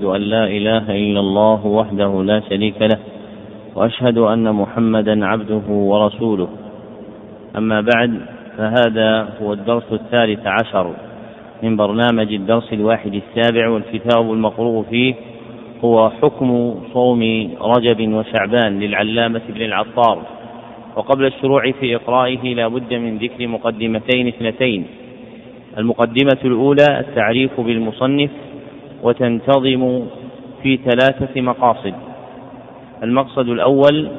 وأشهد أن لا إله إلا الله وحده لا شريك له وأشهد أن محمدا عبده ورسوله. أما بعد فهذا هو الدرس الثالث عشر من برنامج الدرس الواحد السابع والكتاب المقروء فيه هو حكم صوم رجب وشعبان للعلامة ابن العطار. وقبل الشروع في إقرائه لا بد من ذكر مقدمتين اثنتين. المقدمة الأولى التعريف بالمصنف وتنتظم في ثلاثة مقاصد. المقصد الأول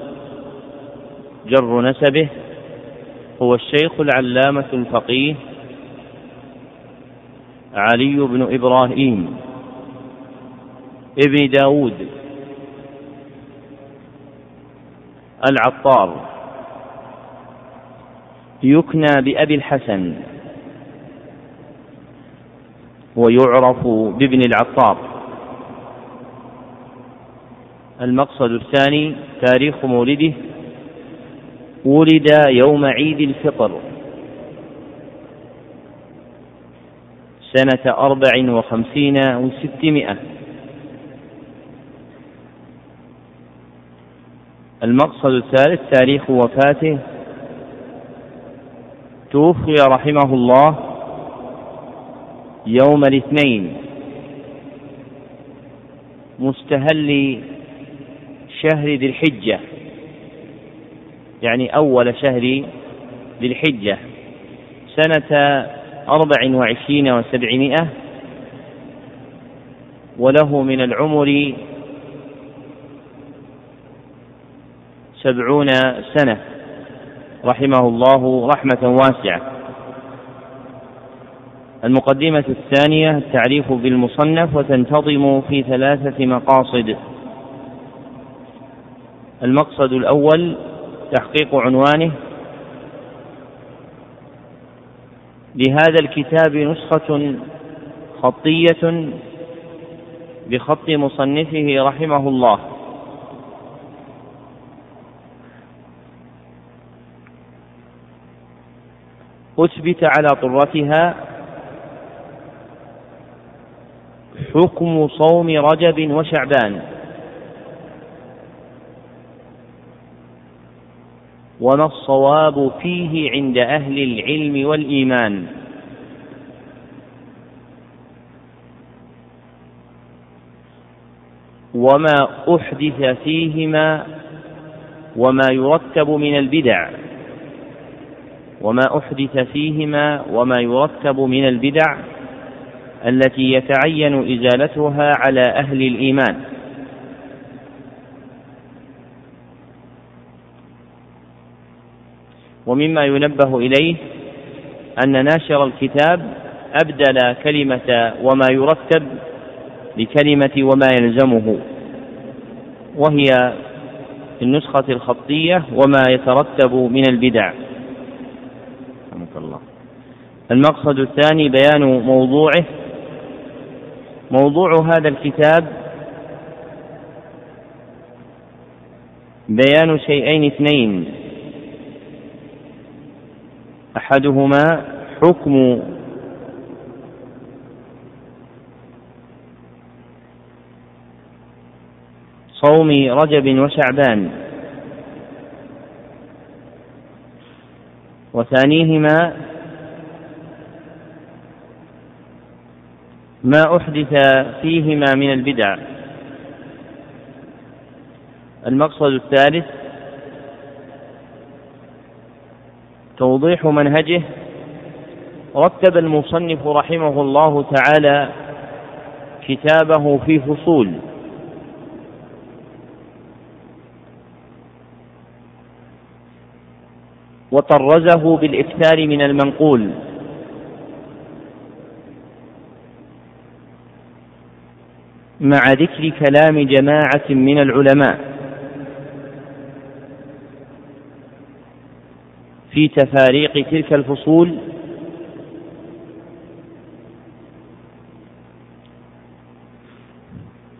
جر نسبه هو الشيخ العلامة الفقيه علي بن إبراهيم ابن داود العطار. يكنى بأبي الحسن. ويعرف بابن العطار. المقصد الثاني تاريخ مولده. ولد يوم عيد الفطر. سنة أربع وخمسين وستمائة. المقصد الثالث تاريخ وفاته. توفي رحمه الله يوم الاثنين. مستهل شهر ذي الحجة. يعني أول شهر ذي الحجة. سنة أربع وعشرين وسبعمائة. وله من العمر سبعون سنة. رحمه الله رحمة واسعة. المقدمة الثانية التعريف بالمصنف وتنتظم في ثلاثة مقاصد. المقصد الأول تحقيق عنوانه. لهذا الكتاب نسخة خطية بخط مصنفه رحمه الله. أثبت على طرتها حكم صوم رجب وشعبان. وما الصواب فيه عند أهل العلم والإيمان؟ وما أحدث فيهما وما يرتب من البدع. وما أحدث فيهما وما يرتب من البدع. التي يتعين إزالتها على أهل الإيمان. ومما ينبه إليه أن ناشر الكتاب أبدل كلمة وما يرتب لكلمة وما يلزمه وهي في النسخة الخطية وما يترتب من البدع. الله. المقصد الثاني بيان موضوعه موضوع هذا الكتاب بيان شيئين اثنين. أحدهما حكم صوم رجب وشعبان وثانيهما ما أحدث فيهما من البدع. المقصد الثالث توضيح منهجه. رتب المصنف رحمه الله تعالى كتابه في فصول. وطرزه بالإكثار من المنقول. مع ذكر كلام جماعة من العلماء. في تفاريق تلك الفصول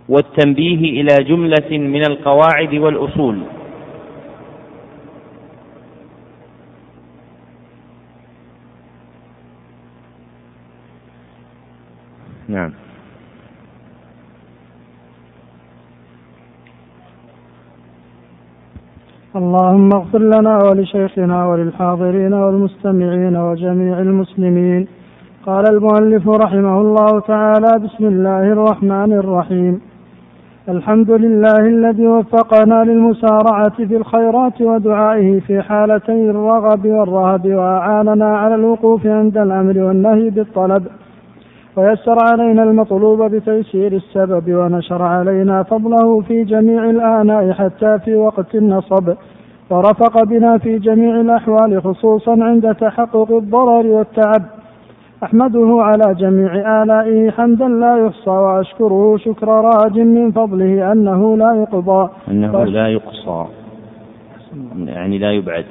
والتنبيه إلى جملة من القواعد والأصول نعم اللهم اغفر لنا ولشيخنا وللحاضرين والمستمعين وجميع المسلمين. قال المؤلف رحمه الله تعالى بسم الله الرحمن الرحيم. الحمد لله الذي وفقنا للمسارعة في الخيرات ودعائه في حالتي الرغب والرهب وأعاننا على الوقوف عند الأمر والنهي بالطلب. ويسر علينا المطلوب بتيسير السبب ونشر علينا فضله في جميع الآناء حتى في وقت النصب. ورفق بنا في جميع الأحوال خصوصا عند تحقق الضرر والتعب. أحمده على جميع آلائه حمدا لا يحصى وأشكره شكر راج من فضله أنه لا يقضى. أنه لا يقصى. يعني لا يبعد.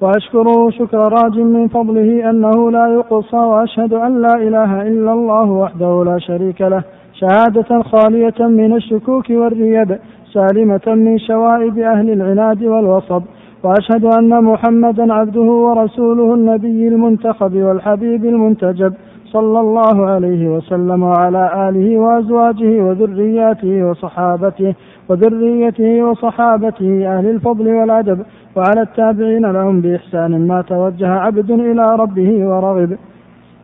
وأشكره شكر راج من فضله أنه لا يقصى وأشهد أن لا إله إلا الله وحده لا شريك له شهادة خالية من الشكوك والريب. سالمة من شوائب أهل العناد والوصب وأشهد أن محمدا عبده ورسوله النبي المنتخب والحبيب المنتجب صلى الله عليه وسلم وعلى آله وأزواجه وذرياته وصحابته وذريته وصحابته أهل الفضل والأدب وعلى التابعين لهم بإحسان ما توجه عبد إلى ربه ورغب.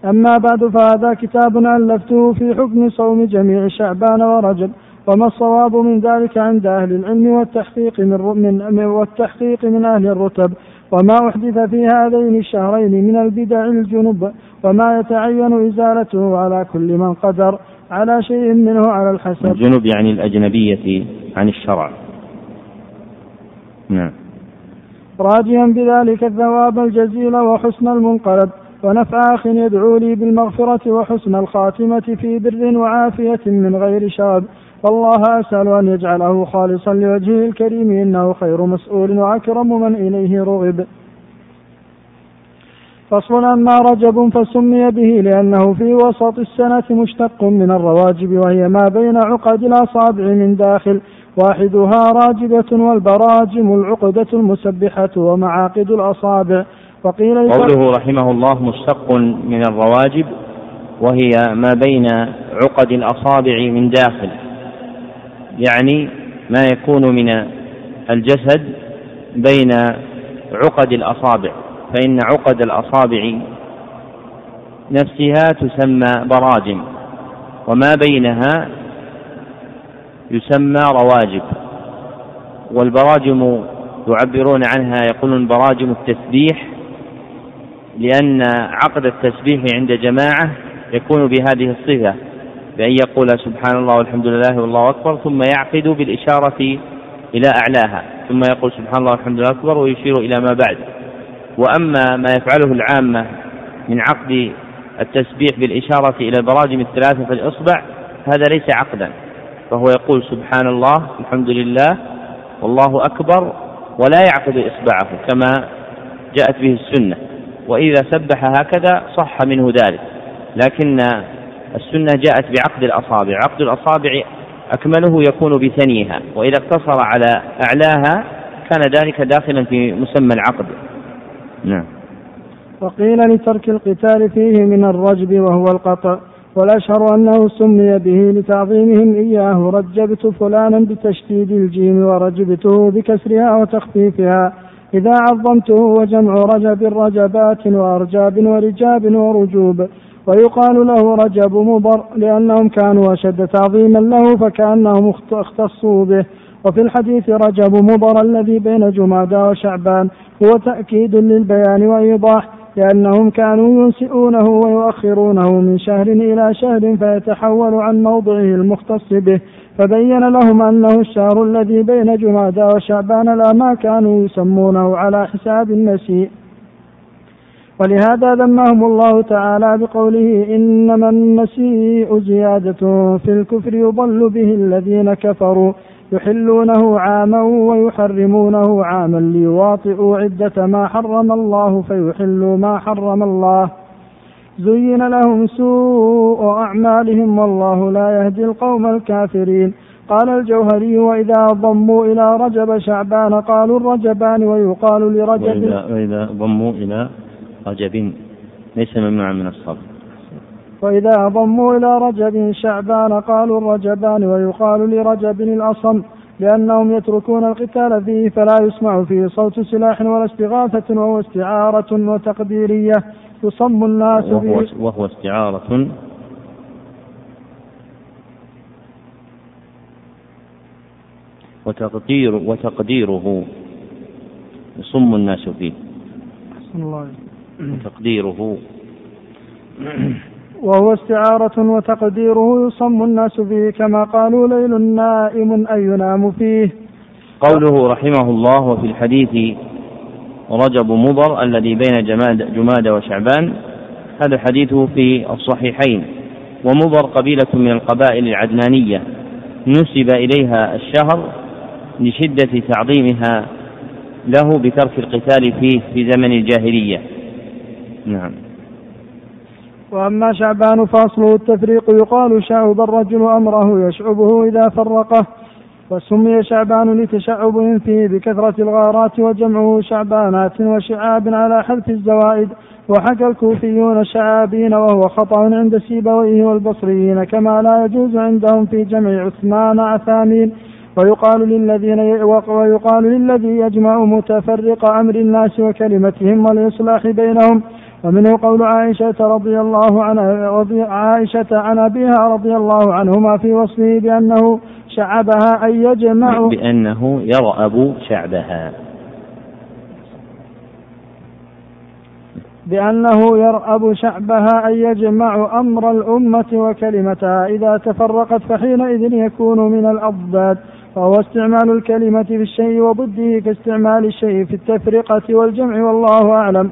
أما بعد فهذا كتاب ألفته في حكم صوم جميع شعبان ورجب وما الصواب من ذلك عند أهل العلم والتحقيق من, من والتحقيق من أهل الرتب؟ وما أحدث في هذين الشهرين من البدع الجنب وما يتعين إزالته على كل من قدر على شيء منه على الحسب. الجنب يعني الأجنبية عن الشرع. نعم. راجيا بذلك الثواب الجزيل وحسن المنقلب ونفع أخ يدعو لي بالمغفرة وحسن الخاتمة في بر وعافية من غير شاب والله أسأل أن يجعله خالصا لوجهه الكريم إنه خير مسؤول وأكرم من إليه رغب. فصل أما رجب فسمي به لأنه في وسط السنة مشتق من الرواجب وهي ما بين عقد الأصابع من داخل واحدها راجبة والبراجم العقدة المسبحة ومعاقد الأصابع. وقيل قوله رحمه الله مشتق من الرواجب وهي ما بين عقد الأصابع من داخل. يعني ما يكون من الجسد بين عقد الأصابع فإن عقد الأصابع نفسها تسمى براجم وما بينها يسمى رواجب والبراجم يعبرون عنها يقولون براجم التسبيح لأن عقد التسبيح عند جماعة يكون بهذه الصفة. بأن يقول سبحان الله والحمد لله والله أكبر ثم يعقد بالإشارة إلى أعلاها ثم يقول سبحان الله والحمد لله أكبر ويشير إلى ما بعد. وأما ما يفعله العامة من عقد التسبيح بالإشارة إلى البراجم الثلاثة في الإصبع هذا ليس عقدا فهو يقول سبحان الله الحمد لله والله أكبر ولا يعقد إصبعه كما جاءت به السنة وإذا سبح هكذا صح منه ذلك. لكن السنة جاءت بعقد الأصابع. عقد الأصابع أكمله يكون بثنيها وإذا اقتصر على أعلاها كان ذلك داخلا في مسمى العقد. نعم. وقيل لترك القتال فيه من الرجب وهو القطع والأشهر أنه سمي به لتعظيمهم إياه رجبت فلانا بتشديد الجيم ورجبته بكسرها وتخفيفها. إذا عظمته وجمع رجب رجبات وأرجاب ورجاب ورجوب. ويقال له رجب مضر لأنهم كانوا أشد تعظيما له فكأنهم اختصوا به. وفي الحديث رجب مضر الذي بين جمادى وشعبان هو تأكيد للبيان وإيضاح لأنهم كانوا ينسئونه ويؤخرونه من شهر إلى شهر فيتحول عن موضعه المختص به. فبين لهم أنه الشهر الذي بين جمادى وشعبان لا ما كانوا يسمونه على حساب النسيء. ولهذا ذمهم الله تعالى بقوله إنما النسيء زيادة في الكفر يضل به الذين كفروا يحلونه عاما ويحرمونه عاما ليواطئوا عدة ما حرم الله فيحلوا ما حرم الله. زين لهم سوء أعمالهم والله لا يهدي القوم الكافرين. قال الجوهري وإذا ضموا إلى رجب شعبان قالوا الرجبان ويقال لرجب وإذا, وإذا ضموا إلى رجب ليس ممنوعا من الصرف وإذا ضموا إلى رجب شعبان قالوا الرجبان ويقال لرجب الأصم لأنهم يتركون القتال فيه فلا يسمع فيه صوت سلاح ولا استغاثة وهو استعارة وتقديرية. يصم الناس وهو, وهو استعارة. وتقدير وتقديره. يصم الناس فيه. الله وتقديره وهو استعارة وتقديره يصم الناس فيه كما قالوا ليل نائم أي ينام فيه. قوله رحمه الله وفي الحديث رجب مضر الذي بين جماد, جماد وشعبان هذا الحديث في الصحيحين. ومضر قبيلة من القبائل العدنانية. نسب إليها الشهر لشدة تعظيمها له بترك القتال فيه في زمن الجاهلية. نعم. وأما شعبان فأصله التفريق يقال شعب الرجل أمره يشعبه إذا فرقه وسمي شعبان لتشعب فيه بكثرة الغارات وجمعه شعبانات وشعاب على حذف الزوائد وحكى الكوفيون شعابين وهو خطأ عند سيبويه والبصريين كما لا يجوز عندهم في جمع عثمان عثامين ويقال للذين ويقال للذي يجمع متفرق أمر الناس وكلمتهم والإصلاح بينهم ومنه قول عائشة رضي الله عنها عائشة عن أبيها رضي الله عنهما في وصفه بأنه شعبها أن يجمع بأنه يرأب شعبها. بأنه يرأب شعبها أن يجمع أمر الأمة وكلمتها. إذا تفرقت فحينئذ يكون من الأضداد فهو استعمال الكلمة في الشيء وضده كاستعمال الشيء في التفرقة والجمع والله أعلم.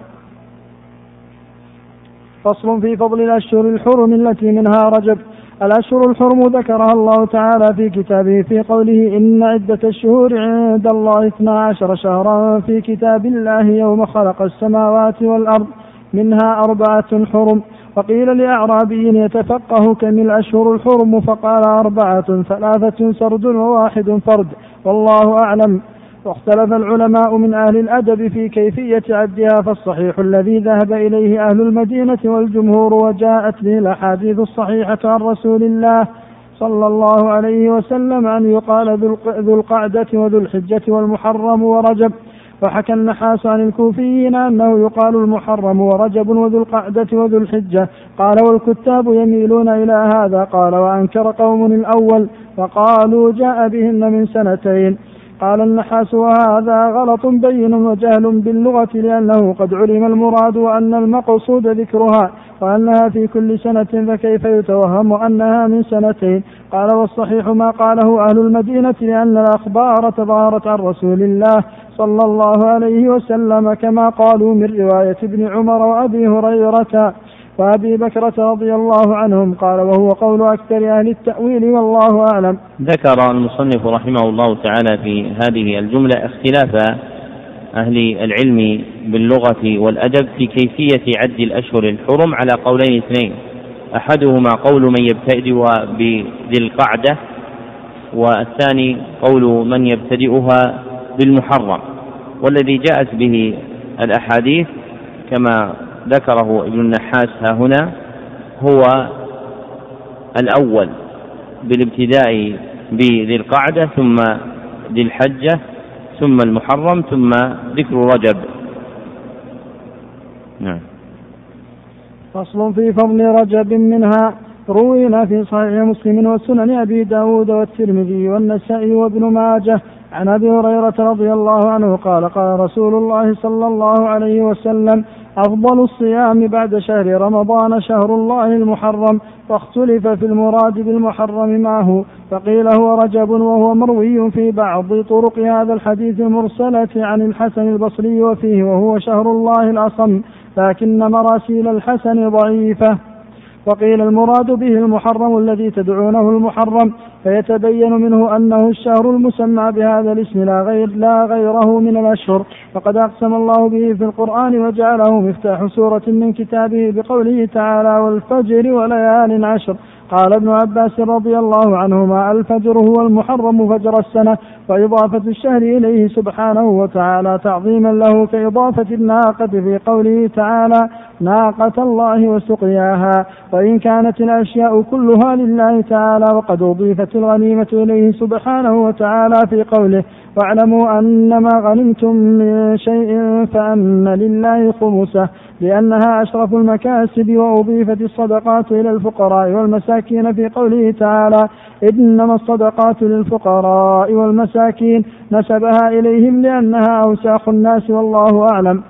فصل في فضل الأشهر الحرم التي منها رجب. الأشهر الحرم ذكرها الله تعالى في كتابه في قوله إن عدة الشهور عند الله اثنا عشر شهرا في كتاب الله يوم خلق السماوات والأرض. منها أربعة حرم. وقيل لأعرابي يتفقه كم الأشهر الحرم فقال أربعة ثلاثة سرد وواحد فرد. والله أعلم. واختلف العلماء من أهل الأدب في كيفية عدها فالصحيح الذي ذهب إليه أهل المدينة والجمهور وجاءت به الأحاديث الصحيحة عن رسول الله صلى الله عليه وسلم أن يقال ذو القعدة وذو الحجة والمحرم ورجب وحكى النحاس عن الكوفيين أنه يقال المحرم ورجب وذو القعدة وذو الحجة. قال والكتاب يميلون إلى هذا. قال وأنكر قوم الأول وقالوا جاء بهن من سنتين. قال النحاس وهذا غلط بين وجهل باللغة لأنه قد علم المراد وأن المقصود ذكرها وأنها في كل سنة فكيف يتوهم أنها من سنتين قال والصحيح ما قاله أهل المدينة لأن الأخبار تظاهرت عن رسول الله صلى الله عليه وسلم كما قالوا من رواية ابن عمر وأبي هريرة وأبي بكرة رضي الله عنهم قال وهو قول أكثر أهل التأويل والله أعلم. ذكر المصنف رحمه الله تعالى في هذه الجملة اختلاف أهل العلم باللغة والأدب في كيفية عد الأشهر الحرم على قولين اثنين. أحدهما قول من يبتدئ بذي القعدة والثاني قول من يبتدئها بالمحرم. والذي جاءت به الأحاديث كما ذكره ابن النحاس ها هنا هو الأول بالابتداء بذي القعدة ثم ذي الحجة ثم المحرم ثم ذكر رجب. نعم. فصل في فضل رجب منها روينا في صحيح مسلم وسنن أبي داود والترمذي والنسائي وابن ماجه عن أبي هريرة رضي الله عنه قال قال رسول الله صلى الله عليه وسلم أفضل الصيام بعد شهر رمضان شهر الله المحرم واختلف في المراد بالمحرم معه فقيل هو رجب وهو مروي في بعض طرق هذا الحديث المرسلة عن الحسن البصري وفيه وهو شهر الله الأصم. لكن مراسيل الحسن ضعيفة. وقيل المراد به المحرم الذي تدعونه المحرم فيتبين منه أنه الشهر المسمى بهذا الاسم لا غير لا غيره من الأشهر. فقد أقسم الله به في القرآن وجعله مفتاح سورة من كتابه بقوله تعالى والفجر وليال عشر. قال ابن عباس رضي الله عنهما الفجر هو المحرم فجر السنة وإضافة الشهر إليه سبحانه وتعالى تعظيما له كإضافة الناقة في قوله تعالى ناقة الله وسقياها وإن كانت الأشياء كلها لله تعالى وقد أضيفت الغنيمة إليه سبحانه وتعالى في قوله واعلموا أنما غنمتم من شيء فأن لله خمسه لأنها أشرف المكاسب وأضيفت الصدقات إلى الفقراء والمساكين في قوله تعالى إنما الصدقات للفقراء والمساكين نسبها إليهم لأنها أوساخ الناس والله أعلم.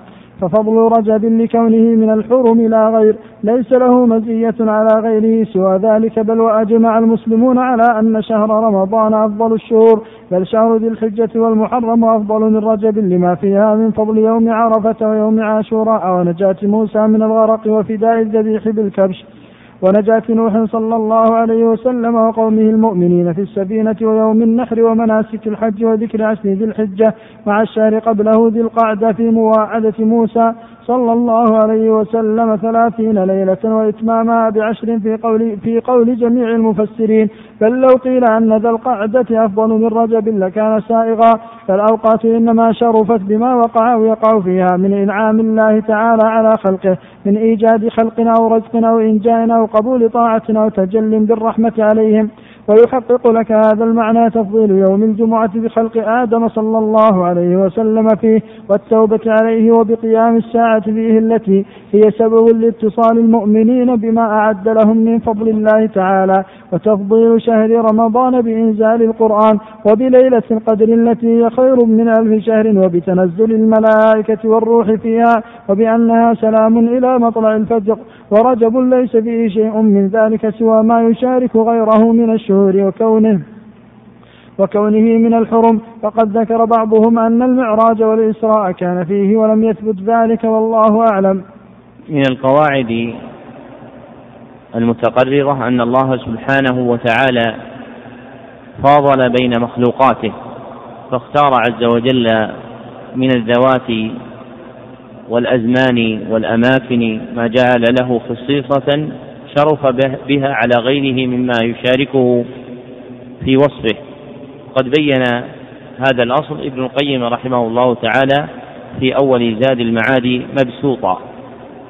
ففضل رجب لكونه من الحرم لا غير ليس له مزية على غيره سوى ذلك بل وأجمع المسلمون على أن شهر رمضان أفضل الشهور بل شهر ذي الحجة والمحرم أفضل من رجب لما فيها من فضل يوم عرفة ويوم عاشوراء ونجاة موسى من الغرق وفداء الذبيح بالكبش. ونجاة نوح صلى الله عليه وسلم وقومه المؤمنين في السفينة ويوم النحر ومناسك الحج وذكر عشر ذي الحجة مع الشهر قبله ذي القعدة في مواعدة موسى صلى الله عليه وسلم ثلاثين ليلة وإتمامها بعشر في قول, في قول جميع المفسرين. بل لو قيل أن ذا القعدة أفضل من رجب لكان سائغا. فالأوقات إنما شرفت بما وقع ويقع فيها من إنعام الله تعالى على خلقه من إيجاد خلق أو رزق أو إنجاء أو قبول طاعة أو تجل بالرحمة عليهم. ويحقق لك هذا المعنى تفضيل يوم الجمعة بخلق آدم صلى الله عليه وسلم فيه والتوبة عليه وبقيام الساعة فيه التي هي سبب لاتصال المؤمنين بما أعد لهم من فضل الله تعالى. وتفضيل شهر رمضان بإنزال القرآن وبليلة القدر التي هي خير من ألف شهر وبتنزل الملائكة والروح فيها وبأنها سلام إلى مطلع الفجر ورجب ليس فيه شيء من ذلك سوى ما يشارك غيره من الشهور وكونه وكونه من الحرم. فقد ذكر بعضهم أن المعراج والإسراء كان فيه ولم يثبت ذلك والله أعلم. من القواعد المتقررة أن الله سبحانه وتعالى فاضل بين مخلوقاته فاختار عز وجل من الذوات والأزمان والأماكن ما جعل له خصيصة شرف بها على غيره مما يشاركه في وصفه. قد بين هذا الأصل ابن القيم رحمه الله تعالى في أول زاد المعاد مبسوطا.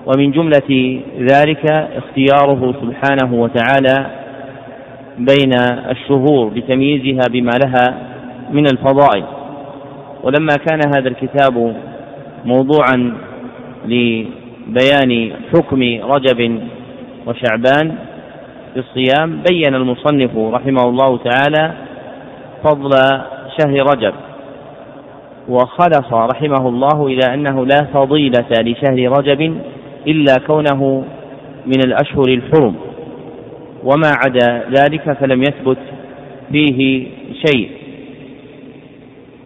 ومن جملة ذلك اختياره سبحانه وتعالى بين الشهور بتمييزها بما لها من الفضائل. ولما كان هذا الكتاب موضوعا لبيان حكم رجب وشعبان في الصيام بين المصنف رحمه الله تعالى فضل شهر رجب وخلص رحمه الله إلى أنه لا فضيلة لشهر رجب إلا كونه من الأشهر الحرم وما عدا ذلك فلم يثبت فيه شيء.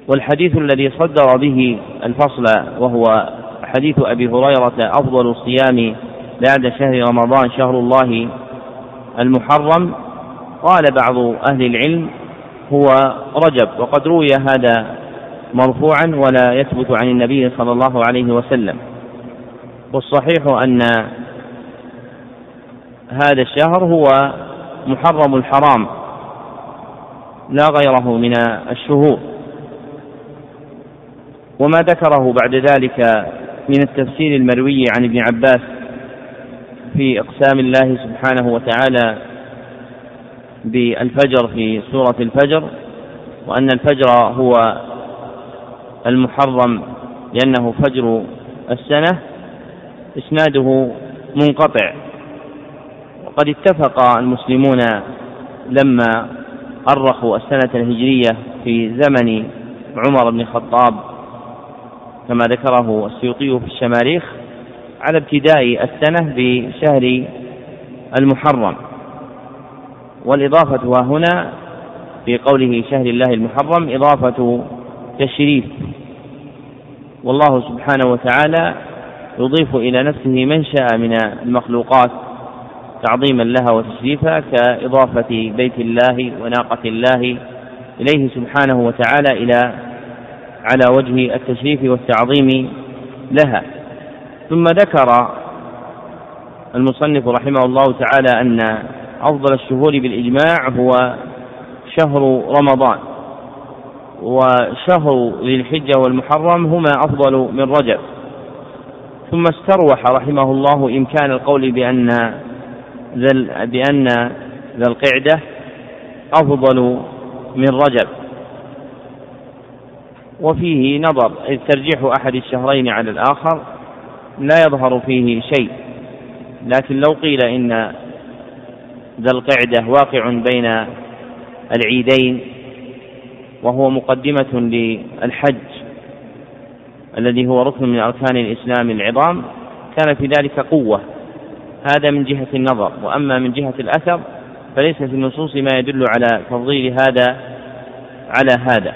والحديث الذي صدر به الفصل وهو حديث أبي هريرة أفضل الصيام بعد شهر رمضان شهر الله المحرم قال بعض أهل العلم هو رجب وقد روي هذا مرفوعا ولا يثبت عن النبي صلى الله عليه وسلم. والصحيح أن هذا الشهر هو محرم الحرام لا غيره من الشهور. وما ذكره بعد ذلك من التفسير المروي عن ابن عباس في إقسام الله سبحانه وتعالى بالفجر في سورة الفجر وأن الفجر هو المحرم لأنه فجر السنة. إسناده منقطع. وقد اتفق المسلمون لما أرخوا السنة الهجرية في زمن عمر بن الخطاب كما ذكره السيوطي في الشماريخ على ابتداء السنة بشهر المحرم. والإضافة هنا في قوله شهر الله المحرم إضافة تشريف. والله سبحانه وتعالى يضيف إلى نفسه من شاء من المخلوقات تعظيما لها وتشريفا كإضافة بيت الله وناقة الله إليه سبحانه وتعالى إلى على وجه التشريف والتعظيم لها. ثم ذكر المصنف رحمه الله تعالى أن أفضل الشهور بالإجماع هو شهر رمضان وشهر ذي الحجة والمحرم هما أفضل من رجب. ثم استروح رحمه الله إمكان القول بأن ذا بأن ذا القعدة أفضل من رجب. وفيه نظر إذ ترجيح أحد الشهرين على الآخر لا يظهر فيه شيء. لكن لو قيل إن ذا القعدة واقع بين العيدين وهو مقدمة للحج الذي هو ركن من أركان الإسلام العظام كان في ذلك قوة. هذا من جهة النظر وأما من جهة الأثر فليس في النصوص ما يدل على تفضيل هذا على هذا.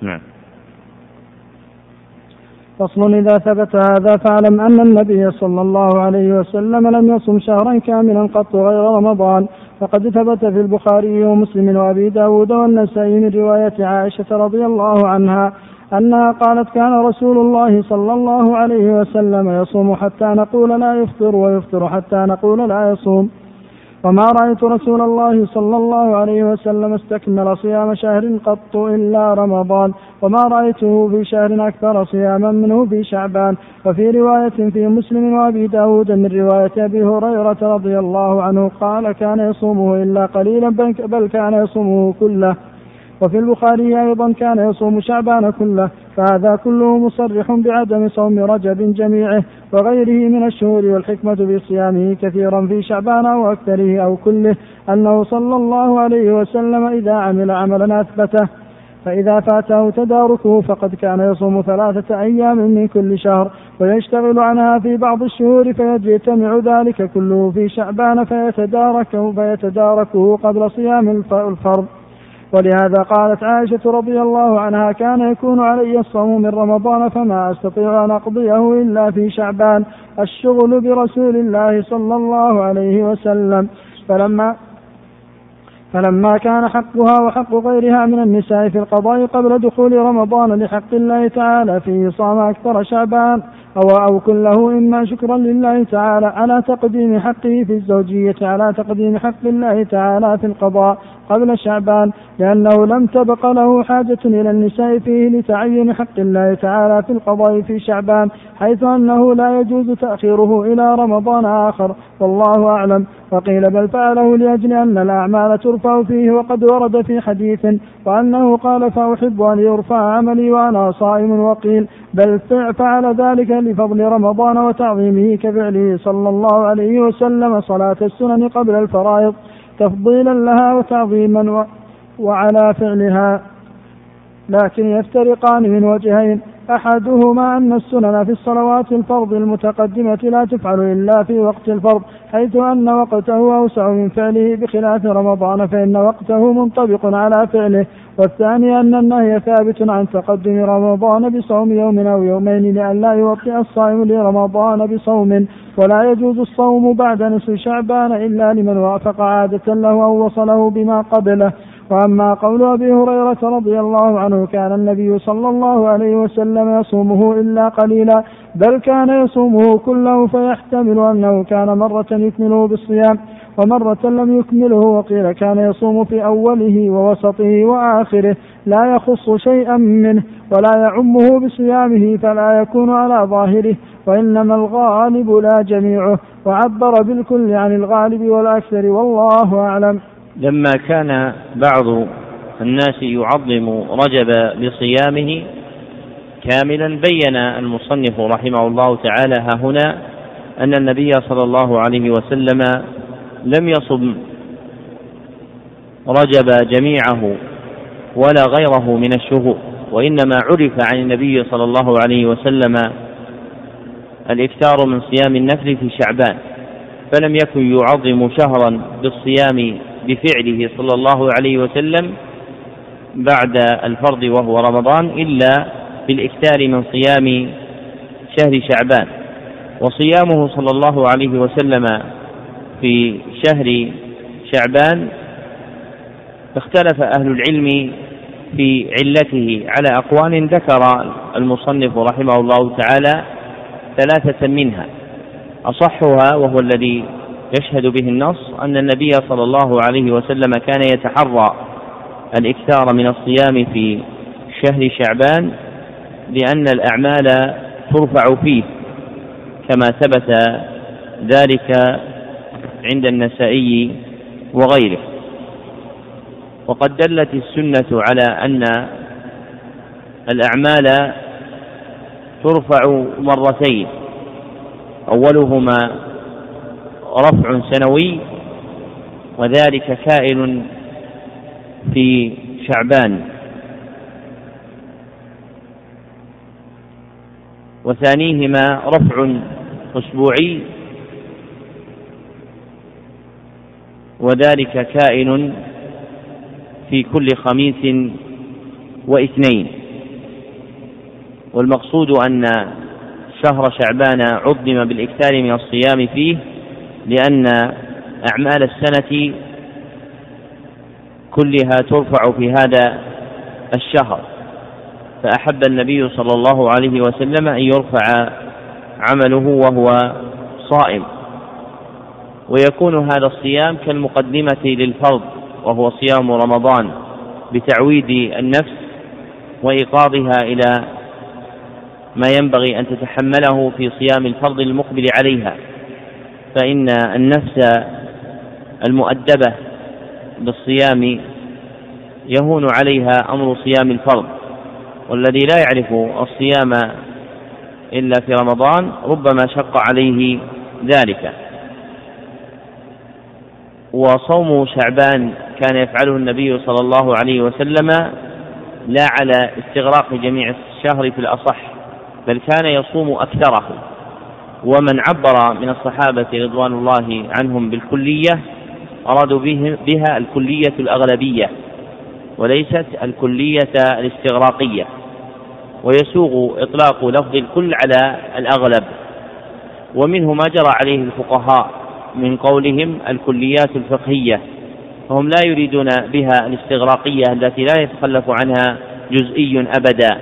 نعم. فصل إذا ثبت هذا فاعلم أن النبي صلى الله عليه وسلم لم يصم شهرا كاملا قط غير رمضان فقد ثبت في البخاري ومسلم وأبي داود والنسائي من رواية عائشة رضي الله عنها أنها قالت كان رسول الله صلى الله عليه وسلم يصوم حتى نقول لا يفطر ويفطر حتى نقول لا يصوم. وما رأيت رسول الله صلى الله عليه وسلم استكمل صيام شهر قط إلا رمضان وما رأيته في شهر أكثر صياما منه في شعبان. وفي رواية في مسلم وأبي داود من رواية أبي هريرة رضي الله عنه قال كان يصومه إلا قليلا بل كان يصومه كله. وفي البخاري أيضا كان يصوم شعبان كله فهذا كله مصرح بعدم صوم رجب جميعه وغيره من الشهور والحكمة في صيامه كثيرا في شعبان أو أكثره أو كله أنه صلى الله عليه وسلم إذا عمل عملا أثبته. فإذا فاته تداركه فقد كان يصوم ثلاثة أيام من كل شهر ويشتغل عنها في بعض الشهور فيجتمع ذلك كله في شعبان فيتداركه فيتداركه قبل صيام الفرض. ولهذا قالت عائشة رضي الله عنها كان يكون علي الصوم من رمضان فما أستطيع أن أقضيه إلا في شعبان الشغل برسول الله صلى الله عليه وسلم. فلما فلما كان حقها وحق غيرها من النساء في القضاء قبل دخول رمضان لحق الله تعالى فيه صام أكثر شعبان. أو أو كله إما شكرا لله تعالى على تقديم حقه في الزوجية على تقديم حق الله تعالى في القضاء قبل شعبان لأنه لم تبق له حاجة إلى النساء فيه لتعين حق الله تعالى في القضاء في شعبان حيث أنه لا يجوز تأخيره إلى رمضان آخر والله أعلم. وقيل بل فعله لأجل أن الأعمال ترفع فيه وقد ورد في حديث وأنه قال فأحب أن يرفع عملي وأنا صائم وقيل بل فعل ذلك لفضل رمضان وتعظيمه كفعله صلى الله عليه وسلم صلاة السنن قبل الفرائض تفضيلا لها وتعظيما وعلى فعلها. لكن يفترقان من وجهين. أحدهما أن السنن في الصلوات الفرض المتقدمة لا تفعل إلا في وقت الفرض حيث أن وقته أوسع من فعله بخلاف رمضان فإن وقته منطبق على فعله. والثاني أن النهي ثابت عن تقدم رمضان بصوم يوم أو يومين لئلا يوطئ الصائم لرمضان بصوم ولا يجوز الصوم بعد نصف شعبان إلا لمن وافق عادة له أو وصله بما قبله. وأما قول أبي هريرة رضي الله عنه كان النبي صلى الله عليه وسلم يصومه إلا قليلا بل كان يصومه كله فيحتمل أنه كان مرة يكمله بالصيام ومرة لم يكمله وقيل كان يصوم في أوله ووسطه وآخره لا يخص شيئا منه ولا يعمه بصيامه فلا يكون على ظاهره وإنما الغالب لا جميعه وعبر بالكل عن الغالب والأكثر والله أعلم. لما كان بعض الناس يعظم رجب بصيامه كاملا بين المصنف رحمه الله تعالى ها هنا أن النبي صلى الله عليه وسلم لم يصم رجب جميعه ولا غيره من الشهور وإنما عرف عن النبي صلى الله عليه وسلم الإكثار من صيام النفل في شعبان فلم يكن يعظم شهرا بالصيام بفعله صلى الله عليه وسلم بعد الفرض وهو رمضان إلا بالإكثار من صيام شهر شعبان. وصيامه صلى الله عليه وسلم في شهر شعبان اختلف أهل العلم في علته على أقوال ذكر المصنف رحمه الله تعالى ثلاثة منها أصحها وهو الذي يشهد به النص أن النبي صلى الله عليه وسلم كان يتحرى الإكثار من الصيام في شهر شعبان لأن الأعمال ترفع فيه كما ثبت ذلك عند النسائي وغيره. وقد دلت السنة على أن الأعمال ترفع مرتين أولهما رفع سنوي وذلك كائن في شعبان. وثانيهما رفع أسبوعي وذلك كائن في كل خميس واثنين. والمقصود أن شهر شعبان عظم بالإكثار من الصيام فيه لأن أعمال السنة كلها ترفع في هذا الشهر. فأحب النبي صلى الله عليه وسلم أن يرفع عمله وهو صائم. ويكون هذا الصيام كالمقدمة للفرض وهو صيام رمضان بتعويد النفس وإيقاظها إلى ما ينبغي أن تتحمله في صيام الفرض المقبل عليها. فإن النفس المؤدبة بالصيام يهون عليها أمر صيام الفرض والذي لا يعرف الصيام إلا في رمضان ربما شق عليه ذلك. وصوم شعبان كان يفعله النبي صلى الله عليه وسلم لا على استغراق جميع الشهر في الأصح بل كان يصوم أكثره. ومن عبر من الصحابة رضوان الله عنهم بالكلية أرادوا بها الكلية الأغلبية وليست الكلية الاستغراقية ويسوغ إطلاق لفظ الكل على الأغلب ومنه ما جرى عليه الفقهاء من قولهم الكليات الفقهية فهم لا يريدون بها الاستغراقية التي لا يتخلف عنها جزئي أبدا.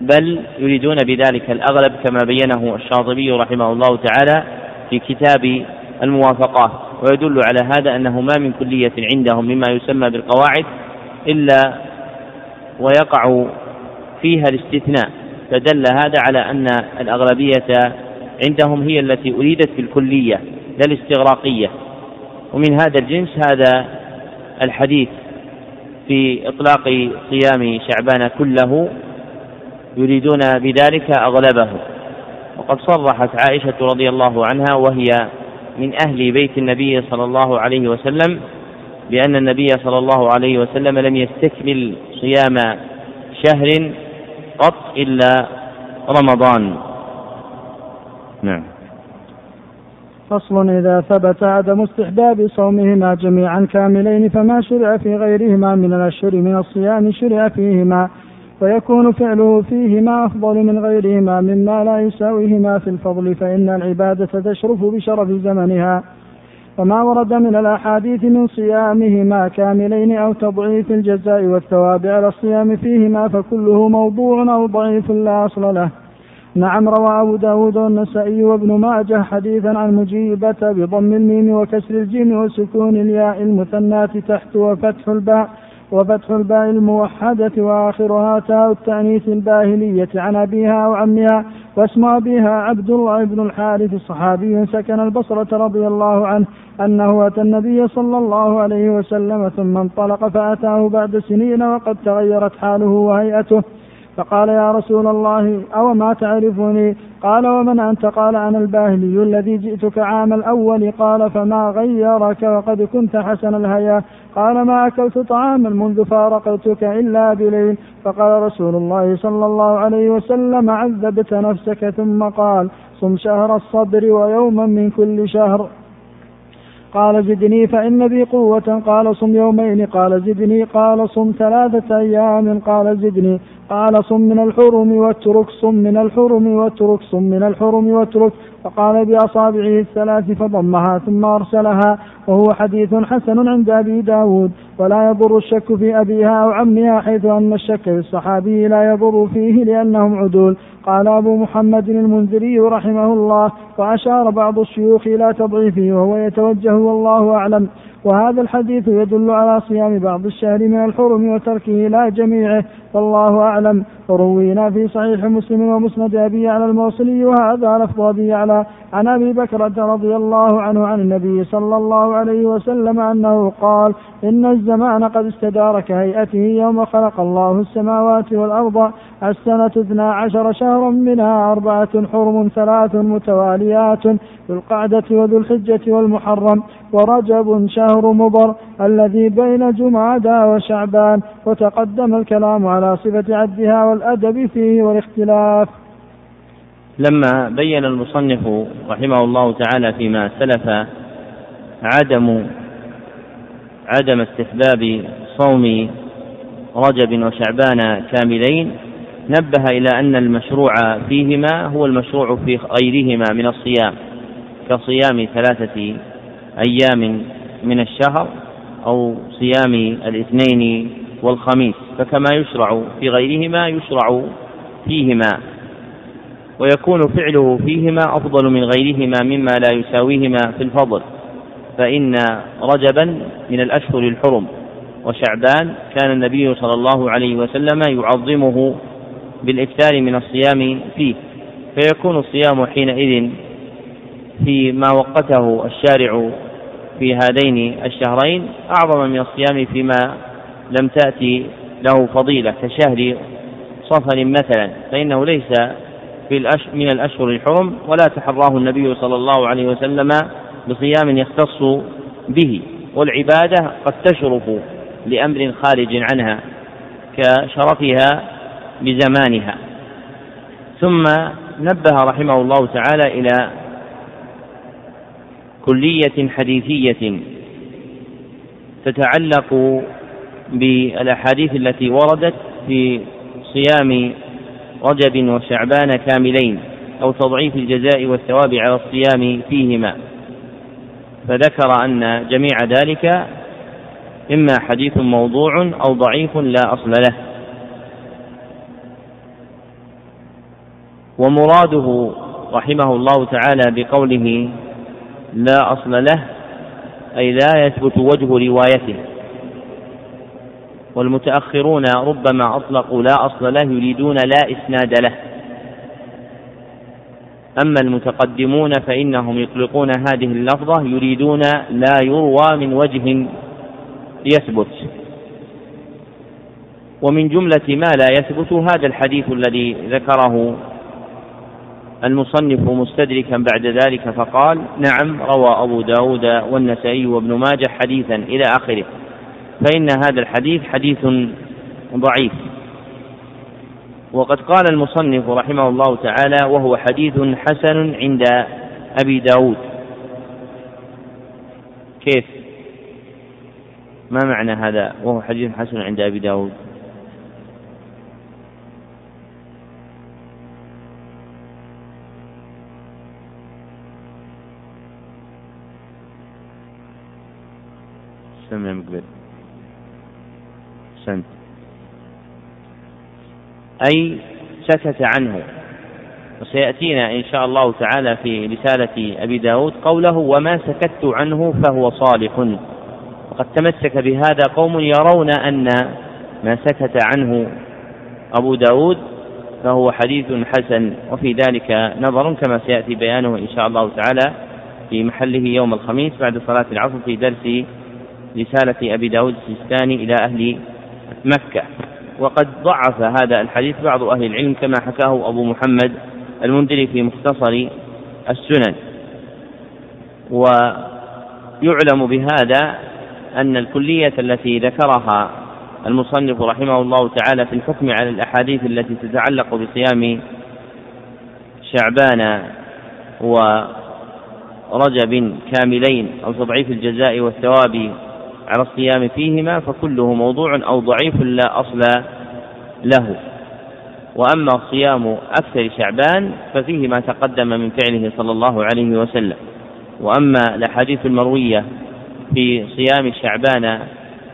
بل يريدون بذلك الأغلب كما بينه الشاطبي رحمه الله تعالى في كتاب الموافقات. ويدل على هذا أنه ما من كلية عندهم مما يسمى بالقواعد إلا ويقع فيها الاستثناء. فدل هذا على أن الأغلبية عندهم هي التي أريدت بالكلية لا الاستغراقية. ومن هذا الجنس هذا الحديث في إطلاق صيام شعبان كله يريدون بذلك أغلبه وقد صرحت عائشة رضي الله عنها وهي من أهل بيت النبي صلى الله عليه وسلم بأن النبي صلى الله عليه وسلم لم يستكمل صيام شهر قط إلا رمضان. نعم. فصل إذا ثبت عدم استحباب صومهما جميعا كاملين فما شرع في غيرهما من الأشهر من الصيام شرع فيهما ويكون فعله فيهما أفضل من غيرهما مما لا يساويهما في الفضل فإن العبادة تشرف بشرف زمنها. وما ورد من الأحاديث من صيامهما كاملين أو تضعيف الجزاء والثواب على الصيام فيهما فكله موضوع أو ضعيف لا أصل له. نعم روى أبو داود والنسائي وابن ماجه حديثا عن مجيبة بضم الميم وكسر الجيم وسكون الياء المثناة تحت وفتح الباء. وفتح الباء الموحدة وآخرها تاء التأنيث الباهلية عن أبيها أو عمها واسم أبيها عبد الله بن الحارث صحابي سكن البصرة رضي الله عنه أنه أتى النبي صلى الله عليه وسلم ثم انطلق فأتاه بعد سنين وقد تغيرت حاله وهيئته. فقال يا رسول الله أو ما تعرفني؟ قال ومن أنت؟ قال أنا الباهلي الذي جئتك عام الأول. قال فما غيرك؟ وقد كنت حسن الهيا قال ما أكلت طعاما منذ فارقتك إلا بليل. فقال رسول الله صلى الله عليه وسلم عذبت نفسك. ثم قال صم شهر الصبر ويوما من كل شهر. قال زدني فإن بي قوة. قال صم يومين. قال زدني. قال صم ثلاثة أيام. قال زدني. قال صم من الحرم واترك. صم من الحرم واترك. صم من الحرم واترك. فقال بأصابعه الثلاث فضمها ثم أرسلها. وهو حديث حسن عند أبي داود. ولا يضر الشك في أبيها أو عمها حيث أن الشك في الصحابي لا يضر فيه لأنهم عدول. قال أبو محمد المنذري رحمه الله وأشار بعض الشيوخ إلى تضعيفه وهو يتوجه والله أعلم. وهذا الحديث يدل على صيام بعض الشهر من الحرم وتركه لا جميعه والله أعلم. روينا في صحيح مسلم ومسند أبي على الموصلي وهذا لفظ أبي على عن أبي بكرة رضي الله عنه عن النبي صلى الله عليه وسلم أنه قال إن الزمان قد استدار كهيئته يوم خلق الله السماوات والأرض السنة اثنا عشر شهرا منها أربعة حرم ثلاث متواليات ذو القعدة وذو الحجة والمحرم ورجب شهر مضر الذي بين جمعة وشعبان وتقدم الكلام على صفة عدها والأدب فيه والاختلاف. لما بين المصنف رحمه الله تعالى فيما سلف عدم عدم استحباب صوم رجب وشعبان كاملين نبه إلى أن المشروع فيهما هو المشروع في غيرهما من الصيام كصيام ثلاثة أيام من الشهر أو صيام الاثنين والخميس فكما يشرع في غيرهما يشرع فيهما ويكون فعله فيهما أفضل من غيرهما مما لا يساويهما في الفضل فإن رجبا من الأشهر الحرم وشعبان كان النبي صلى الله عليه وسلم يعظمه بالإكثار من الصيام فيه فيكون الصيام حينئذ فيما وقته الشارع في هذين الشهرين أعظم من الصيام فيما لم تأتي له فضيلة كشهر صفر مثلا فإنه ليس في من الأشهر الحرم ولا تحراه النبي صلى الله عليه وسلم بصيام يختص به والعبادة قد تشرف لأمر خارج عنها كشرفها بزمانها. ثم نبه رحمه الله تعالى إلى كلية حديثية تتعلق بالأحاديث التي وردت في صيام رجب وشعبان كاملين أو تضعيف الجزاء والثواب على الصيام فيهما. فذكر أن جميع ذلك إما حديث موضوع أو ضعيف لا أصل له. ومراده رحمه الله تعالى بقوله لا أصل له أي لا يثبت وجه روايته. والمتأخرون ربما أطلقوا لا أصل له يريدون لا إسناد له. أما المتقدمون فإنهم يطلقون هذه اللفظة يريدون لا يروى من وجه يثبت. ومن جملة ما لا يثبت هذا الحديث الذي ذكره المصنف مستدركا بعد ذلك فقال نعم روى أبو داود والنسائي وابن ماجه حديثا إلى آخره. فإن هذا الحديث حديث ضعيف. وقد قال المصنف رحمه الله تعالى وهو حديث حسن عند أبي داود. كيف؟ ما معنى هذا؟ وهو حديث حسن عند أبي داود. سمع مقبل أحسنت أي سكت عنه. وسيأتينا إن شاء الله تعالى في رسالة أبي داود قوله وما سكت عنه فهو صالح. وقد تمسك بهذا قوم يرون أن ما سكت عنه أبو داود فهو حديث حسن. وفي ذلك نظر كما سيأتي بيانه إن شاء الله تعالى في محله يوم الخميس بعد صلاة العصر في درس رسالة أبي داود السيستاني إلى أهل مكة. وقد ضعف هذا الحديث بعض أهل العلم كما حكاه أبو محمد المنذري في مختصر السنن. ويعلم بهذا أن الكلية التي ذكرها المصنف رحمه الله تعالى في الحكم على الأحاديث التي تتعلق بصيام شعبان ورجب كاملين أو تضعيف الجزاء والثواب على الصيام فيهما فكله موضوع أو ضعيف لا أصل له. وأما صيام أكثر شعبان ففيه ما تقدم من فعله صلى الله عليه وسلم. وأما الأحاديث المروية في صيام شعبان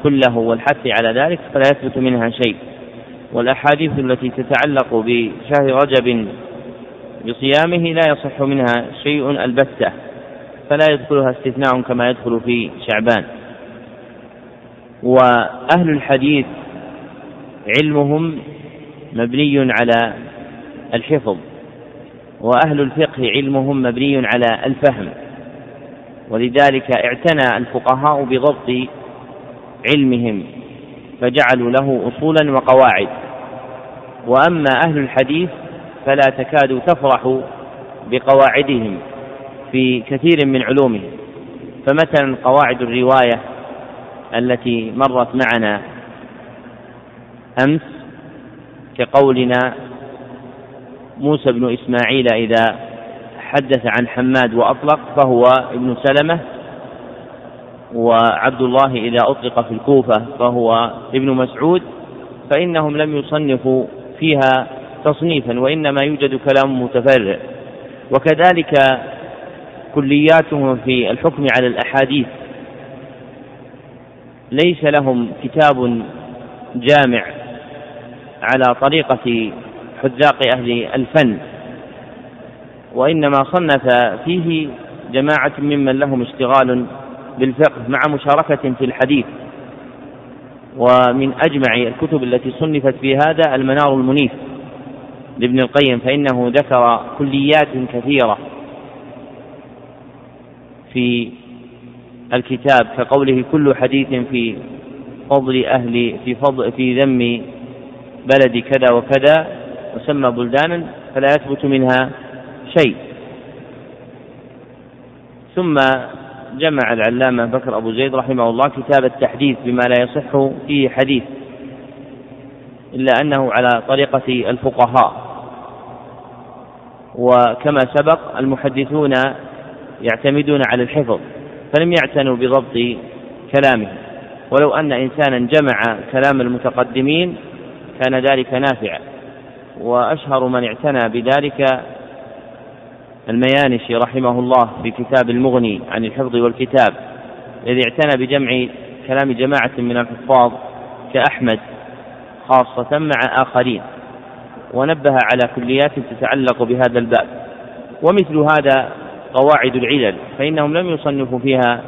كله والحث على ذلك فلا يثبت منها شيء. والأحاديث التي تتعلق بشهر رجب بصيامه لا يصح منها شيء البتة فلا يدخلها استثناء كما يدخل في شعبان. وأهل الحديث علمهم مبني على الحفظ وأهل الفقه علمهم مبني على الفهم. ولذلك اعتنى الفقهاء بضبط علمهم فجعلوا له أصولا وقواعد. وأما أهل الحديث فلا تكاد تفرح بقواعدهم في كثير من علومهم. فمثلا قواعد الرواية التي مرت معنا أمس كقولنا موسى بن إسماعيل إذا حدث عن حماد وأطلق فهو ابن سلمة وعبد الله إذا أطلق في الكوفة فهو ابن مسعود فإنهم لم يصنفوا فيها تصنيفا وإنما يوجد كلام متفرع. وكذلك كلياتهم في الحكم على الأحاديث. ليس لهم كتاب جامع على طريقة حذاق أهل الفن وإنما صنف فيه جماعة ممن لهم اشتغال بالفقه مع مشاركة في الحديث. ومن أجمع الكتب التي صنفت في هذا المنار المنيف لابن القيم فإنه ذكر كليات كثيرة في الكتاب كقوله كل حديث في فضل أهل في فضل في ذم بلد كذا وكذا وسمى بلدانا فلا يثبت منها شيء. ثم جمع العلامة بكر أبو زيد رحمه الله كتاب التحديث بما لا يصح فيه حديث إلا أنه على طريقة الفقهاء. وكما سبق المحدثون يعتمدون على الحفظ. فلم يعتنوا بضبط كلامه. ولو أن إنسانا جمع كلام المتقدمين كان ذلك نافعا. وأشهر من اعتنى بذلك الميانشي رحمه الله في كتاب المغني عن الحفظ والكتاب الذي اعتنى بجمع كلام جماعة من الحفاظ كأحمد خاصة مع آخرين. ونبه على كليات تتعلق بهذا الباب. ومثل هذا قواعد العلل فإنهم لم يصنفوا فيها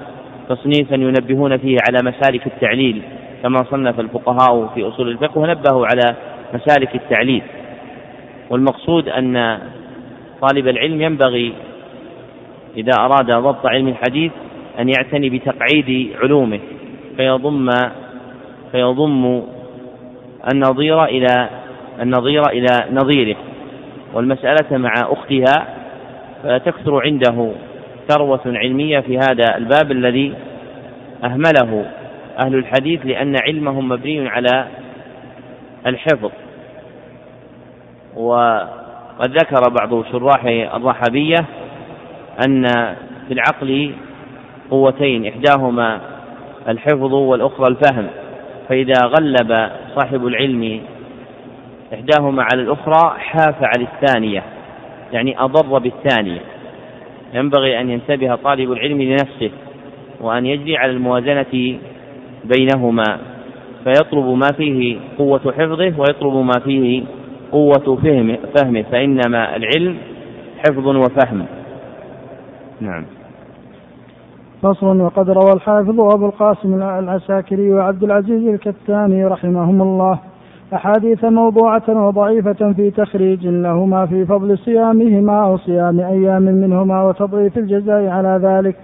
تصنيفا ينبهون فيه على مسالك التعليل كما صنف الفقهاء في أصول الفقه ونبهوا على مسالك التعليل. والمقصود أن طالب العلم ينبغي إذا أراد ضبط علم الحديث أن يعتني بتقعيد علومه فيضم فيضم النظير إلى النظير إلى نظيره. والمسألة مع أختها فتكثر عنده ثروة علمية في هذا الباب الذي أهمله أهل الحديث لأن علمهم مبني على الحفظ. وقد ذكر بعض شراح الرحبية أن في العقل قوتين إحداهما الحفظ والأخرى الفهم. فإذا غلب صاحب العلم إحداهما على الأخرى حاف على الثانية. يعني أضر بالثانية ينبغي أن ينتبه طالب العلم لنفسه وأن يجري على الموازنة بينهما فيطلب ما فيه قوة حفظه ويطلب ما فيه قوة فهمه, فهمه فإنما العلم حفظ وفهم. نعم. فصل وقد روى الحافظ أبو القاسم العساكري وعبد العزيز الكتاني رحمهم الله. أحاديث موضوعة وضعيفة في تخريج لهما في فضل صيامهما أو صيام أيام منهما وتضعيف الجزاء على ذلك.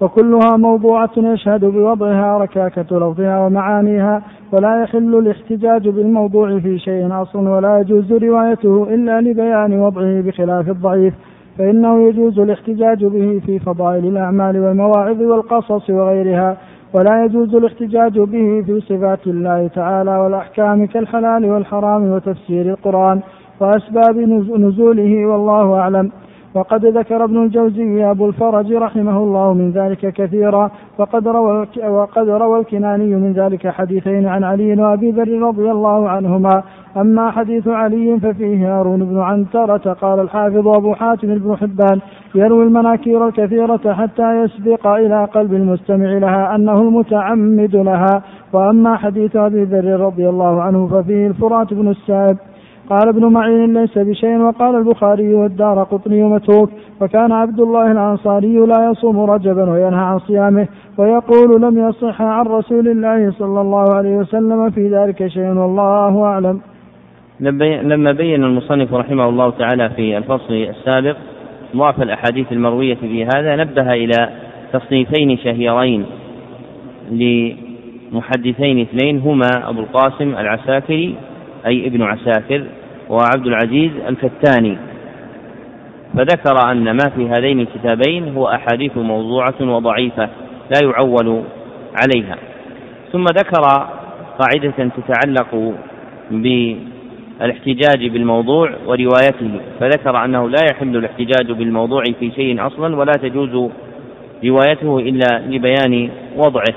وكلها موضوعة يشهد بوضعها ركاكة لفظها ومعانيها ولا يحل الاحتجاج بالموضوع في شيء أصل ولا يجوز روايته إلا لبيان وضعه بخلاف الضعيف. فإنه يجوز الاحتجاج به في فضائل الأعمال والمواعظ والقصص وغيرها ولا يجوز الاحتجاج به في صفات الله تعالى والأحكام كالحلال والحرام وتفسير القرآن وأسباب نزوله والله أعلم. وقد ذكر ابن الجوزي أبو الفرج رحمه الله من ذلك كثيرا وقد روى وقد روى الكناني من ذلك حديثين عن علي وأبي ذر رضي الله عنهما. أما حديث علي ففيه هارون بن عنترة قال الحافظ أبو حاتم بن حبان يروي المناكير الكثيرة حتى يسبق إلى قلب المستمع لها أنه المتعمد لها. وأما حديث أبي ذر رضي الله عنه ففيه الفرات بن السائب قال ابن معين ليس بشيء وقال البخاري والدار قطني متروك. وكان عبد الله الأنصاري لا يصوم رجبا وينهى عن صيامه ويقول لم يصح عن رسول الله صلى الله عليه وسلم في ذلك شيء والله أعلم. لما بين المصنف رحمه الله تعالى في الفصل السابق ضعف الأحاديث المروية في هذا نبه إلى تصنيفين شهيرين لمحدثين اثنين هما أبو القاسم العساكري أي ابن عساكر وعبد العزيز الفتاني. فذكر أن ما في هذين الكتابين هو أحاديث موضوعة وضعيفة لا يعول عليها. ثم ذكر قاعدة تتعلق بالاحتجاج بالموضوع وروايته فذكر أنه لا يحل الاحتجاج بالموضوع في شيء أصلا ولا تجوز روايته إلا لبيان وضعه.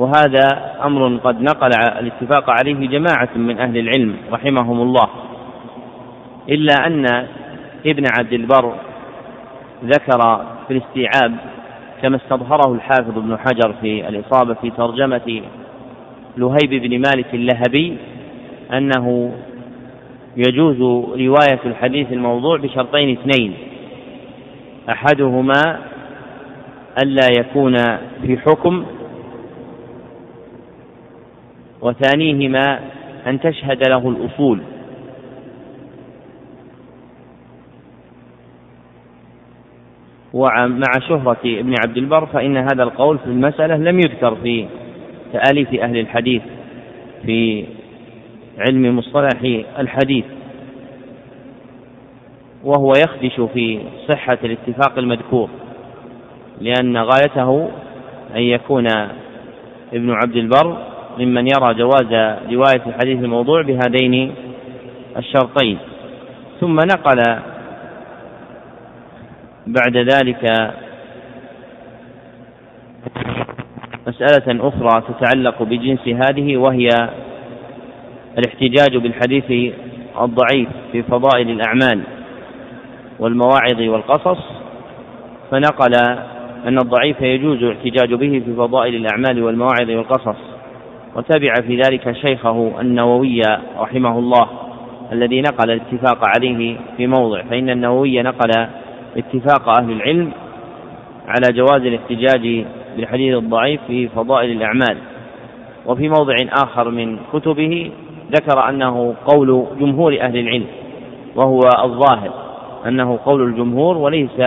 وهذا أمر قد نقل الاتفاق عليه جماعة من أهل العلم رحمهم الله. إلا أن ابن عبد البر ذكر في الاستيعاب كما استظهره الحافظ ابن حجر في الإصابة في ترجمة لهيب بن مالك اللهبي أنه يجوز رواية الحديث الموضوع بشرطين اثنين. أحدهما ألا يكون في حكم وثانيهما أن تشهد له الأصول. ومع شهرة ابن عبد البر فإن هذا القول في المسألة لم يذكر في تأليف أهل الحديث في علم مصطلح الحديث. وهو يخدش في صحة الاتفاق المذكور لأن غايته أن يكون ابن عبد البر ممن يرى جواز رواية الحديث الموضوع بهذين الشرطين. ثم نقل بعد ذلك مسألة أخرى تتعلق بجنس هذه وهي الاحتجاج بالحديث الضعيف في فضائل الأعمال والمواعظ والقصص. فنقل أن الضعيف يجوز الاحتجاج به في فضائل الأعمال والمواعظ والقصص. وتبع في ذلك شيخه النووي رحمه الله الذي نقل الاتفاق عليه في موضع. فإن النووي نقل اتفاق أهل العلم على جواز الاحتجاج بالحديث الضعيف في فضائل الأعمال. وفي موضع آخر من كتبه ذكر أنه قول جمهور أهل العلم وهو الظاهر أنه قول الجمهور وليس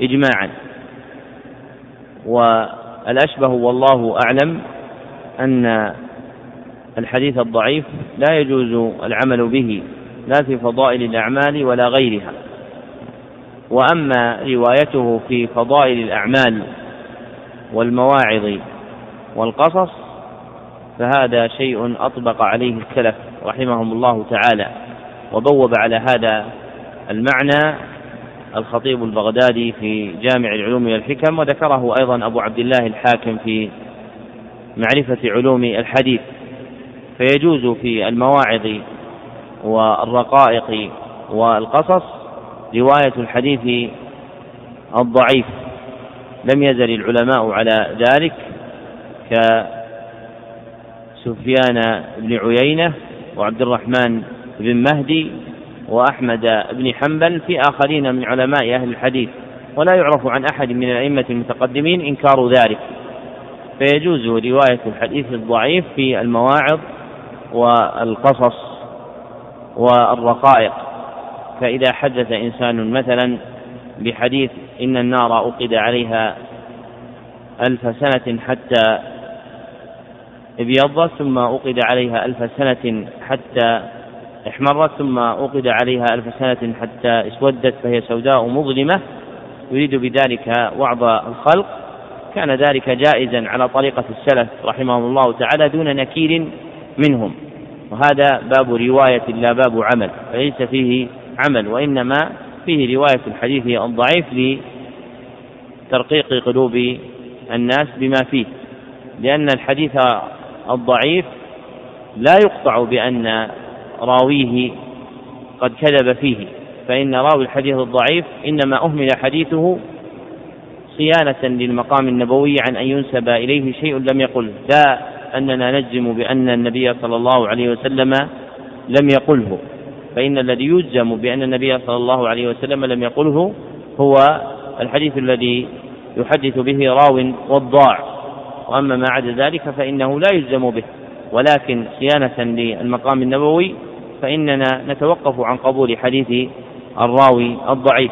إجماعا. والأشبه والله أعلم أن الحديث الضعيف لا يجوز العمل به لا في فضائل الأعمال ولا غيرها. وأما روايته في فضائل الأعمال والمواعظ والقصص فهذا شيء أطبق عليه السلف رحمهم الله تعالى وبوب على هذا المعنى الخطيب البغدادي في جامع العلوم والحكم وذكره أيضا أبو عبد الله الحاكم في معرفة علوم الحديث. فيجوز في المواعظ والرقائق والقصص رواية الحديث الضعيف. لم يزل العلماء على ذلك كسفيان بن عيينة وعبد الرحمن بن مهدي وأحمد بن حنبل في آخرين من علماء أهل الحديث. ولا يعرف عن أحد من الأئمة المتقدمين إنكار ذلك. فيجوز رواية الحديث الضعيف في المواعظ والقصص والرقائق. فإذا حدث إنسان مثلا بحديث إن النار أوقد عليها ألف سنة حتى ابيضت ثم أوقد عليها ألف سنة حتى احمرت ثم أوقد عليها ألف سنة حتى اسودت فهي سوداء مظلمة. يريد بذلك وعظ الخلق. كان ذلك جائزا على طريقة السلف رحمهم الله تعالى دون نكير منهم. وهذا باب رواية لا باب عمل فليس فيه عمل وإنما فيه رواية الحديث الضعيف لترقيق قلوب الناس بما فيه. لأن الحديث الضعيف لا يقطع بأن راويه قد كذب فيه فإن راوي الحديث الضعيف إنما أهمل حديثه صيانة للمقام النبوي عن أن ينسب إليه شيء لم يقل لا أننا نجزم بأن النبي صلى الله عليه وسلم لم يقله فإن الذي يجزم بأن النبي صلى الله عليه وسلم لم يقله هو الحديث الذي يحدث به راو والضاع وأما ما عدا ذلك فإنه لا يلزم به ولكن صيانة للمقام النبوي فإننا نتوقف عن قبول حديث الراوي الضعيف.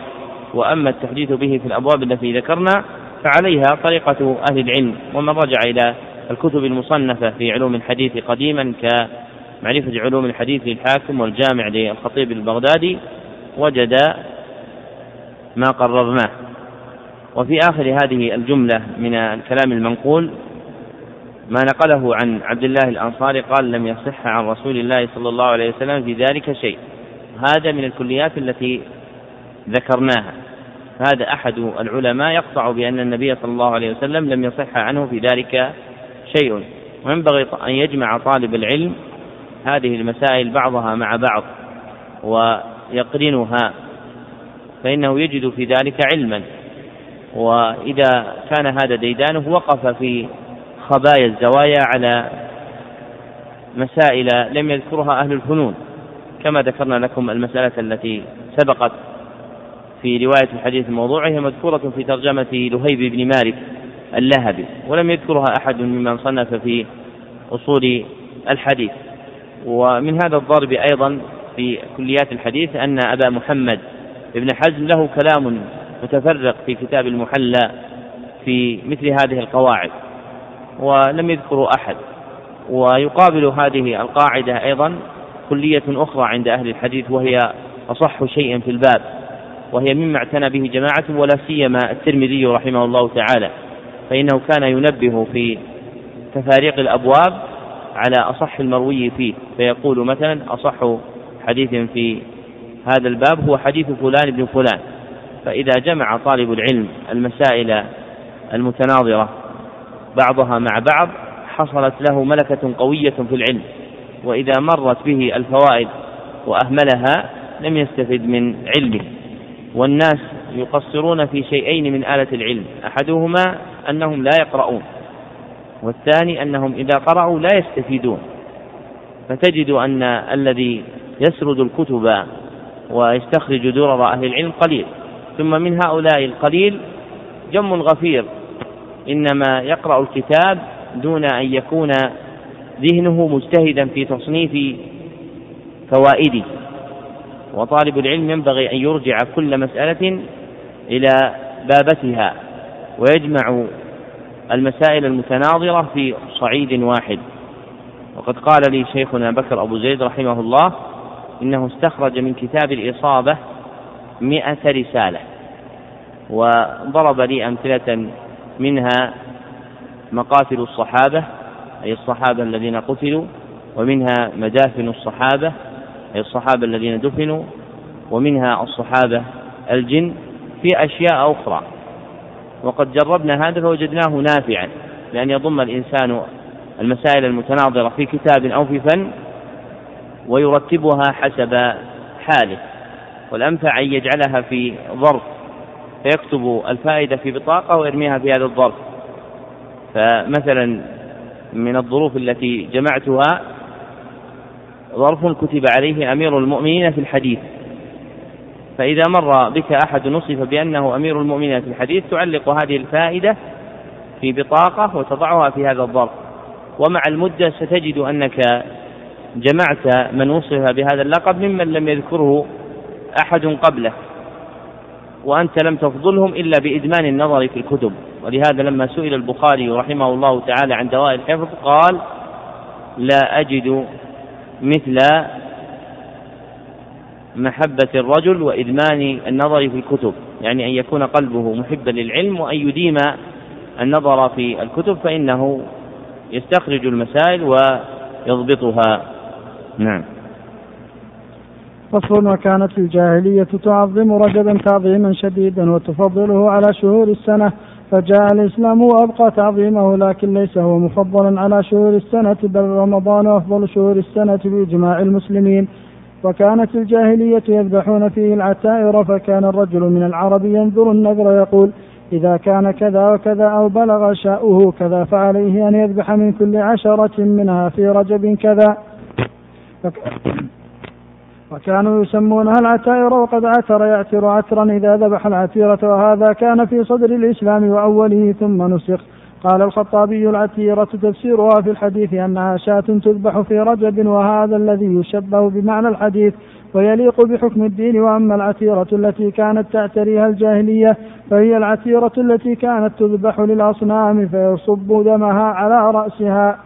وأما التحديث به في الأبواب التي ذكرنا فعليها طريقة أهل العلم ومن رجع إلى الكتب المصنفة في علوم الحديث قديما كمعرفة علوم الحديث للحاكم والجامع للخطيب البغدادي وجد ما قررناه. وفي آخر هذه الجملة من الكلام المنقول ما نقله عن عبد الله الأنصاري قال لم يصح عن رسول الله صلى الله عليه وسلم في ذلك شيء. هذا من الكليات التي ذكرناها. هذا أحد العلماء يقطع بأن النبي صلى الله عليه وسلم لم يصح عنه في ذلك شيء. وينبغي أن يجمع طالب العلم هذه المسائل بعضها مع بعض ويقرنها فإنه يجد في ذلك علما. وإذا كان هذا ديدانه وقف في خبايا الزوايا على مسائل لم يذكرها أهل الفنون. كما ذكرنا لكم المسألة التي سبقت في رواية الحديث الموضوع هي مذكورة في ترجمة لهيب بن مالك اللهبي ولم يذكرها أحد ممن صنف في أصول الحديث. ومن هذا الضرب أيضا في كليات الحديث أن أبا محمد ابن حزم له كلام متفرق في كتاب المحلى في مثل هذه القواعد ولم يذكروا أحد. ويقابل هذه القاعدة أيضا كلية أخرى عند أهل الحديث وهي أصح شيء في الباب. وهي مما اعتنى به جماعة ولا سيما الترمذي رحمه الله تعالى فإنه كان ينبه في تفاريق الأبواب على أصح المروي فيه فيقول مثلا أصح حديث في هذا الباب هو حديث فلان بن فلان فإذا جمع طالب العلم المسائل المتناظرة بعضها مع بعض حصلت له ملكة قوية في العلم وإذا مرت به الفوائد وأهملها لم يستفد من علمه. والناس يقصرون في شيئين من آلة العلم. أحدهما أنهم لا يقرؤون والثاني أنهم إذا قرأوا لا يستفيدون. فتجد أن الذي يسرد الكتب ويستخرج درر أهل العلم قليل ثم من هؤلاء القليل جم غفير إنما يقرأ الكتاب دون أن يكون ذهنه مجتهدا في تصنيف فوائده. وطالب العلم ينبغي أن يرجع كل مسألة إلى بابتها ويجمع المسائل المتناظرة في صعيد واحد. وقد قال لي شيخنا بكر أبو زيد رحمه الله إنه استخرج من كتاب الإصابة مئة رسالة وضرب لي أمثلة منها مقاتل الصحابة أي الصحابة الذين قتلوا ومنها مدافن الصحابة أي الصحابة الذين دفنوا ومنها الصحابة الجن في أشياء أخرى. وقد جربنا هذا فوجدناه نافعا لأن يضم الإنسان المسائل المتناظرة في كتاب أو في فن ويرتبها حسب حاله. والأنفع أن يجعلها في ظرف فيكتب الفائدة في بطاقة ويرميها في هذا الظرف. فمثلا من الظروف التي جمعتها ظرف كتب عليه أمير المؤمنين في الحديث. فإذا مر بك أحد نصف بأنه أمير المؤمنين في الحديث تعلق هذه الفائدة في بطاقة وتضعها في هذا الظرف. ومع المدة ستجد أنك جمعت من وصف بهذا اللقب ممن لم يذكره أحد قبله. وأنت لم تفضلهم إلا بإدمان النظر في الكتب. ولهذا لما سئل البخاري رحمه الله تعالى عن دواء الحفظ قال لا أجد مثل محبة الرجل وإدمان النظر في الكتب. يعني أن يكون قلبه محبا للعلم وأن يديم النظر في الكتب فإنه يستخرج المسائل ويضبطها. نعم. فصل وكانت الجاهلية تعظم رجبا تعظيما شديدا وتفضله على شهور السنة فجاء الإسلام وأبقى تعظيمه لكن ليس هو مفضلا على شهور السنة بل رمضان أفضل شهور السنة بإجماع المسلمين. وكانت الجاهلية يذبحون فيه العتائر فكان الرجل من العرب ينظر النذر يقول إذا كان كذا وكذا أو بلغ شأؤه كذا فعليه أن يذبح من كل عشرة منها في رجب كذا. وكانوا يسمونها العتائر وقد عتر يعتر عترا إذا ذبح العتيرة وهذا كان في صدر الإسلام وأوله ثم نسخ. قال الخطابي العتيرة تفسيرها في الحديث أنها شاة تذبح في رجب وهذا الذي يشبه بمعنى الحديث ويليق بحكم الدين وأما العتيرة التي كانت تعتريها الجاهلية فهي العتيرة التي كانت تذبح للأصنام فيصب دمها على رأسها.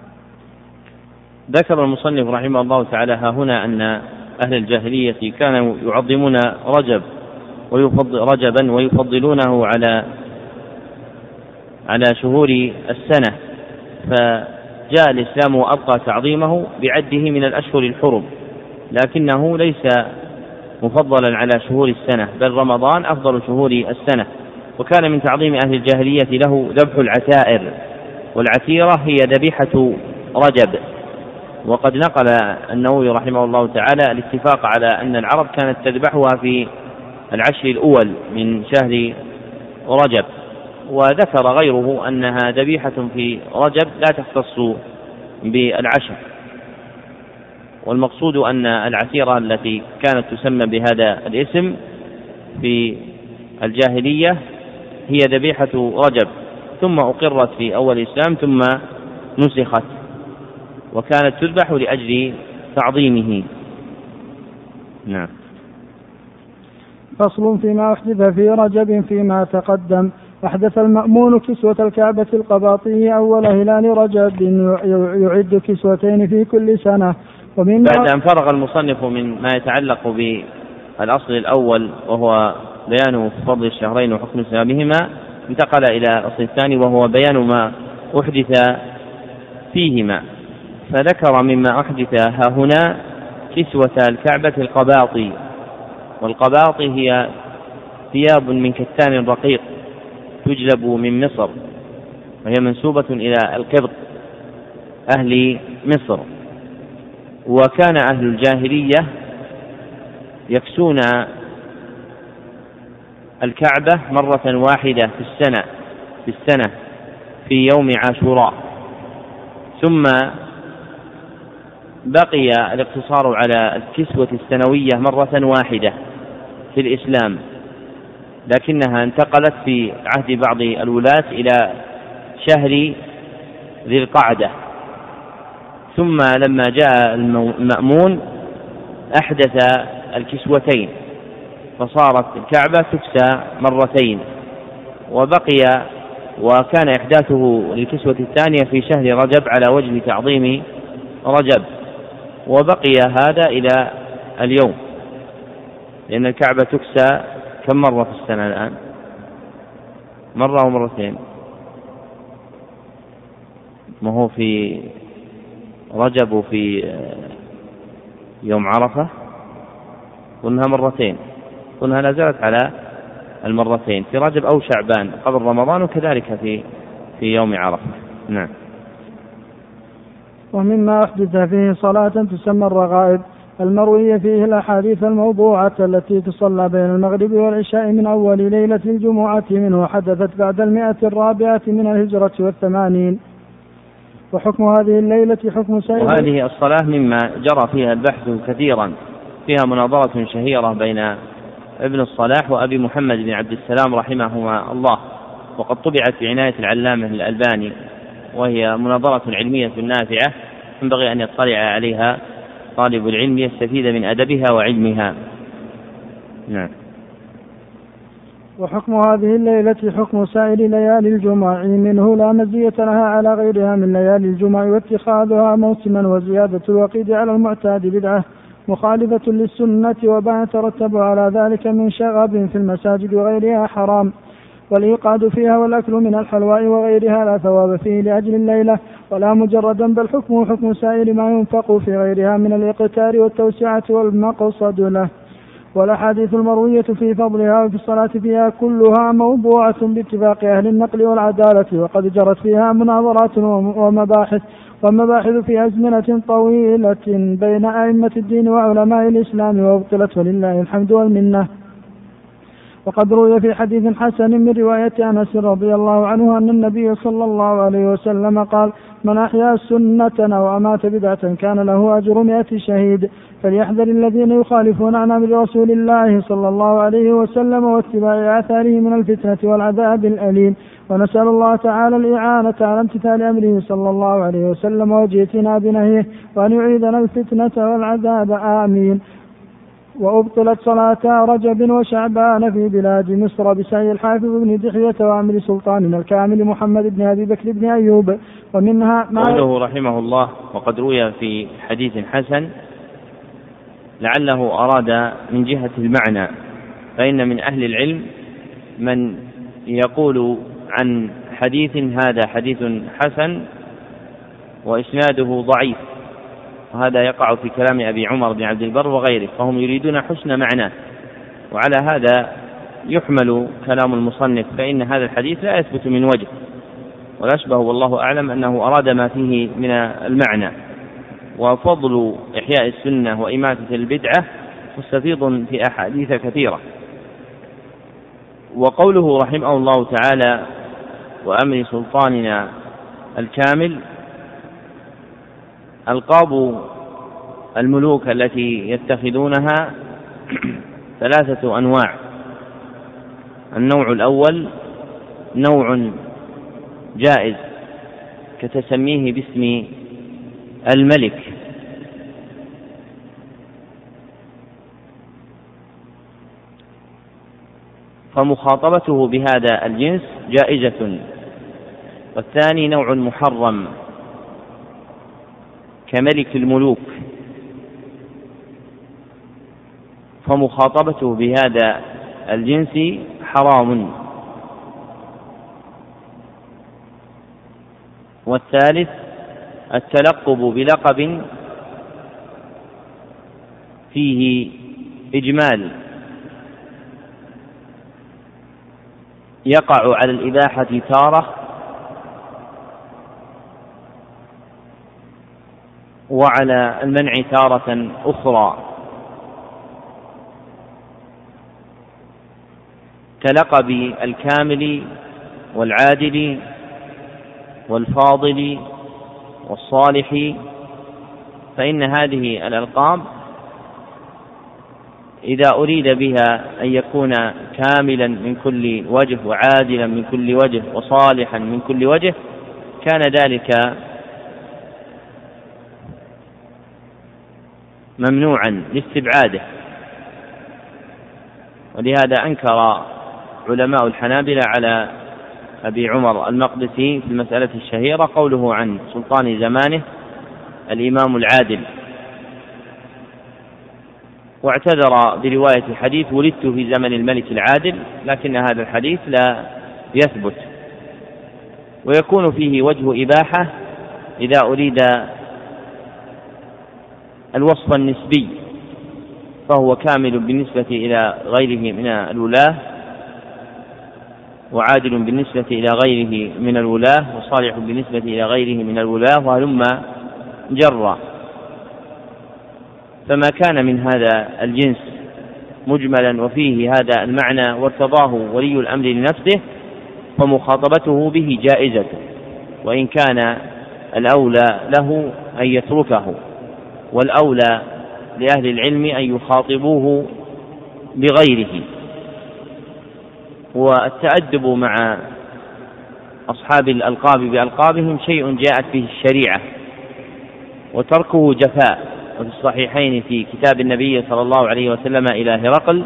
ذكر المصنف رحمه الله تعالى ها هنا أن أهل الجاهلية كانوا يعظمون رجب ويفضل رجبا ويفضلونه على على شهور السنة. فجاء الإسلام وأبقى تعظيمه بعده من الأشهر الحرم. لكنه ليس مفضلا على شهور السنة بل رمضان أفضل شهور السنة. وكان من تعظيم أهل الجاهلية له ذبح العتائر والعتيرة هي ذبيحة رجب. وقد نقل النووي رحمه الله تعالى الاتفاق على أن العرب كانت تذبحها في العشر الأول من شهر رجب وذكر غيره أنها ذبيحة في رجب لا تختص بالعشر. والمقصود أن العسيرة التي كانت تسمى بهذا الاسم في الجاهلية هي ذبيحة رجب ثم أقرت في أول الإسلام ثم نسخت. وكانت تذبح لأجل تعظيمه. نعم. فصل فيما أحدث في رجب فيما تقدم. أحدث المأمون كسوة الكعبة القباطية أول هلال رجب يعد كسوتين في كل سنة. ومن بعد أن فرغ المصنف من ما يتعلق بالأصل الأول وهو بيان فضل الشهرين وحكم صيامهما انتقل إلى الأصل الثاني وهو بيان ما أحدث فيهما. فذكر مما أحدث ها هنا كسوة الكعبة القباطي. والقباطي هي ثياب من كتان رقيق تجلب من مصر وهي منسوبة إلى القبط أهل مصر. وكان أهل الجاهلية يكسون الكعبة مرة واحدة في السنة في السنة في يوم عاشوراء. ثم بقي الاقتصار على الكسوة السنوية مرة واحدة في الإسلام لكنها انتقلت في عهد بعض الولاة إلى شهر ذي القعدة. ثم لما جاء المأمون أحدث الكسوتين فصارت الكعبة تكسى مرتين وبقي وكان إحداثه للكسوة الثانية في شهر رجب على وجه تعظيم رجب. وبقي هذا إلى اليوم. لأن الكعبة تكسى كم مرة في السنة الآن؟ مرة ومرتين ما هو في رجب وفي يوم عرفة؟ قلنا مرتين. قلنا لا زالت على المرتين. في رجب أو شعبان قبل رمضان وكذلك في في يوم عرفة. نعم. ومما أحدث فيه صلاة تسمى الرغائب المروية فيه الأحاديث الموضوعة التي تصلى بين المغرب والعشاء من أول ليلة الجمعة منه حدثت بعد المئة الرابعة من الهجرة والثمانين. وحكم هذه الليلة حكم سائر وهذه الصلاة مما جرى فيها البحث كثيرا. فيها مناظرة شهيرة بين ابن الصلاح وأبي محمد بن عبد السلام رحمهما الله. وقد طبعت بعناية العلامة الألباني وهي مناظرة علمية نافعة. ينبغي أن يطلع عليها طالب العلم يستفيد من أدبها وعلمها. نعم. وحكم هذه الليلة حكم سائر ليالي الجمع منه لا مزية لها على غيرها من ليالي الجمع واتخاذها موسما وزيادة الوقيد على المعتاد بدعة مخالفة للسنة وما يترتب على ذلك من شغب في المساجد وغيرها حرام. والإيقاد فيها والأكل من الحلواء وغيرها لا ثواب فيه لأجل الليلة ولا مجردا بل حكمه حكم سائر ما ينفق في غيرها من الإقتار والتوسعة والمقصد له. والأحاديث المروية في فضلها وفي الصلاة فيها كلها موضوعة باتفاق أهل النقل والعدالة وقد جرت فيها مناظرات ومباحث ومباحث في أزمنة طويلة بين أئمة الدين وعلماء الإسلام وأبطلت ولله الحمد والمنة. وقد روي في حديث حسن من رواية أنس رضي الله عنه أن النبي صلى الله عليه وسلم قال من أحيا سنة أو أمات بدعة كان له أجر مئة شهيد. فليحذر الذين يخالفون عن أمر رسول الله صلى الله عليه وسلم واتباع آثاره من الفتنة والعذاب الأليم. ونسأل الله تعالى الإعانة على امتثال أمره صلى الله عليه وسلم وجئتنا بنهيه وأن يعيدنا الفتنة والعذاب. آمين. وأبطلت صلاة رجب وشعبان في بلاد مصر بسعي الحافظ بن دحية وأمر سلطاننا الكامل محمد بن أبي بكر بن أيوب. ومنها ما قوله رحمه الله وقد روي في حديث حسن لعله أراد من جهة المعنى فإن من أهل العلم من يقول عن حديث هذا حديث حسن وإسناده ضعيف. وهذا يقع في كلام أبي عمر بن عبد البر وغيره فهم يريدون حسن معناه. وعلى هذا يحمل كلام المصنف فإن هذا الحديث لا يثبت من وجه. والأشبه والله أعلم أنه أراد ما فيه من المعنى. وفضل إحياء السنة وإماتة البدعة مستفيض في أحاديث كثيرة. وقوله رحمه الله تعالى وأمر سلطاننا الكامل ألقاب الملوك التي يتخذونها ثلاثة أنواع. النوع الأول نوع جائز كتسميه باسم الملك. فمخاطبته بهذا الجنس جائزة. والثاني نوع محرم. كملك الملوك. فمخاطبته بهذا الجنس حرام. والثالث التلقب بلقب فيه إجمال. يقع على الإباحة تارة وعلى المنع تارة أخرى. كلقب الكامل والعادل والفاضل والصالح فإن هذه الألقاب إذا أريد بها أن يكون كاملا من كل وجه وعادلا من كل وجه وصالحا من كل وجه كان ذلك ممنوعا لاستبعاده. ولهذا أنكر علماء الحنابلة على أبي عمر المقدسي في المسألة الشهيرة قوله عن سلطان زمانه الإمام العادل. واعتذر برواية حديث ولدت في زمن الملك العادل لكن هذا الحديث لا يثبت. ويكون فيه وجه إباحة إذا أريد الوصف النسبي فهو كامل بالنسبة إلى غيره من الولاة وعادل بالنسبة إلى غيره من الولاة وصالح بالنسبة إلى غيره من الولاة وهلم جرا فما كان من هذا الجنس مجملا وفيه هذا المعنى وارتضاه ولي الأمر لنفسه فمخاطبته به جائزة وإن كان الأولى له أن يتركه. والأولى لأهل العلم أن يخاطبوه بغيره. والتأدب مع أصحاب الألقاب بألقابهم شيء جاءت به الشريعة وتركه جفاء. وفي الصحيحين في كتاب النبي صلى الله عليه وسلم إلى هرقل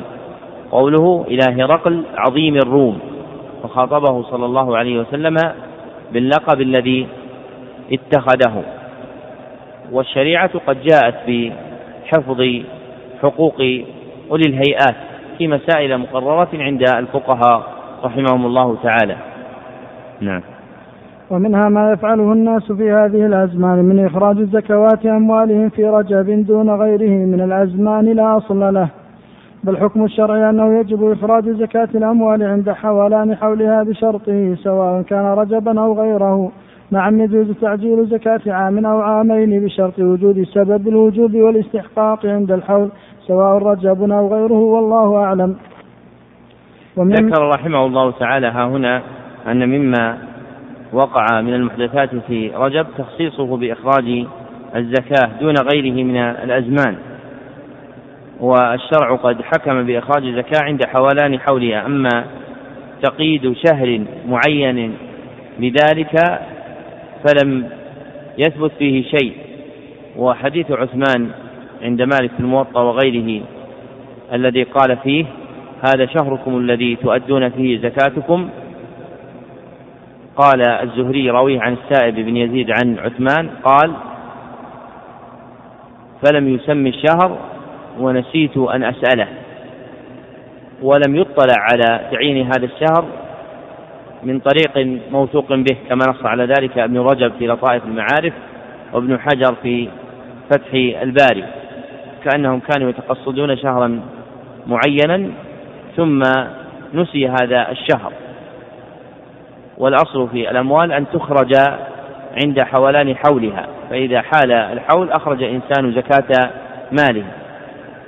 قوله إلى هرقل عظيم الروم فخاطبه صلى الله عليه وسلم باللقب الذي اتخذه. والشريعة قد جاءت بحفظ حقوق أولي الهيئات في مسائل مقررة عند الفقهاء رحمهم الله تعالى. نعم. ومنها ما يفعله الناس في هذه الأزمان من إخراج زكوات أموالهم في رجب دون غيره من الأزمان لا أصل له. بل حكم الشرع أنه يجب إخراج زكاة الأموال عند حولان حولها بشرطه سواء كان رجبا أو غيره. نعم يجوز تعجيل زكاة عام أو عامين بشرط وجود سبب الوجوب والاستحقاق عند الحول سواء رجب أو غيره والله أعلم. ومن ذكر رحمه الله تعالى ها هنا أن مما وقع من المحدثات في رجب تخصيصه بإخراج الزكاة دون غيره من الأزمان. والشرع قد حكم بإخراج الزكاة عند حولان حولها أما تقييد شهر معين بذلك فلم يثبت فيه شيء. وحديث عثمان عند مالك الموطأ وغيره الذي قال فيه هذا شهركم الذي تؤدون فيه زكاتكم؟ قال الزهري رويه عن السائب بن يزيد عن عثمان قال فلم يسمي الشهر ونسيت أن أسأله ولم يطلع على تعيين هذا الشهر من طريق موثوق به كما نص على ذلك ابن رجب في لطائف المعارف وابن حجر في فتح الباري. كأنهم كانوا يتقصدون شهرا معينا ثم نسي هذا الشهر. والأصل في الأموال أن تخرج عند حولان حولها فإذا حال الحول أخرج الإنسان زكاة ماله.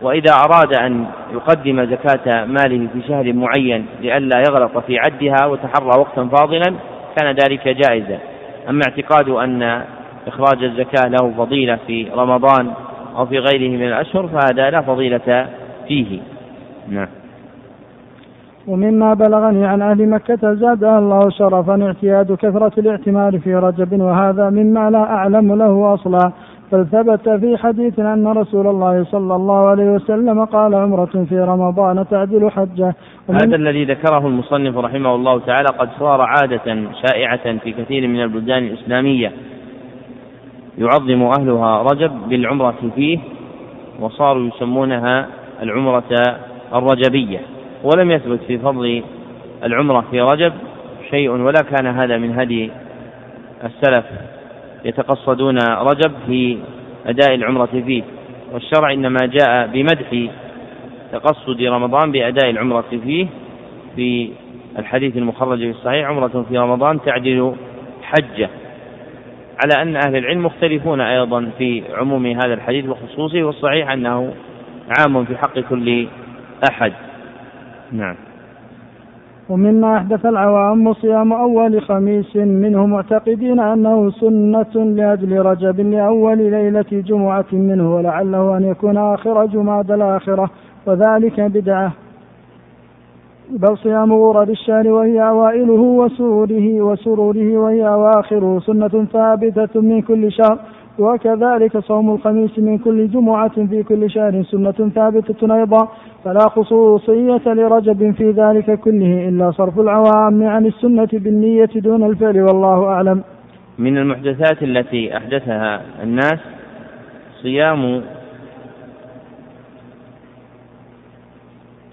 وإذا أراد أن يقدم زكاة ماله في شهر معين لئلا يغلط في عدها وتحرى وقتا فاضلا كان ذلك جائزا. أما اعتقاد أن إخراج الزكاة له فضيلة في رمضان أو في غيره من الأشهر فهذا لا فضيلة فيه. نعم. ومما بلغني عن أهل مكة زادها الله شرفا اعتياد كثرة الاعتمار في رجب وهذا مما لا أعلم له أصلا. بل ثبت في حديث أن رسول الله صلى الله عليه وسلم قال عمرة في رمضان تعدل حجة. هذا الذي ذكره المصنف رحمه الله تعالى قد صار عادة شائعة في كثير من البلدان الإسلامية. يعظم أهلها رجب بالعمرة فيه وصاروا يسمونها العمرة الرجبية. ولم يثبت في فضل العمرة في رجب شيء ولا كان هذا من هدي السلف. يتقصدون رجب في أداء العمرة فيه والشرع إنما جاء بمدح تقصد رمضان بأداء العمرة فيه في الحديث المخرج في الصحيح عمرة في رمضان تعدل حجة. على أن أهل العلم مختلفون أيضا في عموم هذا الحديث وخصوصه والصحيح أنه عام في حق كل أحد. نعم. ومما أحدث العوام صيام أول خميس منه معتقدين أنه سنة لأجل رجب لأول ليلة جمعة منه ولعله أن يكون آخر جماد الآخرة وذلك بدعة. بل صيام غرر الشهر وهي أوائله وسروره وسروره وهي أواخره سنة ثابتة من كل شهر. وكذلك صوم الخميس من كل جمعة في كل شهر سنة ثابتة أيضا فلا خصوصية لرجب في ذلك كله إلا صرف العوام عن السنة بالنية دون الفعل والله أعلم. من المحدثات التي أحدثها الناس صيام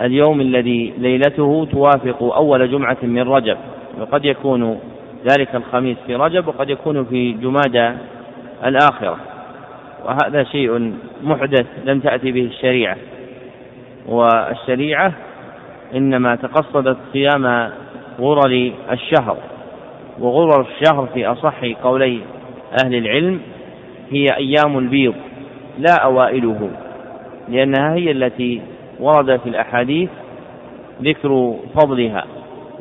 اليوم الذي ليلته توافق أول جمعة من رجب وقد يكون ذلك الخميس في رجب وقد يكون في جمادى الآخرة. وهذا شيء محدث لم تأتي به الشريعة. والشريعة إنما تقصدت صيام غرر الشهر. وغرر الشهر في أصح قولي أهل العلم هي أيام البيض لا أوائله. لأنها هي التي ورد في الأحاديث ذكر فضلها.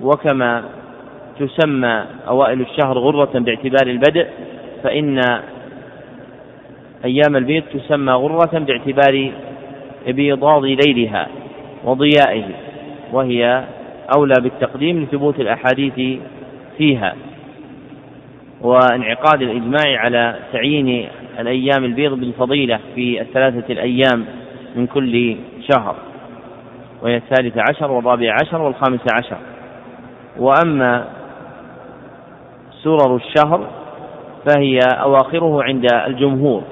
وكما تسمى أوائل الشهر غرة باعتبار البدء فإن أيام البيض تسمى غرة باعتبار بإضاض ليلها وضيائه وهي أولى بالتقديم لثبوت الأحاديث فيها. وانعقاد الإجماع على تعيين الأيام البيض بالفضيلة في الثلاثة الأيام من كل شهر وهي الثالثة عشر والرابع عشر والخامسة عشر. وأما سرر الشهر فهي أواخره عند الجمهور.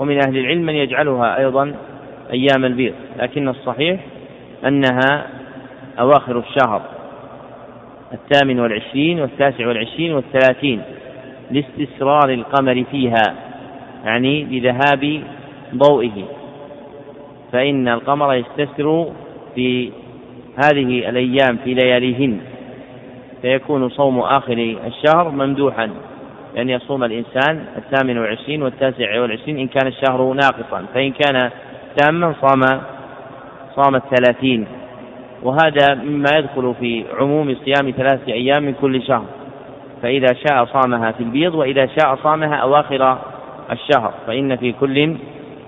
ومن أهل العلم من يجعلها أيضا أيام البيض لكن الصحيح أنها أواخر الشهر الثامن والعشرين والتاسع والعشرين والثلاثين لاستسرار القمر فيها يعني لذهاب ضوئه. فإن القمر يستسر في هذه الأيام في لياليهن فيكون صوم آخر الشهر ممدوحا. لأن يصوم الإنسان الثامن والعشرين والتاسع والعشرين إن كان الشهر ناقصا فإن كان تاما صام صام الثلاثين. وهذا مما يدخل في عموم صيام ثلاثة أيام من كل شهر. فإذا شاء صامها في البيض وإذا شاء صامها أواخر الشهر فإن في كل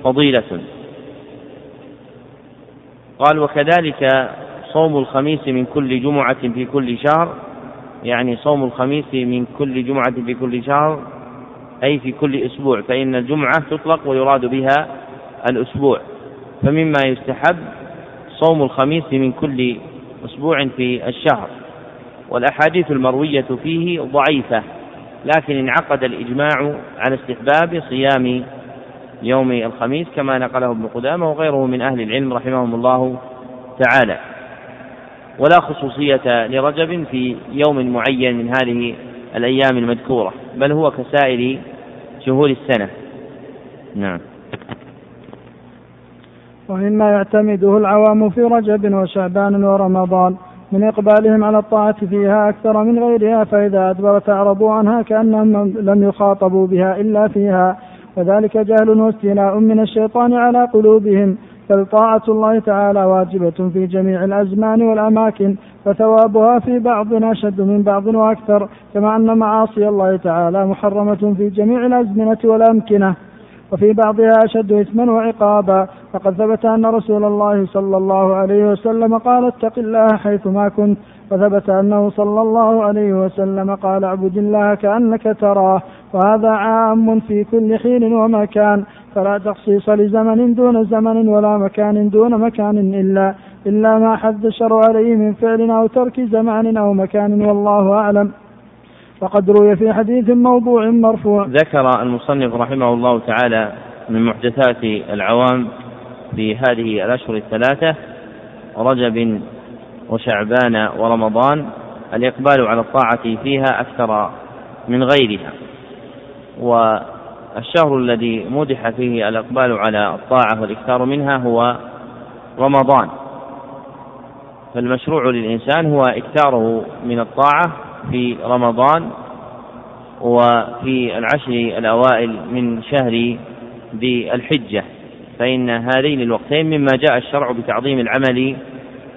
فضيلة. قال وكذلك صوم الخميس من كل جمعة في كل شهر يعني صوم الخميس من كل جمعة في كل شهر أي في كل أسبوع فإن الجمعة تطلق ويراد بها الأسبوع. فمما يستحب صوم الخميس من كل أسبوع في الشهر. والأحاديث المروية فيه ضعيفة لكن انعقد الإجماع على استحباب صيام يوم الخميس كما نقله ابن قدامة وغيره من أهل العلم رحمهم الله تعالى. ولا خصوصية لرجب في يوم معين من هذه الأيام المذكورة بل هو كسائر شهور السنة. نعم. ومما يعتمده العوام في رجب وشعبان ورمضان من إقبالهم على الطاعة فيها أكثر من غيرها فإذا أدبرت أعرضوا عنها كأنهم لم يخاطبوا بها إلا فيها وذلك جهل واستيلاء من الشيطان على قلوبهم. بل طاعة الله تعالى واجبة في جميع الأزمان والأماكن فثوابها في بعض أشد من بعض وأكثر كما أن معاصي الله تعالى محرمة في جميع الأزمنة والأمكنة وفي بعضها أشد إثما وعقابا. فقد ثبت أن رسول الله صلى الله عليه وسلم قال اتق الله حيثما كنت. وثبت أنه صلى الله عليه وسلم قال اعبد الله كأنك تراه وهذا عام في كل حين ومكان فلا تخصيص لزمن دون زمن ولا مكان دون مكان إلا إلا ما حد الشرع عليه من فعل أو ترك زمان أو مكان والله أعلم. وقد روي في حديث موضوع مرفوع. ذكر المصنف رحمه الله تعالى من محدثات العوام في هذه الأشهر الثلاثة رجب وشعبان ورمضان الإقبال على الطاعة فيها أكثر من غيرها. والشهر الذي مدح فيه الإقبال على الطاعة والإكثار منها هو رمضان. فالمشروع للإنسان هو إكثاره من الطاعة في رمضان وفي العشر الأوائل من شهر ذي الحجة. فإن هذين الوقتين مما جاء الشرع بتعظيم العمل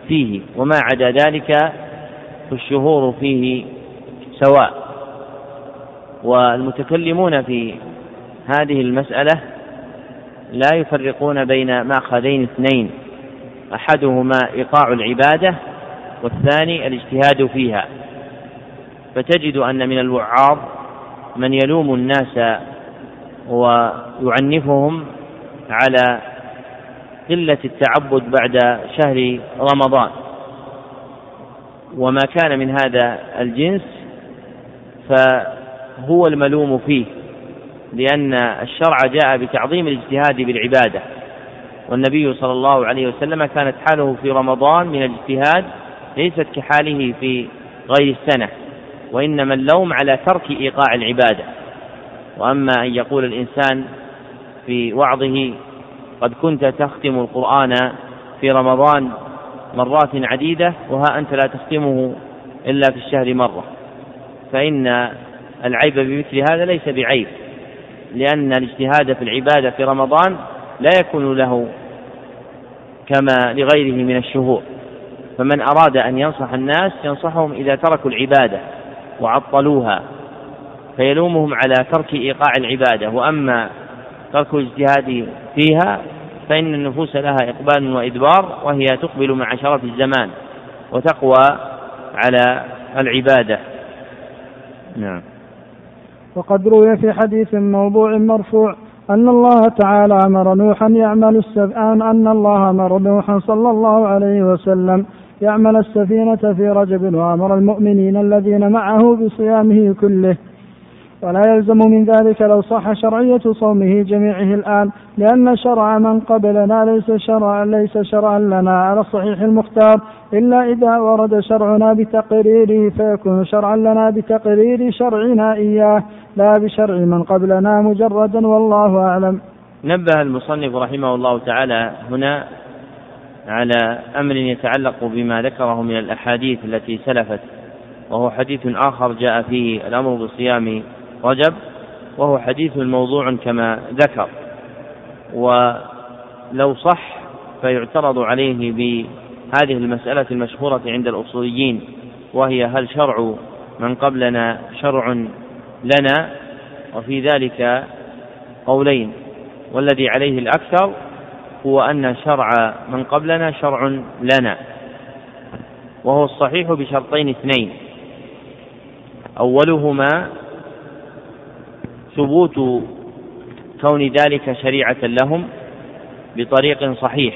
فيه وما عدا ذلك فالشهور فيه سواء. والمتكلمون في هذه المسألة لا يفرقون بين مأخذين اثنين أحدهما إيقاع العبادة والثاني الاجتهاد فيها. فتجد أن من الوعاظ من يلوم الناس ويعنفهم على قلة التعبد بعد شهر رمضان. وما كان من هذا الجنس فهو الملوم فيه لأن الشرع جاء بتعظيم الاجتهاد بالعبادة. والنبي صلى الله عليه وسلم كانت حاله في رمضان من الاجتهاد ليست كحاله في غير السنة وإنما اللوم على ترك إيقاع العبادة. وأما أن يقول الإنسان في وعظه قد كنت تختم القرآن في رمضان مرات عديدة وها أنت لا تختمه إلا في الشهر مرة. فإن العيب بمثل هذا ليس بعيب لأن الاجتهاد في العبادة في رمضان لا يكون له كما لغيره من الشهور. فمن أراد أن ينصح الناس ينصحهم إذا تركوا العبادة وعطلوها فيلومهم على ترك إيقاع العبادة. وأما ترك الاجتهاد فيها فإن النفوس لها إقبال وإدبار وهي تقبل مع شرف الزمان وتقوى على العبادة. نعم. وقد روي في حديث موضوع مرفوع أن الله تعالى أمر نوحا يعمل السفينة أن الله أمر نوحا صلى الله عليه وسلم يعمل السفينة في رجب وأمر المؤمنين الذين معه بصيامه كله. ولا يلزم من ذلك لو صح شرعية صومه جميعه الآن لأن شرع من قبلنا ليس شرعا ليس شرعا لنا على الصحيح المختار. إلا إذا ورد شرعنا بتقريره فيكون شرعا لنا بتقرير شرعنا إياه لا بشرع من قبلنا مجردا والله أعلم. نبه المصنف رحمه الله تعالى هنا على أمر يتعلق بما ذكره من الأحاديث التي سلفت وهو حديث آخر جاء فيه الأمر بصيام رجب وهو حديث موضوع كما ذكر. ولو صح فيعترض عليه هذه المسألة المشهورة عند الأصوليين وهي هل شرع من قبلنا شرع لنا؟ وفي ذلك قولين. والذي عليه الأكثر هو أن شرع من قبلنا شرع لنا. وهو الصحيح بشرطين اثنين. أولهما ثبوت كون ذلك شريعة لهم بطريق صحيح.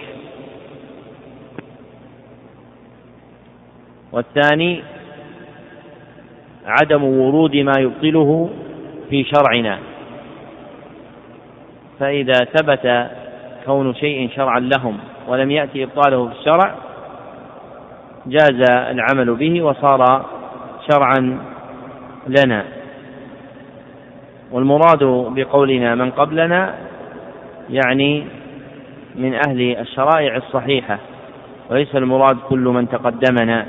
والثاني عدم ورود ما يبطله في شرعنا. فإذا ثبت كون شيء شرعا لهم ولم يأتي إبطاله في الشرع جاز العمل به وصار شرعا لنا. والمراد بقولنا من قبلنا يعني من أهل الشرائع الصحيحة وليس المراد كل من تقدمنا.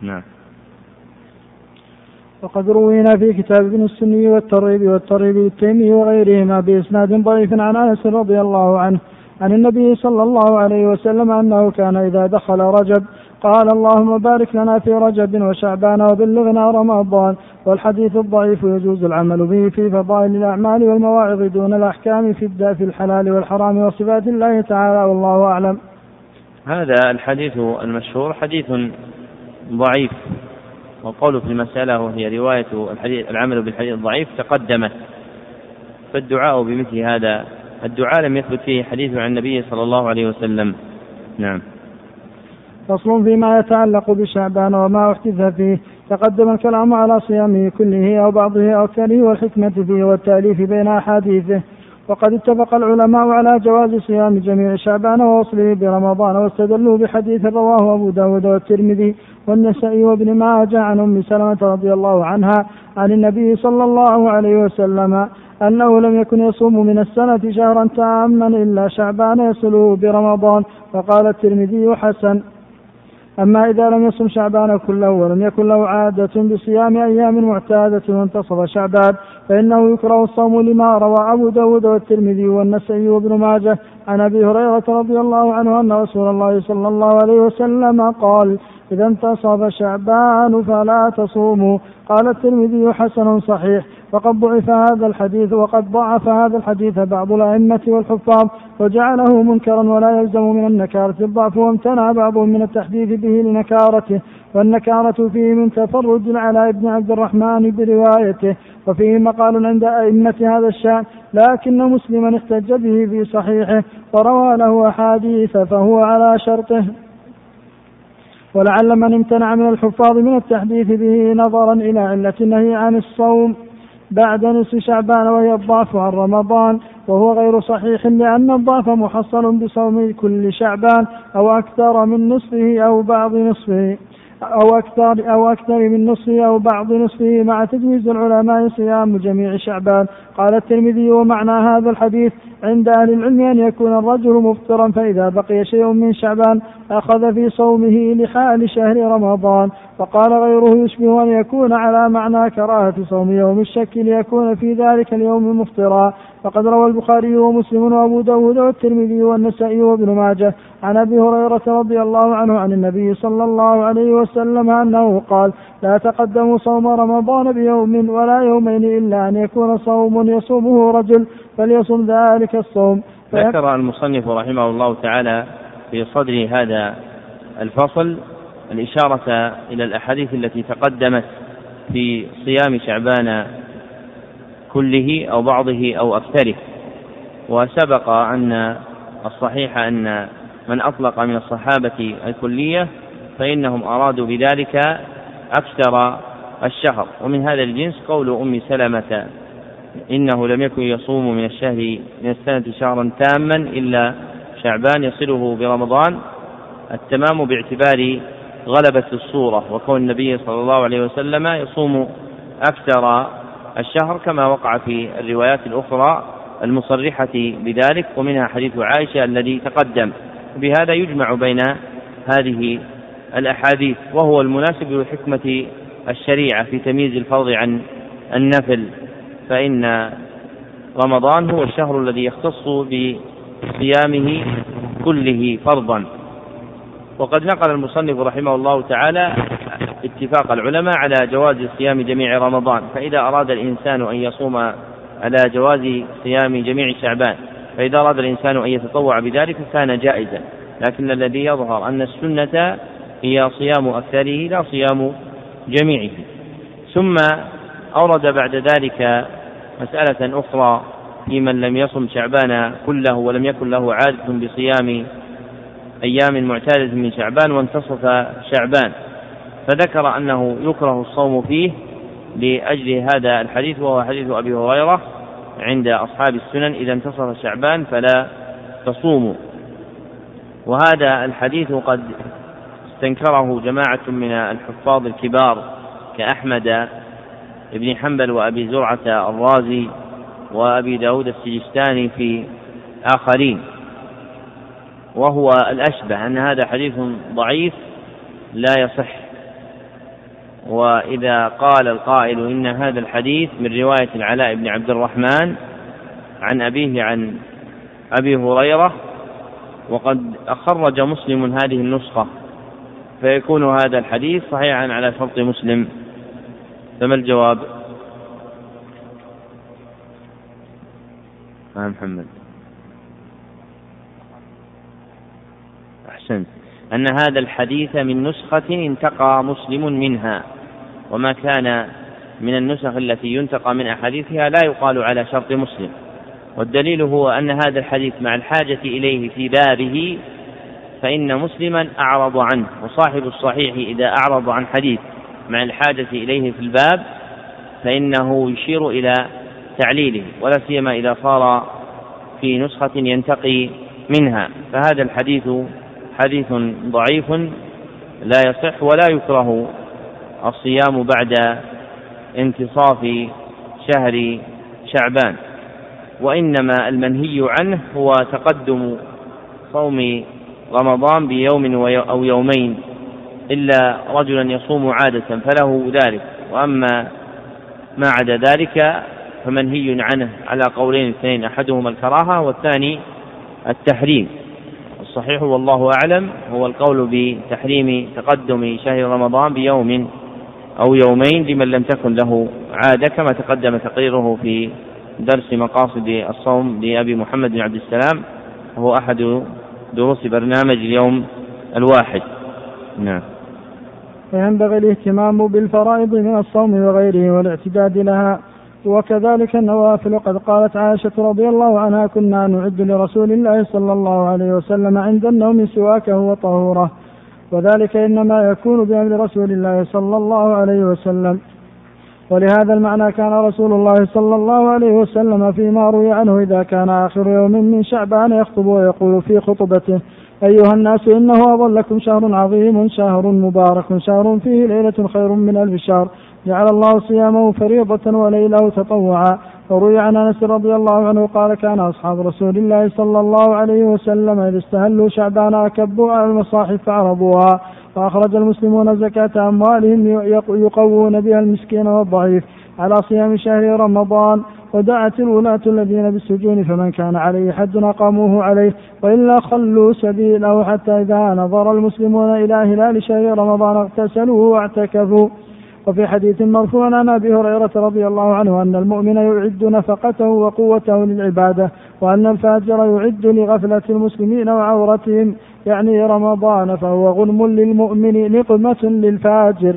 نعم. وقد روينا في كتاب ابن السني والترغيب والترغيب التيمي وغيرهما بإسناد ضعيف عن أنس رضي الله عنه عن النبي صلى الله عليه وسلم أنه كان إذا دخل رجب قال اللهم بارك لنا في رجب وشعبان وبلغنا رمضان والحديث الضعيف يجوز العمل به في فضائل الأعمال والمواعظ دون الأحكام في في الحلال والحرام وصفات الله تعالى والله أعلم. هذا الحديث المشهور حديث ضعيف والقول في المسألة وهي رواية الحديث العمل بالحديث الضعيف تقدمت فالدعاء بمثل هذا الدعاء لم يثبت فيه حديث عن النبي صلى الله عليه وسلم. نعم. فصل فيما يتعلق بشعبان وما احدث فيه. تقدم الكلام على صيامه كله أو بعضه أو كله والحكمة فيه والتأليف بين أحاديثه. وقد اتفق العلماء على جواز صيام جميع شعبان ووصله برمضان واستدلوا بحديث رواه أبو داود والترمذي والنسائي وابن ماجه عن أم سلمة رضي الله عنها عن النبي صلى الله عليه وسلم أنه لم يكن يصوم من السنة شهرا تاما إلا شعبان يصله برمضان. فقال الترمذي حسن. أما إذا لم يصم شعبان كله ولم يكن له عادة بصيام أيام معتادة وانتصف شعبان فإنه يكره الصوم لما روى أبو داود والترمذي والنسائي وابن ماجه عن أبي هريرة رضي الله عنه أن رسول الله صلى الله عليه وسلم قال إذا انتصف شعبان فلا تصوموا قال الترمذي حسن صحيح. وقد ضعف هذا الحديث وقد ضعف هذا الحديث بعض الأئمة والحفاظ وجعله منكرا ولا يلزم من النكارة الضعف وامتنع بعضهم من التحديث به لنكارته. والنكارة فيه من تفرد العلاء بن عبد الرحمن بروايته. وفيه مقال عند أئمة هذا الشأن لكن مسلما احتج به في صحيحه وروى له أحاديث فهو على شرطه. ولعل من امتنع من الحفاظ من التحديث به نظرا إلى علة النهي عن الصوم بعد نصف شعبان وهي الضعف عن رمضان وهو غير صحيح لأن الضعف محصل بصوم كل شعبان أو أكثر من نصفه أو بعض نصفه. أو أكثر أو أكثر من نصفه أو بعض نصفه مع تجويز العلماء صيام جميع شعبان. قال الترمذي ومعنى هذا الحديث عند أهل العلم أن يكون الرجل مفطرا فإذا بقي شيء من شعبان أخذ في صومه لحال شهر رمضان. وقال غيره يشبه أن يكون على معنى كراهة صوم يوم الشك ليكون في ذلك اليوم مفطرا. فقد روى البخاري ومسلم وأبو داود والترمذي والنسائي وابن ماجه عن أبي هريرة رضي الله عنه عن النبي صلى الله عليه وسلم أنه قال لا تقدموا صوم رمضان بيوم ولا يومين إلا أن يكون صوم يصومه رجل فليصم ذلك الصوم. ذكر المصنف رحمه الله تعالى في صدر هذا الفصل الإشارة إلى الأحاديث التي تقدمت في صيام شعبان كله أو بعضه أو أكثره. وسبق أن الصحيح أن من أطلق من الصحابة الكلية فإنهم أرادوا بذلك أكثر الشهر. ومن هذا الجنس قول أم سلمة إنه لم يكن يصوم من الشهر من السنة شهرا تاما إلا شعبان يصله برمضان. التمام باعتبار غلبة الصورة وكون النبي صلى الله عليه وسلم يصوم أكثر الشهر كما وقع في الروايات الأخرى المصرحة بذلك ومنها حديث عائشة الذي تقدم. بهذا يجمع بين هذه الأحاديث وهو المناسب لحكمة الشريعة في تمييز الفرض عن النفل. فإن رمضان هو الشهر الذي يختص صيامه كله فرضا. وقد نقل المصنف رحمه الله تعالى اتفاق العلماء على جواز صيام جميع رمضان فإذا أراد الإنسان أن يصوم على جواز صيام جميع شعبان فإذا أراد الإنسان أن يتطوع بذلك كان جائزا. لكن الذي يظهر أن السنة هي صيام أكثره لا صيام جميعه. ثم أورد بعد ذلك مسألة أخرى في من لم يصم شعبان كله ولم يكن له عادة بصيام أيام معتادة من شعبان وانتصف شعبان. فذكر أنه يكره الصوم فيه لأجل هذا الحديث وهو حديث أبي هريرة عند أصحاب السنن إذا انتصف شعبان فلا تصوموا. وهذا الحديث قد استنكره جماعة من الحفاظ الكبار كأحمد بن حنبل وأبي زرعة الرازي وأبي داود السجستاني في آخرين. وهو الأشبه أن هذا حديث ضعيف لا يصح. وإذا قال القائل إن هذا الحديث من رواية العلاء بن عبد الرحمن عن أبيه عن أبي هريرة وقد أخرج مسلم هذه النسخة فيكون هذا الحديث صحيحا على شرط مسلم. فما الجواب؟ آه محمد. أحسنت. أن هذا الحديث من نسخة انتقى مسلم منها وما كان من النسخ التي ينتقى من أحاديثها لا يقال على شرط مسلم. والدليل هو أن هذا الحديث مع الحاجة إليه في بابه فإن مسلما أعرض عنه وصاحب الصحيح إذا أعرض عن حديث مع الحاجة إليه في الباب فإنه يشير إلى تعليله ولا سيما إذا صار في نسخة ينتقي منها. فهذا الحديث حديث ضعيف لا يصح ولا يكره الصيام بعد انتصاف شهر شعبان وإنما المنهي عنه هو تقدم صوم رمضان بيوم أو يومين إلا رجلا يصوم عادة فله ذلك وأما ما عدا ذلك فمنهي عنه على قولين اثنين أحدهما الكراهة والثاني التحريم. الصحيح والله أعلم هو القول بتحريم تقدم شهر رمضان بيوم أو يومين لمن لم تكن له عادة كما تقدم تقريره في درس مقاصد الصوم لأبي محمد بن عبد السلام وهو أحد دروس برنامج اليوم الواحد. نعم. فينبغي الاهتمام بالفرائض من الصوم وغيره والاعتداد لها. وكذلك النوافل. قد قالت عائشة رضي الله عنها كنا نعد لرسول الله صلى الله عليه وسلم عند النوم سواكه وطهوره وذلك إنما يكون بأمر رسول الله صلى الله عليه وسلم. ولهذا المعنى كان رسول الله صلى الله عليه وسلم فيما روي عنه إذا كان آخر يوم من شعبان يخطب ويقول في خطبته أيها الناس إنه أظلكم شهر عظيم شهر مبارك شهر فيه ليلة خير من ألف شهر. جعل الله صيامه فريضة وليله تطوعا. وروي عن أنس رضي الله عنه قال كان أصحاب رسول الله صلى الله عليه وسلم إذا استهلوا شعبان أكبوا على المصاحف فعرضوها فأخرج المسلمون زكاة أموالهم يقوون بها المسكين والضعيف على صيام شهر رمضان. ودعت الولاة الذين بالسجون فمن كان عليه حد أقاموه عليه. وإلا خلوا سبيله حتى إذا نظر المسلمون إلى هلال شهر رمضان اغتسلوا واعتكفوا. وفي حديث مرفوع عن أبي هريرة رضي الله عنه أن المؤمن يعد نفقته وقوته للعبادة وأن الفاجر يعد لغفلة المسلمين وعورتهم يعني رمضان فهو غنم للمؤمن نقمة للفاجر.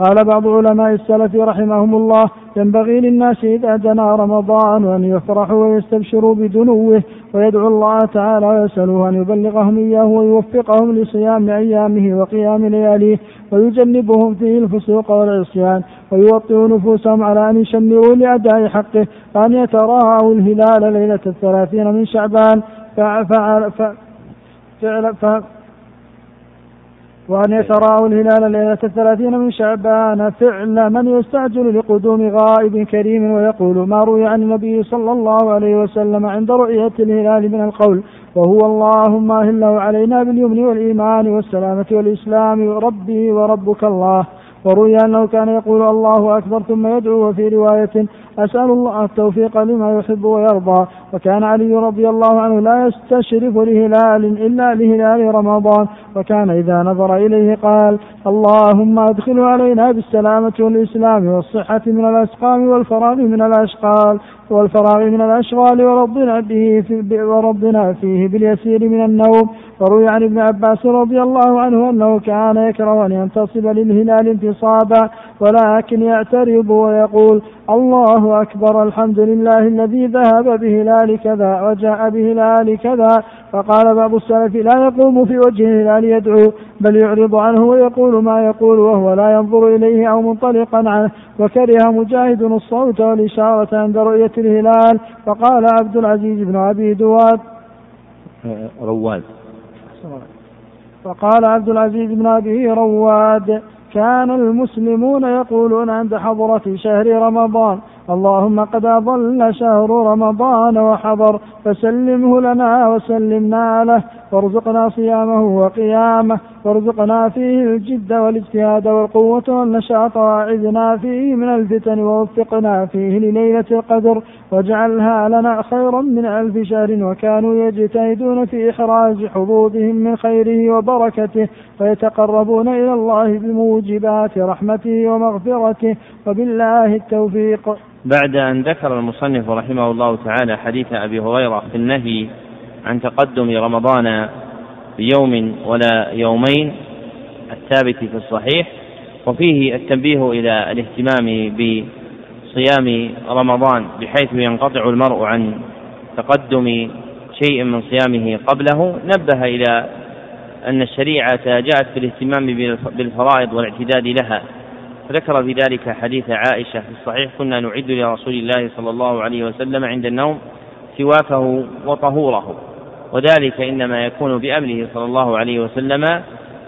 قال بعض علماء السلف رحمهم الله ينبغي للناس إذا دنا رمضان أن يفرحوا ويستبشروا بدنوه ويدعو الله تعالى ويسألوه أن يبلغهم إياه ويوفقهم لصيام أيامه وقيام لياليه ويجنبهم فيه الفسوق والعصيان ويوطئ نفوسهم على أن يشمروا لأداء حقه وأن يتراءوا الهلال ليلة الثلاثين من شعبان فعل فعل فعل وأن يتراءوا الهلال ليلة الثلاثين من شعبان فعل من يستعجل لقدوم غائب كريم ويقول ما روي عن النبي صلى الله عليه وسلم عند رؤية الهلال من القول وهو اللهم أهله علينا باليمن والإيمان والسلامة والإسلام ربي وربك الله. وروي أنه كان يقول الله أكبر ثم يدعو وفي رواية أسأل الله التوفيق لما يحب ويرضى. وكان علي رضي الله عنه لا يستشرف لهلال إلا لهلال رمضان. وكان إذا نظر إليه قال اللهم أدخل علينا بالسلامة والإسلام والصحة من الأسقام والفراغ من الأشقال. والفراغ من الأشغال وربنا به في وربنا فيه باليسير من النوم. وروي عن ابن عباس رضي الله عنه أنه كان يكره أن ينتصب للهلال انتصابا ولكن يعترض ويقول الله أكبر الحمد لله الذي ذهب بهلال كذا وجاء بهلال كذا فقال بعض السلف لا يقوم في وجه الهلال يدعو بل يعرض عنه ويقول ما يقول وهو لا ينظر إليه أو منطلقا عنه وكره مجاهد الصوت والإشارة عند رؤية الهلال فقال عبد العزيز بن أبي دواد. رواد. فقال عبد العزيز بن أبي رواد. كان المسلمون يقولون عند حضرة شهر رمضان اللهم قد أضل شهر رمضان وحضر فسلمه لنا وسلمنا له وارزقنا صيامه وقيامه وارزقنا فيه الجد والاجتهاد والقوة والنشاط وأعذنا فيه من الفتن ووفقنا فيه لليلة القدر واجعلها لنا خيرا من ألف شهر وكانوا يجتهدون في إخراج حظوظهم من خيره وبركته ويتقربون إلى الله بموجبات رحمته ومغفرته وبالله التوفيق. بعد أن ذكر المصنف رحمه الله تعالى حديث أبي هريرة في النهي عن تقدم رمضان بيوم ولا يومين الثابت في الصحيح وفيه التنبيه إلى الاهتمام بصيام رمضان بحيث ينقطع المرء عن تقدم شيء من صيامه قبله. نبه إلى أن الشريعة جاءت بالاهتمام بالفرائض والاعتداد لها. فذكر في ذلك حديث عائشة في الصحيح كنا نعد لرسول الله صلى الله عليه وسلم عند النوم سواكه وطهوره وذلك إنما يكون بأمره صلى الله عليه وسلم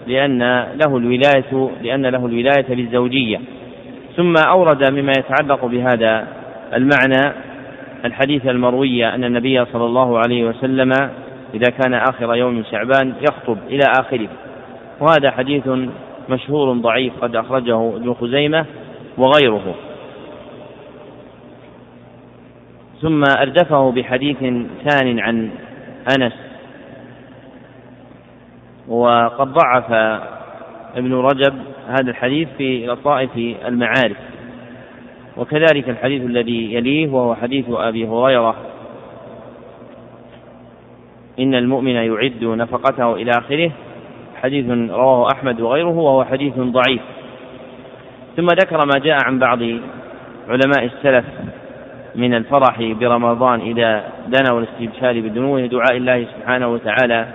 لأن له الولاية لأن له الولاية للزوجية. ثم أورد مما يتعلق بهذا المعنى الحديث المروي أن النبي صلى الله عليه وسلم إذا كان آخر يوم شعبان يخطب إلى آخره وهذا حديث مشهور ضعيف قد أخرجه ابن خزيمة وغيره. ثم أردفه بحديث ثان عن أنس وقد ضعف ابن رجب هذا الحديث في لطائف المعارف. وكذلك الحديث الذي يليه وهو حديث أبي هريرة إن المؤمن يعد نفقته إلى آخره حديث رواه أحمد وغيره وهو حديث ضعيف. ثم ذكر ما جاء عن بعض علماء السلف من الفرح برمضان إذا دنا والاستبشار بدنوه دعاء الله سبحانه وتعالى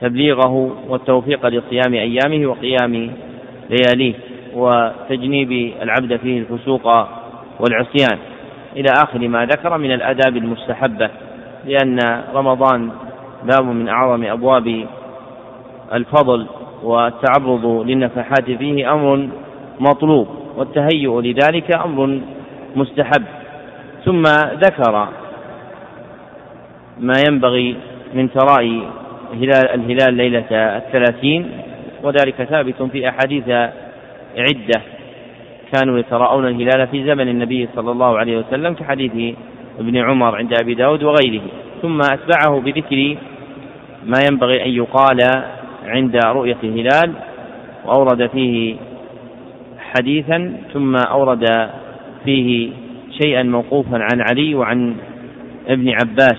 تبليغه والتوفيق لصيام أيامه وقيام لياليه وتجنيب العبد فيه الفسوق والعصيان. إلى آخر ما ذكر من الآداب المستحبة لأن رمضان باب من أعظم أبواب الفضل والتعرض للنفحات فيه أمر مطلوب والتهيؤ لذلك أمر مستحب. ثم ذكر ما ينبغي من تراءي هلال الهلال ليلة الثلاثين وذلك ثابت في أحاديث عدة كانوا يتراءون الهلال في زمن النبي صلى الله عليه وسلم كحديث ابن عمر عند أبي داود وغيره. ثم أتبعه بذكر ما ينبغي أن يقال عند رؤية الهلال وأورد فيه حديثا ثم أورد فيه شيئا موقوفا عن علي وعن ابن عباس.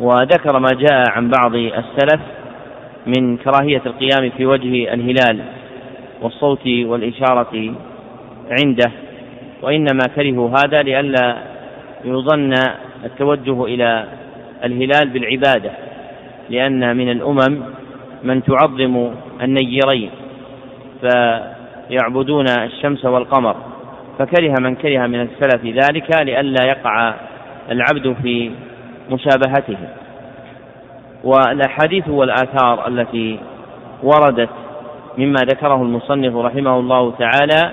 وذكر ما جاء عن بعض السلف من كراهية القيام في وجه الهلال والصوت والإشارة عنده وإنما كرهوا هذا لئلا يظن التوجه إلى الهلال بالعبادة. لأن من الأمم من تعظم النيرين فيعبدون الشمس والقمر فكره من كره من السلف ذلك لئلا يقع العبد في مشابهته. والأحاديث والآثار التي وردت مما ذكره المصنف رحمه الله تعالى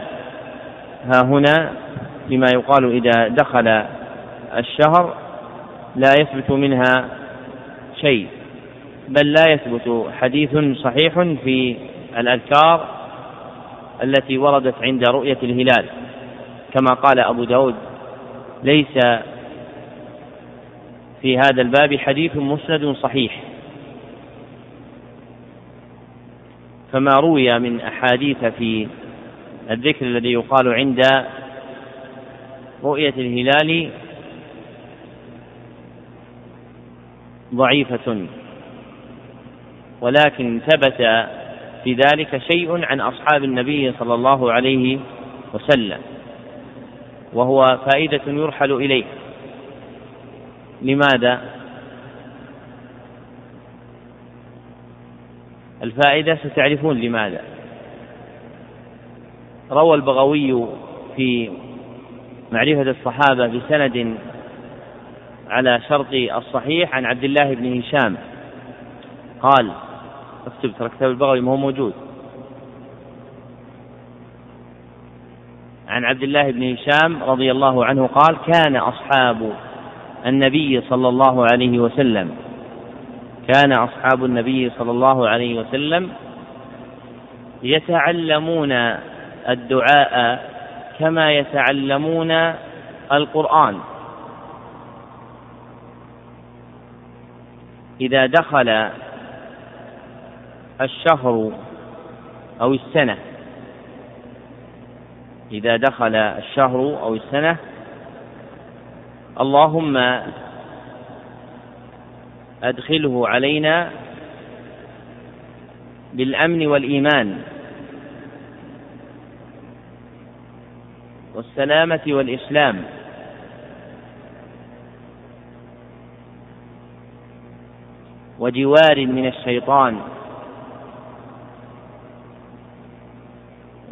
ها هنا فيما يقال إذا دخل الشهر لا يثبت منها شيء. بل لا يثبت حديث صحيح في الأذكار التي وردت عند رؤية الهلال. كما قال أبو داود ليس في هذا الباب حديث مسند صحيح. فما روي من أحاديث في الذكر الذي يقال عند رؤية الهلال ضعيفة. ولكن ثبت في ذلك شيء عن أصحاب النبي صلى الله عليه وسلم وهو فائدة يرحل إليه لماذا؟ الفائدة ستعرفون لماذا روى البغوي في معرفة الصحابة بسند على شرط الصحيح عن عبد الله بن هشام قال اكتب ترى كتاب البغوي ما هو موجود. عن عبد الله بن هشام رضي الله عنه قال كان أصحاب النبي صلى الله عليه وسلم كان أصحاب النبي صلى الله عليه وسلم يتعلمون الدعاء كما يتعلمون القرآن. إذا دخل الشهر أو السنة. إذا دخل الشهر أو السنة اللهم أدخله علينا بالأمن والإيمان والسلامة والإسلام. وجوار من الشيطان.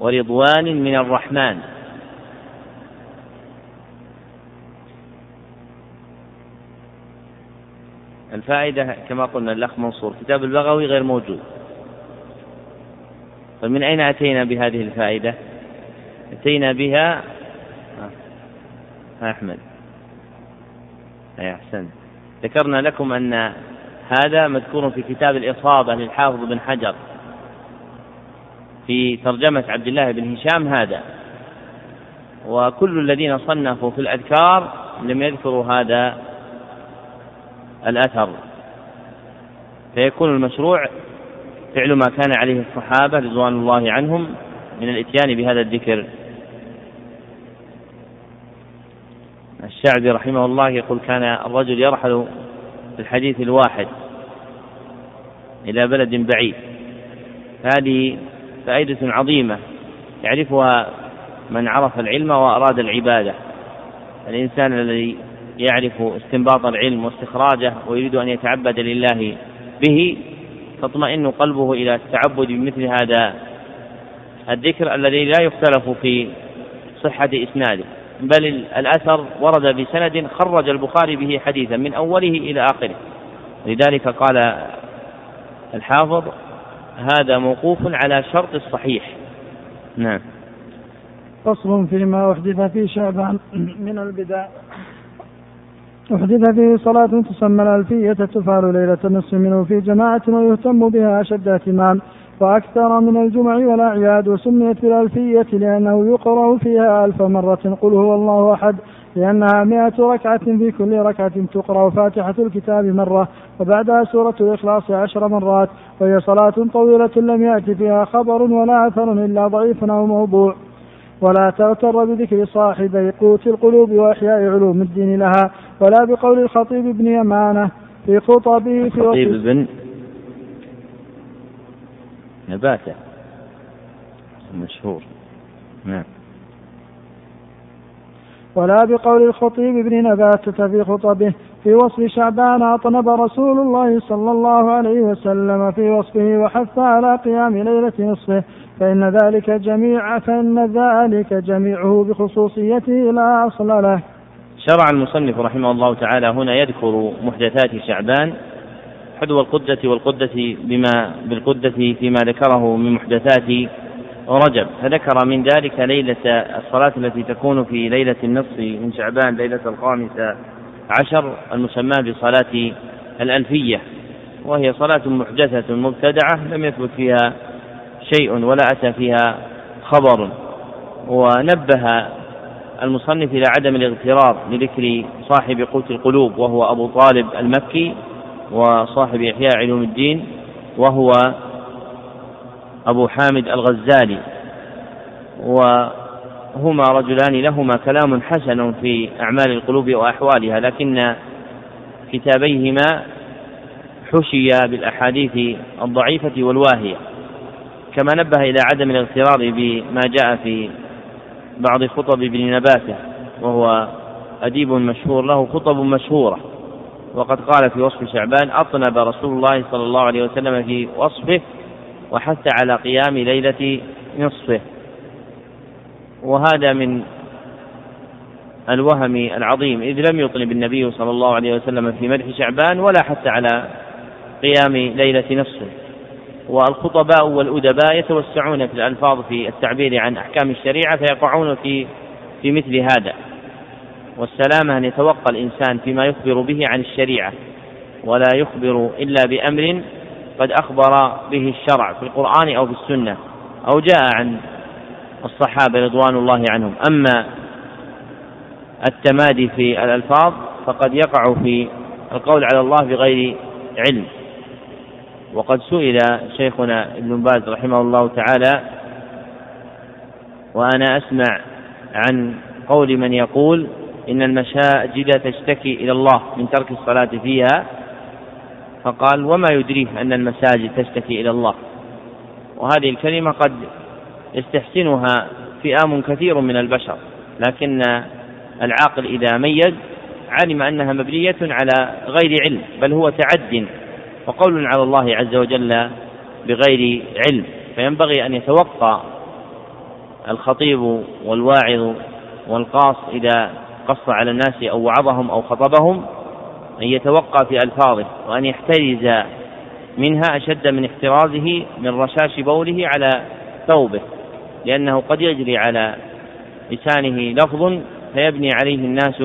ورضوان من الرحمن. الفائدة كما قلنا الأخ منصور كتاب البغوي غير موجود. فمن أين أتينا بهذه الفائدة؟ أتينا بها أحمد. أي أحسن. ذكرنا لكم أن هذا مذكور في كتاب الإصابة للحافظ بن حجر. في ترجمة عبد الله بن هشام هذا. وكل الذين صنفوا في الأذكار لم يذكروا هذا الأثر. فيكون المشروع فعل ما كان عليه الصحابة رضوان الله عنهم من الإتيان بهذا الذكر. الشعبي رحمه الله يقول كان الرجل يرحل في الحديث الواحد إلى بلد بعيد. هذه فائدة عظيمة يعرفها من عرف العلم وأراد العبادة. الإنسان الذي يعرف استنباط العلم واستخراجه ويريد أن يتعبد لله به تطمئن قلبه إلى التعبد بمثل هذا الذكر الذي لا يختلف في صحة إسناده. بل الأثر ورد بسند خرج البخاري به حديثا من أوله إلى آخره. لذلك قال الحافظ هذا موقوف على شرط الصحيح. نعم. فصل فيما أحدث في شعبان من البدع. أحدث فيه صلاة تسمى الألفية تفعل ليلة النصف منه في جماعة ويهتم بها أشد اهتمام. وأكثر من الجمع والأعياد وسميت بالألفية لأنه يقرأ فيها ألف مرة قل هو الله أحد لأنها مئة ركعة في كل ركعة تقرأ فاتحة الكتاب مرة وبعدها سورة الإخلاص عشر مرات وهي صلاة طويلة لم يأت فيها خبر ولا أثر إلا ضعيف أو موضوع. ولا تغتر بذكر صاحبي قوت القلوب وإحياء علوم الدين لها ولا بقول الخطيب ابن يمانة في خطبه في الخطيب بن نباتة. مشهور نعم. ولا بقول الخطيب ابن نباتة في خطبه في وصف شعبان أطنب رسول الله صلى الله عليه وسلم في وصفه وحث على قيام ليلة نصفه فإن ذلك جميع فإن ذلك جميعه بخصوصيته لا أصل له. شرع المصنف رحمه الله تعالى هنا يذكر محدثات شعبان حدو القدة والقدة بما بالقدة فيما ذكره من محدثات رجب. فذكر من ذلك ليلة الصلاة التي تكون في ليلة النصف من شعبان ليلة الخامسة عشر المسمى بصلاة الألفية. وهي صلاة محدثة مبتدعة لم يثبت فيها شيء ولا أتى فيها خبر. ونبه المصنف إلى عدم الاغترار لذكر صاحب قوت القلوب وهو أبو طالب المكي. وصاحب إحياء علوم الدين وهو أبو حامد الغزالي. وهما رجلان لهما كلام حسن في أعمال القلوب وأحوالها لكن كتابيهما حشي بالأحاديث الضعيفة والواهية. كما نبه إلى عدم الاغترار بما جاء في بعض خطب ابن نباته وهو أديب مشهور له خطب مشهورة. وقد قال في وصف شعبان أطنب رسول الله صلى الله عليه وسلم في وصفه وحث على قيام ليلة نصفه. وهذا من الوهم العظيم إذ لم يطنب النبي صلى الله عليه وسلم في مدح شعبان ولا حتى على قيام ليلة نصفه. والخطباء والأدباء يتوسعون في الألفاظ في التعبير عن أحكام الشريعة فيقعون في في مثل هذا. والسلامة أن يتوقى الإنسان فيما يخبر به عن الشريعة ولا يخبر إلا بأمر قد أخبر به الشرع في القرآن أو في السنة أو جاء عن الصحابة رضوان الله عنهم. أما التمادي في الألفاظ فقد يقع في القول على الله بغير علم. وقد سئل شيخنا ابن باز رحمه الله تعالى وأنا أسمع عن قول من يقول إن المساجد تشتكي إلى الله من ترك الصلاة فيها. فقال وما يدريه أن المساجد تشتكي إلى الله. وهذه الكلمة قد يستحسنها فئام كثير من البشر لكن العاقل إذا ميز علم أنها مبنية على غير علم بل هو تعد وقول على الله عز وجل بغير علم. فينبغي أن يتوقى الخطيب والواعظ والقاص إذا قص على الناس أو وعظهم أو خطبهم أن يتوقى في ألفاظه وأن يحترز منها أشد من احترازه من رشاش بوله على ثوبه لأنه قد يجري على لسانه لفظ فيبني عليه الناس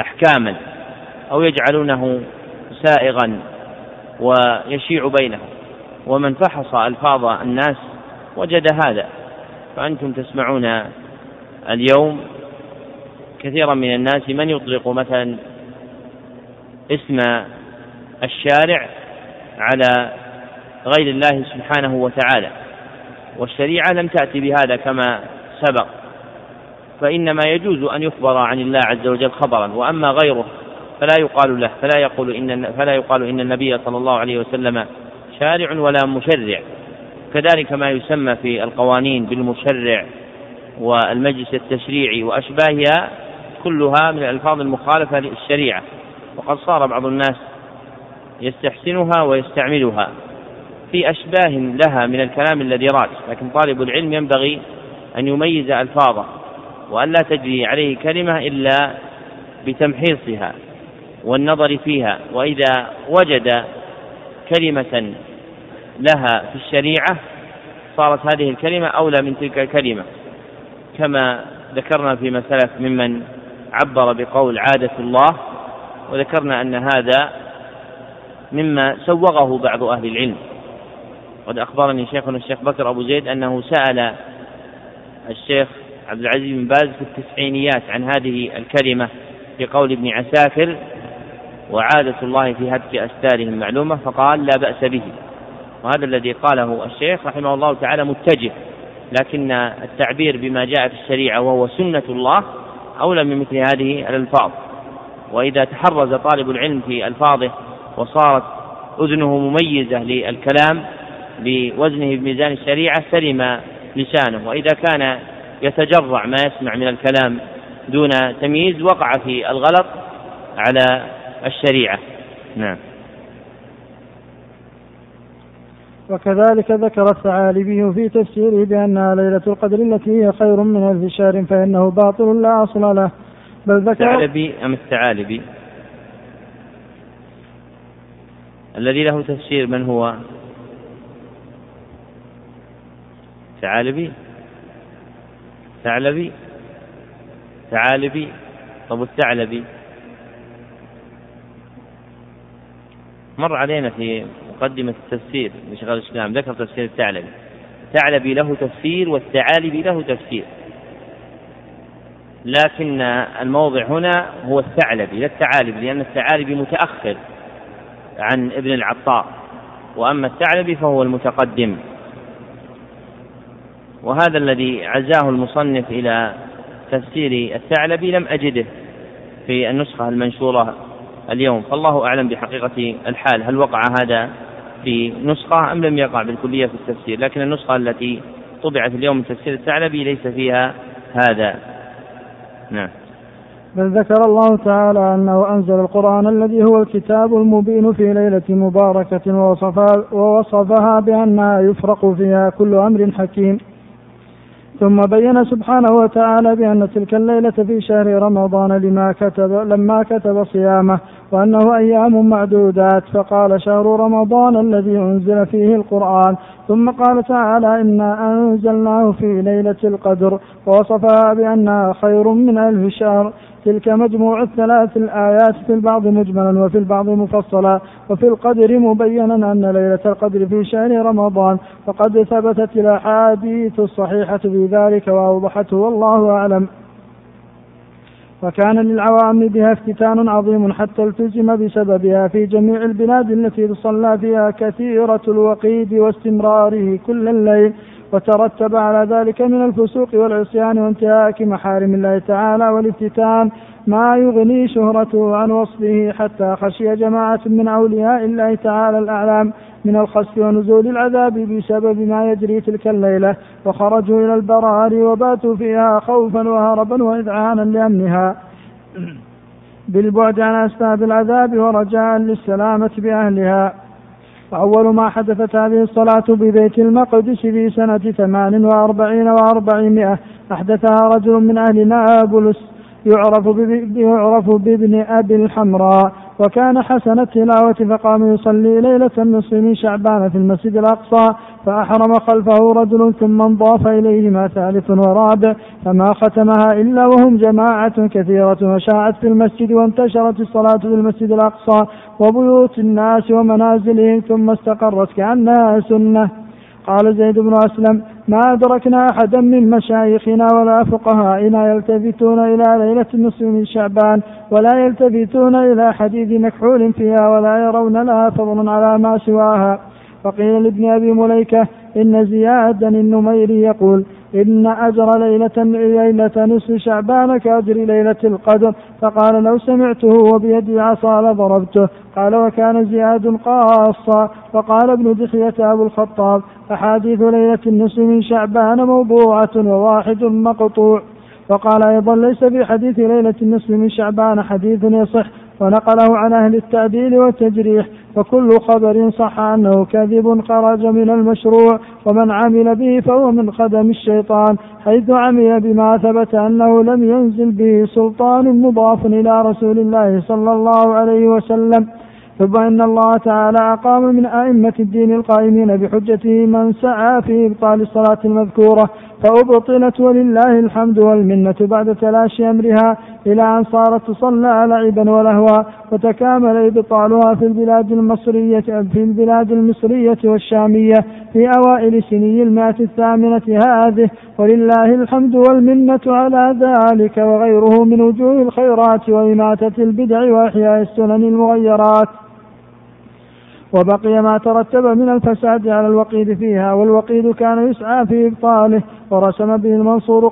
أحكاما أو يجعلونه سائغا ويشيع بينهم. ومن فحص ألفاظ الناس وجد هذا فأنتم تسمعون اليوم كثيرا من الناس من يطلق مثلا اسم الشارع على غير الله سبحانه وتعالى والشريعة لم تأتي بهذا كما سبق فإنما يجوز أن يخبر عن الله عز وجل خبرا وأما غيره فلا يقال له فلا يقول إن فلا يقال إن النبي صلى الله عليه وسلم شارع ولا مشرع. كذلك ما يسمى في القوانين بالمشرع والمجلس التشريعي وأشباهها كلها من الألفاظ المخالفة للشريعة. وقد صار بعض الناس يستحسنها ويستعملها في أشباه لها من الكلام الذي رات لكن طالب العلم ينبغي أن يميز ألفاظه وأن لا تجري عليه كلمة إلا بتمحيصها والنظر فيها. وإذا وجد كلمة لها في الشريعة صارت هذه الكلمة أولى من تلك الكلمة كما ذكرنا فيما سلف ممن عبر بقول عادة الله وذكرنا أن هذا مما سوغه بعض أهل العلم. قد أخبرني شيخنا الشيخ بكر أبو زيد أنه سأل الشيخ عبد العزيز بن باز في التسعينيات عن هذه الكلمة في قول ابن عساكر وعادة الله في هتك أستارهم معلومة فقال لا بأس به. وهذا الذي قاله الشيخ رحمه الله تعالى متجه لكن التعبير بما جاء في الشريعة وهو سنة الله أولى من مثل هذه الألفاظ. وإذا تحرز طالب العلم في ألفاظه وصارت أذنه مميزة للكلام بوزنه بميزان الشريعة سلم لسانه. وإذا كان يتجرع ما يسمع من الكلام دون تمييز وقع في الغلط على الشريعة. نعم. وكذلك ذكر الثعالبي في تفسيره بأنها ليلة القدر التي هي خير من ألف شهر فإنه باطل لا أصل له. بل ذكر الثعلبي أم الثعالبي؟ الذي له تفسير من هو؟ ثعالبي؟ ثعلبي؟ ثعالبي؟ طب الثعلبي؟ مر علينا في مقدمة التفسير لشيخ الإسلام ذكر تفسير الثعلبي. الثعلب له تفسير والثعالب له تفسير. لكن الموضع هنا هو الثعلب لا الثعالب لأن الثعالب متأخر عن ابن العطار وأما الثعلب فهو المتقدم. وهذا الذي عزاه المصنف إلى تفسير الثعلبي لم أجده في النسخة المنشورة اليوم. فالله أعلم بحقيقة الحال. هل وقع هذا في نسخة أم لم يقع بالكلية في التفسير لكن النسخة التي طبعت اليوم من تفسير الثعلبي ليس فيها هذا. نعم. بل ذكر الله تعالى أنه أنزل القرآن الذي هو الكتاب المبين في ليلة مباركة ووصفها بأنها يفرق فيها كل أمر حكيم. ثم بين سبحانه وتعالى بأن تلك الليلة في شهر رمضان لما كتب لما كتب صيامه وأنه أيام معدودات. فقال شهر رمضان الذي أنزل فيه القرآن. ثم قال تعالى إنا أنزلناه في ليلة القدر. ووصفها بأنها خير من ألف شهر. تلك مجموع الثلاث الآيات في البعض مجملا وفي البعض مفصلا وفي القدر مبينا أن ليلة القدر في شهر رمضان وقد ثبتت الأحاديث الصحيحة في ذلك وأوضحته والله أعلم. وكان للعوام بها افتتان عظيم حتى التزم بسببها في جميع البلاد التي صلى فيها كثيرة الوقيد واستمراره كل الليل. وترتب على ذلك من الفسوق والعصيان وانتهاك محارم الله تعالى والافتتان ما يغني شهرته عن وصفه حتى خشي جماعة من أولياء الله تعالى الأعلام من الخسف ونزول العذاب بسبب ما يجري تلك الليلة وخرجوا إلى البراري وباتوا فيها خوفا وهربا وإذعانا لأمنها. بالبعد عن أسباب العذاب ورجاء للسلامة بأهلها. وأول ما حدثت هذه الصلاة ببيت المقدس في سنة ثمان وأربعين وأربعمائة أحدثها رجل من أهل نابلس يعرف يعرف بابن أبي الحمراء. وكان حسن التلاوة فقام يصلي ليلة النصف من شعبان في المسجد الأقصى فأحرم خلفه رجل ثم انضاف إليهما ثالث ورابع فما ختمها إلا وهم جماعة كثيرة وشاعت في المسجد وانتشرت الصلاة في المسجد الأقصى وبيوت الناس ومنازلهم ثم استقرت كأنها سنة. قال زيد بن أسلم ما أدركنا أحدا من مشايخنا ولا فقهائنا يلتفتون إلى ليلة النصف من شعبان ولا يلتفتون إلى حديث مكحول فيها ولا يرون لها فضل على ما سواها. فقيل لابن أبي مليكة إن زيادا النميري يقول إن أجر ليلة ليلة نصف شعبان كأجر ليلة القدر. فقال لو سمعته وبيدي عصا لضربته. قال وكان زياد قاصا. وقال ابن دحية أبو الخطاب أحاديث ليلة النصف من شعبان موضوعة وواحد مقطوع. وقال أيضا ليس في حديث ليلة النصف من شعبان حديث يصح. ونقله عن أهل التعديل والتجريح وكل خبر صح أنه كذب خرج من المشروع ومن عمل به فهو من خدم الشيطان حيث عمل بما ثبت أنه لم ينزل به سلطان مضاف إلى رسول الله صلى الله عليه وسلم. ثم إن الله تعالى أقام من أئمة الدين القائمين بحجته من سعى في إبطال الصلاة المذكورة فأبطلت ولله الحمد والمنة بعد تلاشي أمرها إلى أن صارت تصلى لعبا ولهوا وتكامل إبطالها في البلاد المصرية في البلاد المصرية والشامية في أوائل سني المائة الثامنة هذه. ولله الحمد والمنة على ذلك وغيره من وجوه الخيرات وإماتة البدع وإحياء السنن المغيرات. وبقي ما ترتب من الفساد على الوقيد فيها والوقيد كان يسعى في إبطاله ورسم به المنصور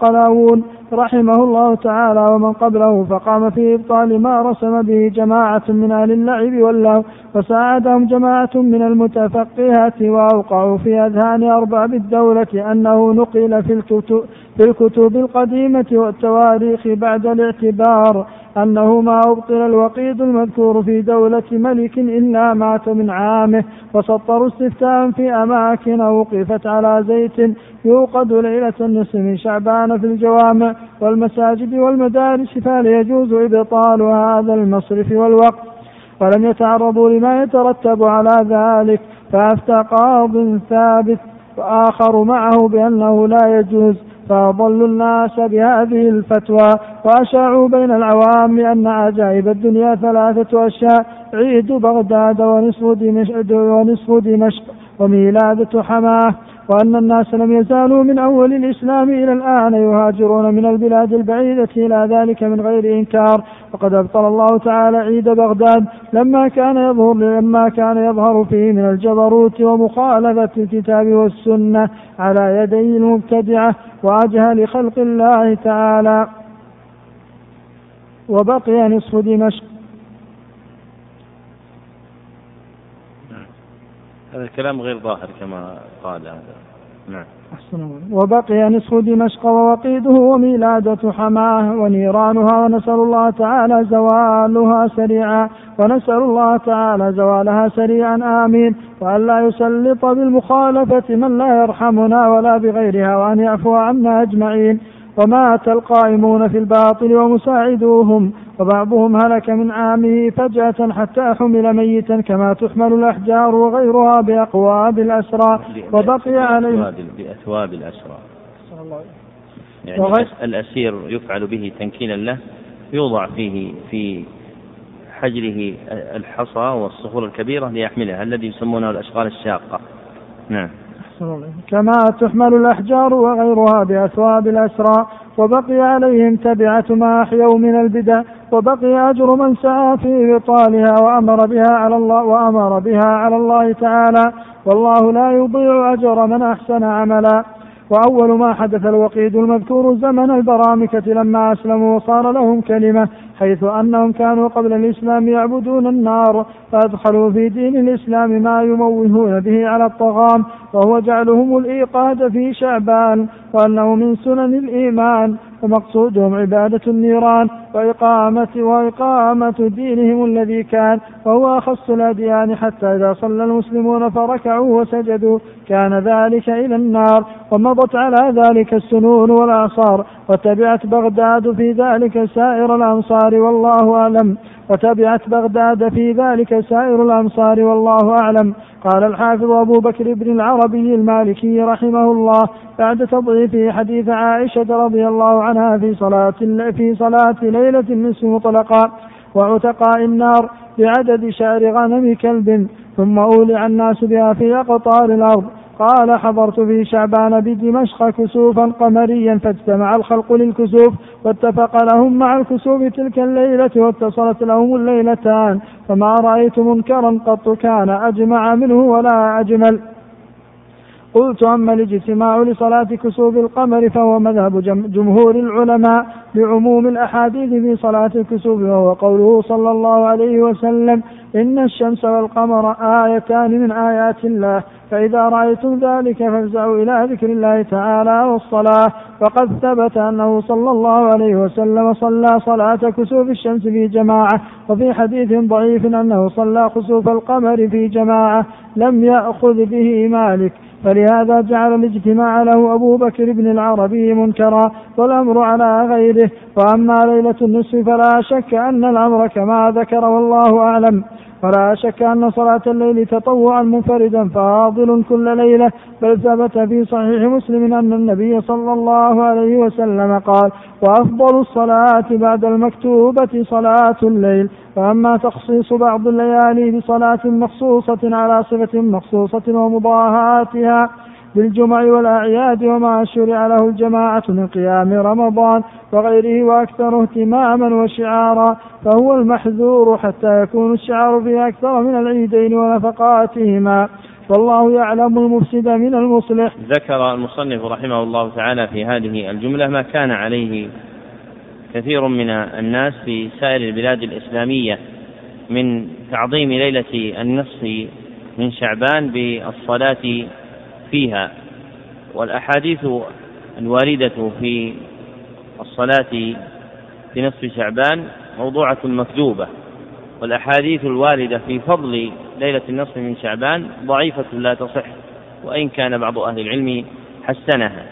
قلاوون. رحمه الله تعالى ومن قبله فقام في إبطال ما رسم به جماعة من أهل اللعب واللهو وساعدهم جماعة من المتفقهات وأوقعوا في أذهان أرباب الدولة أنه نقل في الكتب, في الكتب القديمة والتواريخ بعد الاعتبار أنه ما أبطل الوقيد المذكور في دولة ملك إلا مات من عامه وسطروا استفتاء في أماكن وقفت على زيت يوقد ليلة النصف من شعبان في الجوامع والمساجد والمدارس فهل يجوز إبطال هذا المصرف والوقت. ولم يتعرضوا لما يترتب على ذلك فأفتى قاض ثابت وآخر معه بأنه لا يجوز. فأضلوا الناس بهذه الفتوى وأشاعوا بين العوام أن عجائب الدنيا ثلاثة أشياء عيد بغداد ونصف دمشق, ونصف دمشق وميلادة حماة. وأن الناس لم يزالوا من أول الإسلام إلى الآن يهاجرون من البلاد البعيدة إلى ذلك من غير إنكار. وقد أبطل الله تعالى عيد بغداد لما كان يظهر لما كان يظهر فيه من الجبروت ومخالفة الكتاب والسنة على يدي المبتدعة وأجهل خلق الله تعالى. وبقي نصف دمشق. هذا الكلام غير ظاهر كما قال هذا. نعم. وبقي نصف دمشق ووقيده وميلادة حماة ونيرانها ونسأل الله تعالى زوالها سريعا ونسأل الله تعالى زوالها سريعا آمين. وأن لا يسلط بالمخالفة من لا يرحمنا ولا بغيرها وأن يعفو عنا أجمعين. ومات القائمون في الباطل ومساعدوهم وبعضهم هلك من عامه فجأة حتى حمل ميتا كما تحمل الأحجار وغيرها بأقواب الأسرى وبقي عليه بأثواب الأسرى. يعني وغير الأسير يفعل به تنكيلا له يوضع فيه في حجره الحصى والصخور الكبيرة ليحملها الذي يسمونه الأشغال الشاقة. نعم. كما تحمل الأحجار وغيرها بأثواب الأسرى وبقي عليهم تبعة ما أحيوا من البدع وبقي أجر من سعى في إبطالها وأمر بها على الله وأمر بها على الله تعالى. والله لا يضيع أجر من أحسن عملا. وأول ما حدث الوقيد المذكور زمن البرامكة لما أسلموا وصار لهم كلمة حيث أنهم كانوا قبل الإسلام يعبدون النار فأدخلوا في دين الإسلام ما يموهون به على الطغام وهو جعلهم الإيقاد في شعبان وأنه من سنن الإيمان. ومقصودهم عبادة النيران وإقامة وإقامة دينهم الذي كان وهو أخص الأديان حتى إذا صلى المسلمون فركعوا وسجدوا كان ذلك إلى النار ومضت على ذلك السنون والأعصار وتبعت بغداد في ذلك سائر الأمصار والله أعلم وتبعت بغداد في ذلك سائر الأمصار والله أعلم. قال الحافظ أبو بكر بن العربي المالكي رحمه الله بعد تضعيف حديث عائشة رضي الله عنها في صلاة في صلاة ليلة النصف مطلقا وعتقاء النار بعدد شعر غنم كلب ثم أولع الناس بها في أقطار الأرض. قال حضرت في شعبان بدمشق كسوفا قمريا فاجتمع الخلق للكسوف واتفق لهم مع الكسوف تلك الليلة واتصلت لهم الليلتان. فما رأيت منكرا قط كان أجمع منه ولا أجمل. قلت أما الاجتماع لصلاة كسوف القمر فهو مذهب جمهور العلماء بعموم الأحاديث في صلاة الكسوف وهو قوله صلى الله عليه وسلم إن الشمس والقمر آيتان من آيات الله فإذا رأيتم ذلك فافزعوا إلى ذكر الله تعالى والصلاة. وقد ثبت أنه صلى الله عليه وسلم صلى صلاة كسوف الشمس في جماعة وفي حديث ضعيف أنه صلى خسوف القمر في جماعة لم يأخذ به مالك. فلهذا جعل الاجتماع له أبو بكر بن العربي منكرا والأمر على غيره. وأما ليلة النصف فلا شك أن الأمر كما ذكر والله أعلم. ولا شك أن صلاة الليل تطوعا منفردا فاضل كل ليلة بل ثبت في صحيح مسلم أن النبي صلى الله عليه وسلم قال وأفضل الصلاة بعد المكتوبة صلاة الليل وأما تخصيص بعض الليالي بصلاة مخصوصة على صفة مخصوصة ومضاهاتها بالجمع والأعياد وما شرع له الجماعة من قيام رمضان وغيره وأكثر اهتماما وشعارا فهو المحذور حتى يكون الشعار فيه أكثر من العيدين ونفقاتهما. والله يعلم المفسد من المصلح. ذكر المصنف رحمه الله تعالى في هذه الجملة ما كان عليه كثير من الناس في سائر البلاد الإسلامية من تعظيم ليلة النصف من شعبان بالصلاة فيها والأحاديث الواردة في الصلاة في نصف شعبان موضوعة مكذوبة والأحاديث الواردة في فضل ليلة النصف من شعبان ضعيفة لا تصح وإن كان بعض أهل العلم حسنها.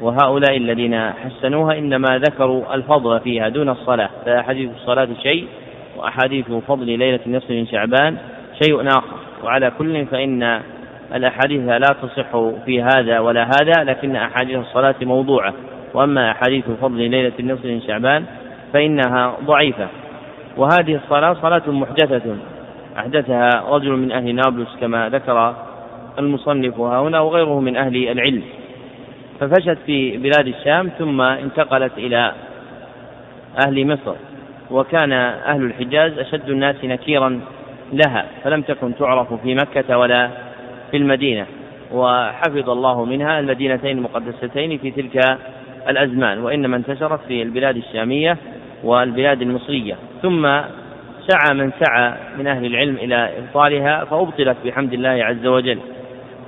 وهؤلاء الذين حسنوها إنما ذكروا الفضل فيها دون الصلاة فأحاديث الصلاة شيء وأحاديث فضل ليلة النصف من شعبان شيء آخر. وعلى كل فإن الأحاديث لا تصح في هذا ولا هذا لكن أحاديث الصلاة موضوعة. وأما أحاديث فضل ليلة النصف من شعبان فإنها ضعيفة. وهذه الصلاة صلاة محدثة. أحدثها رجل من أهل نابلس كما ذكر المصنف ها هنا وغيره من أهل العلم. ففشت في بلاد الشام ثم انتقلت إلى أهل مصر. وكان أهل الحجاز أشد الناس نكيرا لها فلم تكن تعرف في مكة ولا في المدينة وحفظ الله منها المدينتين المقدستين في تلك الأزمان وإنما انتشرت في البلاد الشامية والبلاد المصرية. ثم سعى من سعى من أهل العلم إلى إبطالها فأبطلت بحمد الله عز وجل.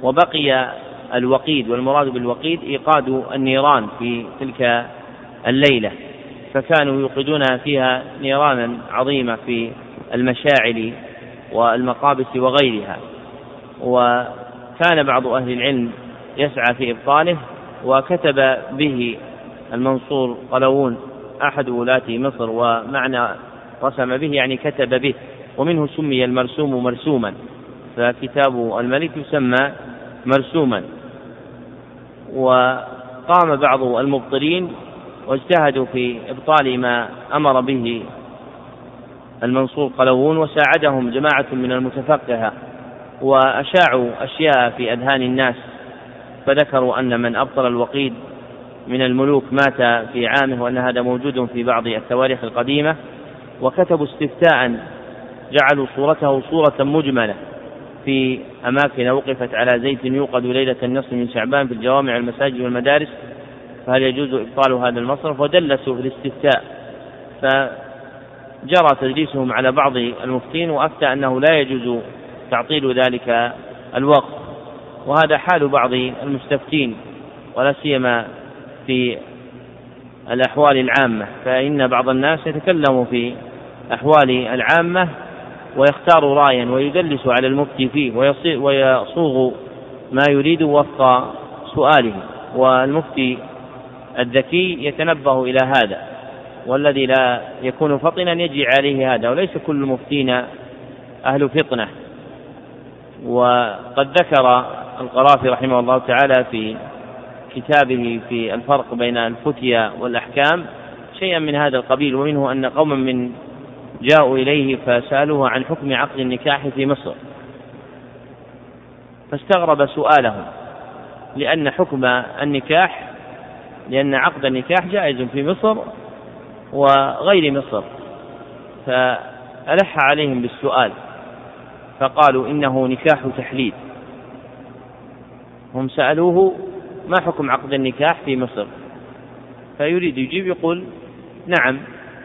وبقي الوقيد والمراد بالوقيد إيقاد النيران في تلك الليلة. فكانوا يوقدون فيها نيرانا عظيمة في المشاعل والمقابس وغيرها. وكان بعض أهل العلم يسعى في إبطاله وكتب به المنصور قلوون أحد ولاة مصر ومعنى رسم به يعني كتب به ومنه سمي المرسوم مرسوما فكتاب الملك يسمى مرسوما. وقام بعض المبطلين واجتهدوا في إبطال ما أمر به المنصور قلوون وساعدهم جماعة من المتفقهة. وأشاعوا أشياء في أذهان الناس فذكروا أن من أبطل الوقيد من الملوك مات في عامه وأن هذا موجود في بعض التواريخ القديمة وكتبوا استفتاء جعلوا صورته صورة مجملة. في أماكن وقفت على زيت يوقد ليلة النصف من شعبان في الجوامع والمساجد والمدارس فهل يجوز إبطال هذا المصرف؟ ودلسوا في الاستفتاء. فجرى تدليسهم على بعض المفتين وأفتى أنه لا يجوز تعطيل ذلك الوقت. وهذا حال بعض المستفتين ولا سيما في الأحوال العامة. فإن بعض الناس يتكلم في أحوال العامة ويختار رايا ويدلس على المفتي فيه ويصوغ ما يريد وفق سؤاله. والمفتي الذكي يتنبه إلى هذا. والذي لا يكون فطنا يجي عليه هذا. وليس كل المفتين أهل فطنة. وقد ذكر القرافي رحمه الله تعالى في كتابه في الفرق بين الفتيا والأحكام شيئا من هذا القبيل ومنه أن قوما من جاءوا إليه فسألوه عن حكم عقد النكاح في مصر. فاستغرب سؤالهم لأن حكم النكاح لأن عقد النكاح جائز في مصر وغير مصر. فألح عليهم بالسؤال فقالوا إنه نكاح تحليل. هم سألوه ما حكم عقد النكاح في مصر؟ فيريد يجيب يقول نعم.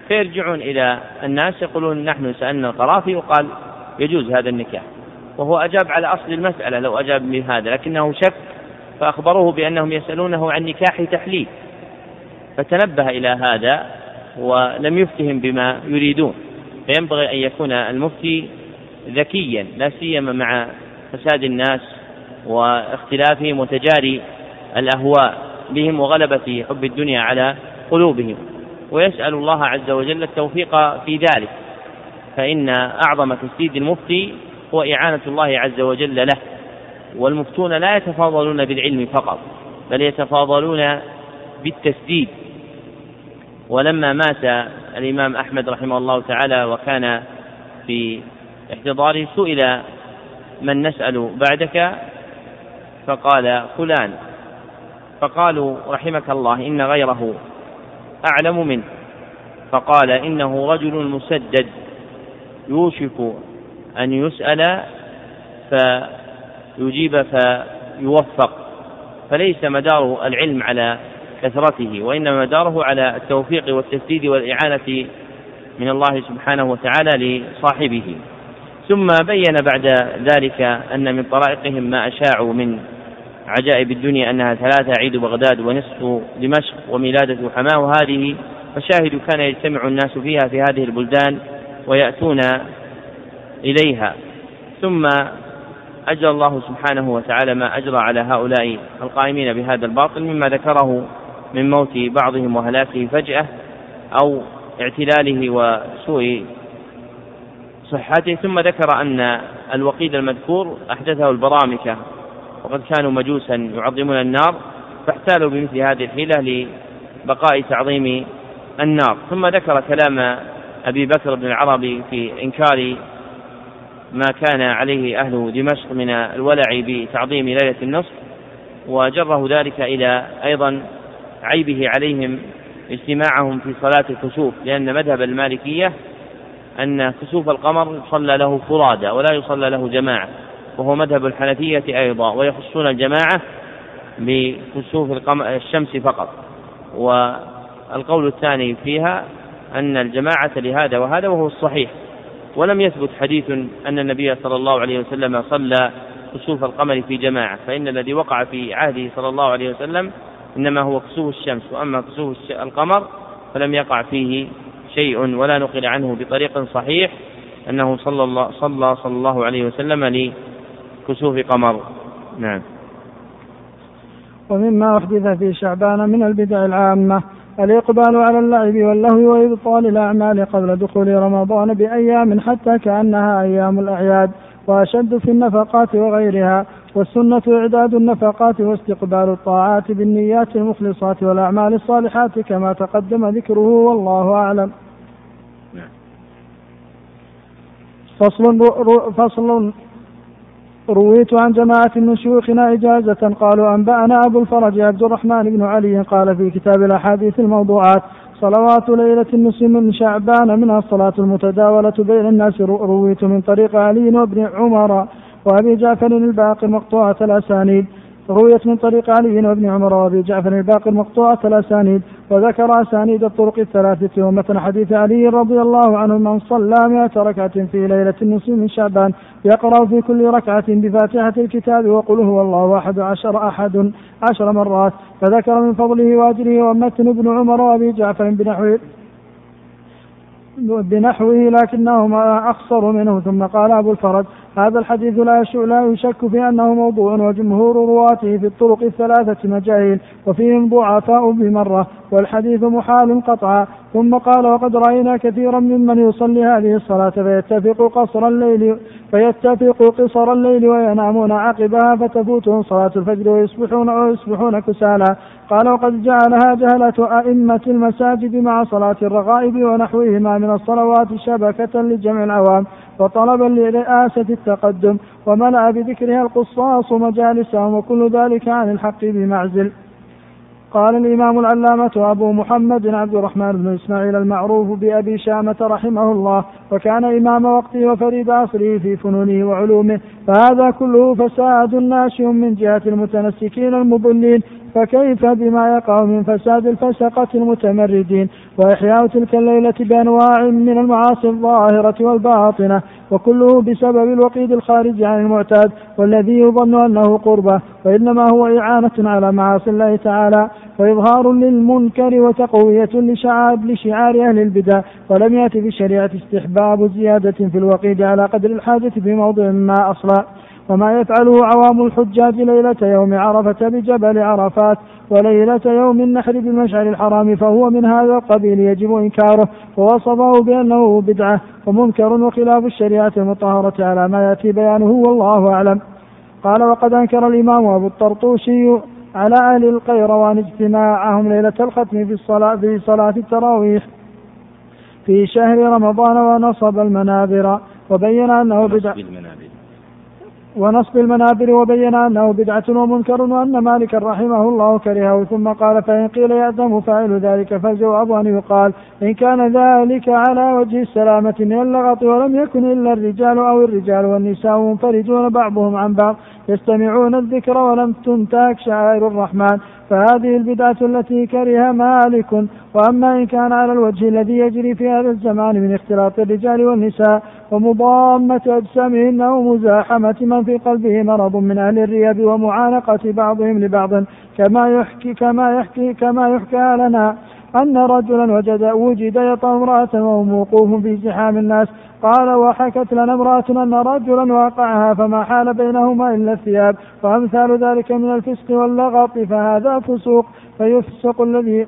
فيرجعون إلى الناس يقولون نحن سألنا القرافي وقال يجوز هذا النكاح. وهو أجاب على أصل المسألة لو أجاب بهذا لكنه شك فأخبروه بأنهم يسألونه عن نكاح تحليل. فتنبه إلى هذا ولم يفتهم بما يريدون. فينبغي أن يكون المفتي ذكيا لا سيما مع فساد الناس واختلافهم وتجاري الأهواء بهم وغلبة حب الدنيا على قلوبهم. ويسأل الله عز وجل التوفيق في ذلك. فإن أعظم تسديد المفتي هو إعانة الله عز وجل له. والمفتون لا يتفاضلون بالعلم فقط بل يتفاضلون بالتسديد. ولما مات الإمام أحمد رحمه الله تعالى وكان في احتضاره سئل من نسأل بعدك؟ فقال فلان. فقالوا رحمك الله إن غيره أعلم منه. فقال إنه رجل مسدد يوشك أن يسأل فيجيب فيوفق. فليس مدار العلم على كثرته وإنما مداره على التوفيق والتسديد والإعانة من الله سبحانه وتعالى لصاحبه. ثم بين بعد ذلك أن من طرائقهم ما أشاعوا من عجائب الدنيا أنها ثلاثة عيد بغداد ونصف دمشق وميلادة حماة وهذه مشاهد كان يجتمع الناس فيها في هذه البلدان ويأتون إليها. ثم أجرى الله سبحانه وتعالى ما أجرى على هؤلاء القائمين بهذا الباطل مما ذكره من موت بعضهم وهلاكه فجأة أو اعتلاله وسوء صحته ثم ذكر أن الوقيد المذكور أحدثه البرامكة وقد كانوا مجوسا يعظمون النار فاحتالوا بمثل هذه الحيلة لبقاء تعظيم النار. ثم ذكر كلام أبي بكر بن العربي في إنكار ما كان عليه أهل دمشق من الولع بتعظيم ليلة النصف وجره ذلك إلى أيضا عيبه عليهم اجتماعهم في صلاة الكسوف لأن مذهب المالكية أن كسوف القمر يصلى له فرادى ولا يصلى له جماعة وهو مذهب الحنفية أيضا ويخصون الجماعة بكسوف الشمس فقط. والقول الثاني فيها أن الجماعة لهذا وهذا وهو الصحيح. ولم يثبت حديث أن النبي صلى الله عليه وسلم صلى كسوف القمر في جماعة فإن الذي وقع في عهده صلى الله عليه وسلم إنما هو كسوف الشمس وأما كسوف القمر فلم يقع فيه شيء ولا نقل عنه بطريق صحيح أنه صلى الله صلى صلى الله عليه وسلم لكسوف قمر. نعم. ومما أحدث في شعبان من البدع العامة الإقبال على اللعب واللهو وإبطال الأعمال قبل دخول رمضان بأيام حتى كأنها أيام الأعياد وأشد في النفقات وغيرها والسنة إعداد النفقات واستقبال الطاعات بالنيات المخلصات والأعمال الصالحات كما تقدم ذكره والله أعلم. فصل فصل رويت عن جماعة من شيوخنا إجازة قالوا أنبأنا أبو الفرج عبد الرحمن بن علي قال في كتاب الأحاديث الموضوعات صلوات ليلة النصف من شعبان منها الصلاة المتداولة بين الناس رويت من طريق علي وابن عمر. وأبي جعفر الباقر مقطوعة الأسانيد. رويت من طريق علي وابن عمر وأبي جعفر الباقر مقطوعة الأسانيد وذكر أسانيد الطرق الثلاثة ومثل حديث علي رضي الله عنه من صلى مئة ركعة في ليلة النصف من شعبان يقرأ في كل ركعة بفاتحة الكتاب وقل هو الله أحد عشر أحد عشر مرات. فذكر من فضله وأجره ومتن ابن عمر وأبي جعفر بنحوه بنحوه لكنهما أخصر منه. ثم قال أبو الفرج هذا الحديث لا لا يشك في أنه موضوع وجمهور رواته في الطرق الثلاثة مجاهيل وفيهم ضعفاء بمرة والحديث محال قطعا ثم قال وقد رأينا كثيرا ممن يصلي هذه الصلاة فيتفق قصر الليل فيتفق قصر الليل وينامون عقبها فتفوتهم صلاة الفجر ويصبحون ويصبحون كسالى. قال وقد جعلها جهلة أئمة المساجد مع صلاة الرغائب ونحوهما من الصلوات شبكة لجمع العوام. وطلبا لرئاسة التقدم وملأ بذكرها القصاص مجالسهم وكل ذلك عن الحق بمعزل. قال الإمام العلامة أبو محمد عبد الرحمن بن إسماعيل المعروف بأبي شامة رحمه الله وكان إمام وقته وفريد عصره في فنونه وعلومه فهذا كله فساد ناشئ من جهة المتنسكين المضلين فكيف بما يقع من فساد الفسقة المتمردين؟ وإحياء تلك الليلة بأنواع من المعاصي الظاهرة والباطنة وكله بسبب الوقيد الخارج عن المعتاد والذي يظن أنه قربة وإنما هو إعانة على معاصي الله تعالى وإظهار للمنكر وتقوية لشعاب لشعار أهل البدع ولم يأتي في الشريعة استحباب زيادة في الوقيد على قدر الحاجة في موضع ما أصلا. وما يفعله عوام الحجاج ليلة يوم عرفة بجبل عرفات وليلة يوم النحر بالمشعر الحرام فهو من هذا القبيل يجب إنكاره ووصفه بأنه بدعة ومنكر وخلاف الشريعة المطهرة على ما يأتي بيانه والله أعلم. قال وقد أنكر الإمام أبو الطرطوشي على أهل القيروان اجتماعهم ليلة الختم في الصلاة في صلاة التراويح في شهر رمضان ونصب المنابر وبين أنه بدعة ونصب المنابر وبين أنه بدعة ومنكر وأن مالكا رحمه الله كرهه. ثم قال فإن قيل يأثم فاعل ذلك فالجواب أن يقال إن كان ذلك على وجه السلامة من اللغط ولم يكن إلا الرجال أو الرجال والنساء منفردون بعضهم عن بعض يستمعون الذكر ولم تنتهك شعائر الرحمن. فهذه البدعة التي كره مالك. وأما إن كان على الوجه الذي يجري في هذا الزمان من اختلاط الرجال والنساء ومضامة أجسامهن ومزاحمة من في قلبه مرض من أهل الرياب ومعانقة بعضهم لبعض كما يحكي كما يحكي كما يحكى لنا. أن رجلا وجد وجد يطأ امرأة وهو موقوف في زحام الناس. قال وحكت لنا امرأة أن رجلا واقعها فما حال بينهما إلا الثياب وأمثال ذلك من الفسق واللغط فهذا فسوق. فيفسق الذي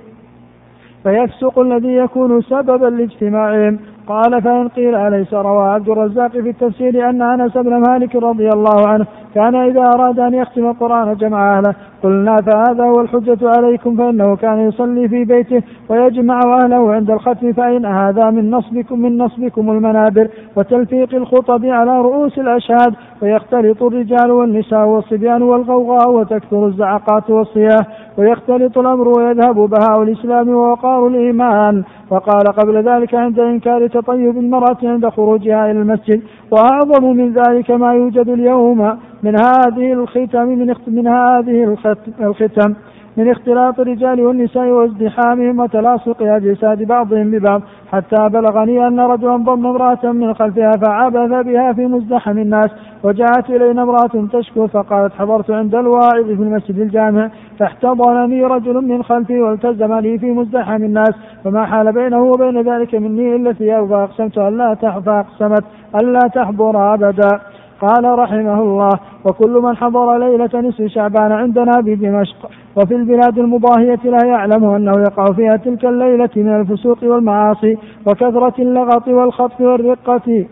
فيفسق الذي يكون سببا لاجتماعهم. قال فإن قيل أليس روى عبد الرزاق في التفسير أن أنس بن مالك رضي الله عنه كان إذا أراد أن يختم القرآن جمع أهله. قلنا فهذا هو الحجة عليكم فإنه كان يصلي في بيته ويجمع أهله عند الختم فإن هذا من نصبكم من نصبكم المنابر. وتلفيق الخطب على رؤوس الأشهاد ويختلط الرجال والنساء والصبيان والغوغاء وتكثر الزعقات والصياح ويختلط الأمر ويذهب بهاء الإسلام ووقار الإيمان. وقال قبل ذلك عند إنكار تطيب المرأة عند خروجها إلى المسجد وأعظم من ذلك ما يوجد اليوم من هذه الختم من, من هذه الختم. من اختلاط الرجال والنساء وازدحامهم وتلاصق أجساد بعضهم ببعض. حتى بلغني أن رجلا ضم امرأة من خلفها فعبث بها في مزدحم الناس وجاءت إلينا امرأة تشكو فقالت حضرت عند الواعظ في المسجد الجامع فاحتضنني رجل من خلفي والتزمني في مزدحم الناس فما حال بينه وبين ذلك مني إلا ثياب فأقسمت ألا فأقسمت ألا تحضر أبدا. قال رحمه الله وكل من حضر ليلة نصف شعبان عندنا بدمشق وفي البلاد المضاهية لا يعلم أنه يقع فيها تلك الليلة من الفسوق والمعاصي وكثرة اللغط والخطف والرقة.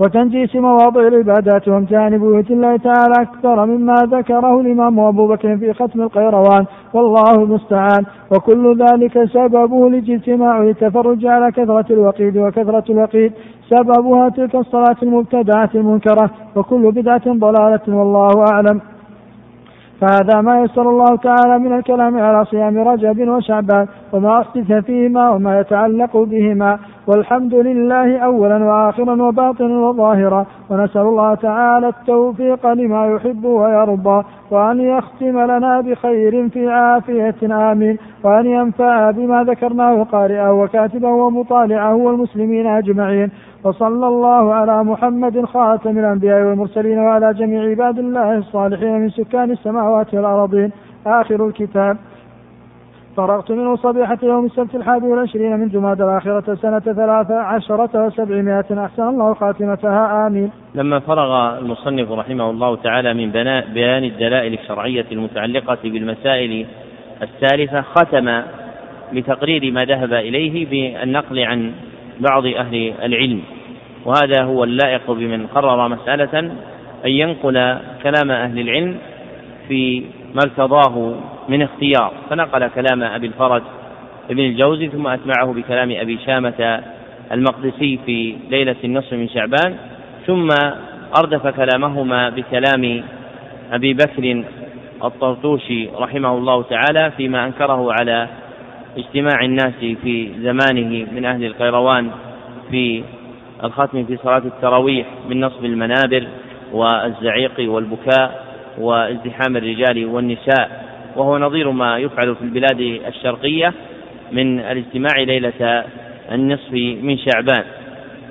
وتنجيس مواضع العبادات وامتهان بيوت الله تعالى أكثر مما ذكره الإمام أبو بكر في ختم القيروان. والله المستعان. وكل ذلك سببه الاجتماع للتفرج على كثرة الوقيد وكثرة الوقيد. سببها تلك الصلاة المبتدعة المنكرة. وكل بدعة ضلالة والله أعلم. فهذا ما يسر الله تعالى من الكلام على صيام رجب وشعبان وما أحدث فيهما وما يتعلق بهما. والحمد لله أولا وآخرا وباطنا وظاهرا. ونسأل الله تعالى التوفيق لما يحب ويرضى. وأن يختم لنا بخير في عافية. آمين. وأن ينفع بما ذكرناه قارئه وكاتبه ومطالعه والمسلمين أجمعين. وصلى الله على محمد خاتم الأنبياء والمرسلين وعلى جميع عباد الله الصالحين من سكان السماوات والأرضين. آخر الكتاب. فرغت منه صبيحة يوم السبت الحادي والعشرين من جماد الآخرة سنة ثلاث عشرة وسبعمائة. أحسن الله خاتمتها. آمين. لما فرغ المصنف رحمه الله تعالى من بيان الدلائل الشرعية المتعلقة بالمسائل الثالثة ختم بتقرير ما ذهب إليه بالنقل عن بعض أهل العلم. وهذا هو اللائق بمن قرر مسألة أن ينقل كلام أهل العلم في ما ارتضاه من اختيار. فنقل كلام أبي الفرج ابن الجوزي ثم أتبعه بكلام أبي شامة المقدسي في ليلة النصف من شعبان ثم أردف كلامهما بكلام أبي بكر الطرطوشي رحمه الله تعالى فيما أنكره على اجتماع الناس في زمانه من أهل القيروان في الختم في صلاة التراويح من نصب المنابر والزعيق والبكاء وازدحام الرجال والنساء وهو نظير ما يفعل في البلاد الشرقية من الاجتماع ليلة النصف من شعبان.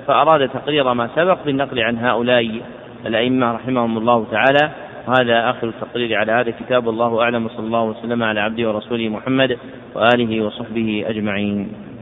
فأراد تقرير ما سبق بالنقل عن هؤلاء الأئمة رحمهم الله تعالى وهذا آخر التقرير على هذا كتاب الله أعلم. وصلى الله وسلم على عبده ورسوله محمد وآله وصحبه أجمعين.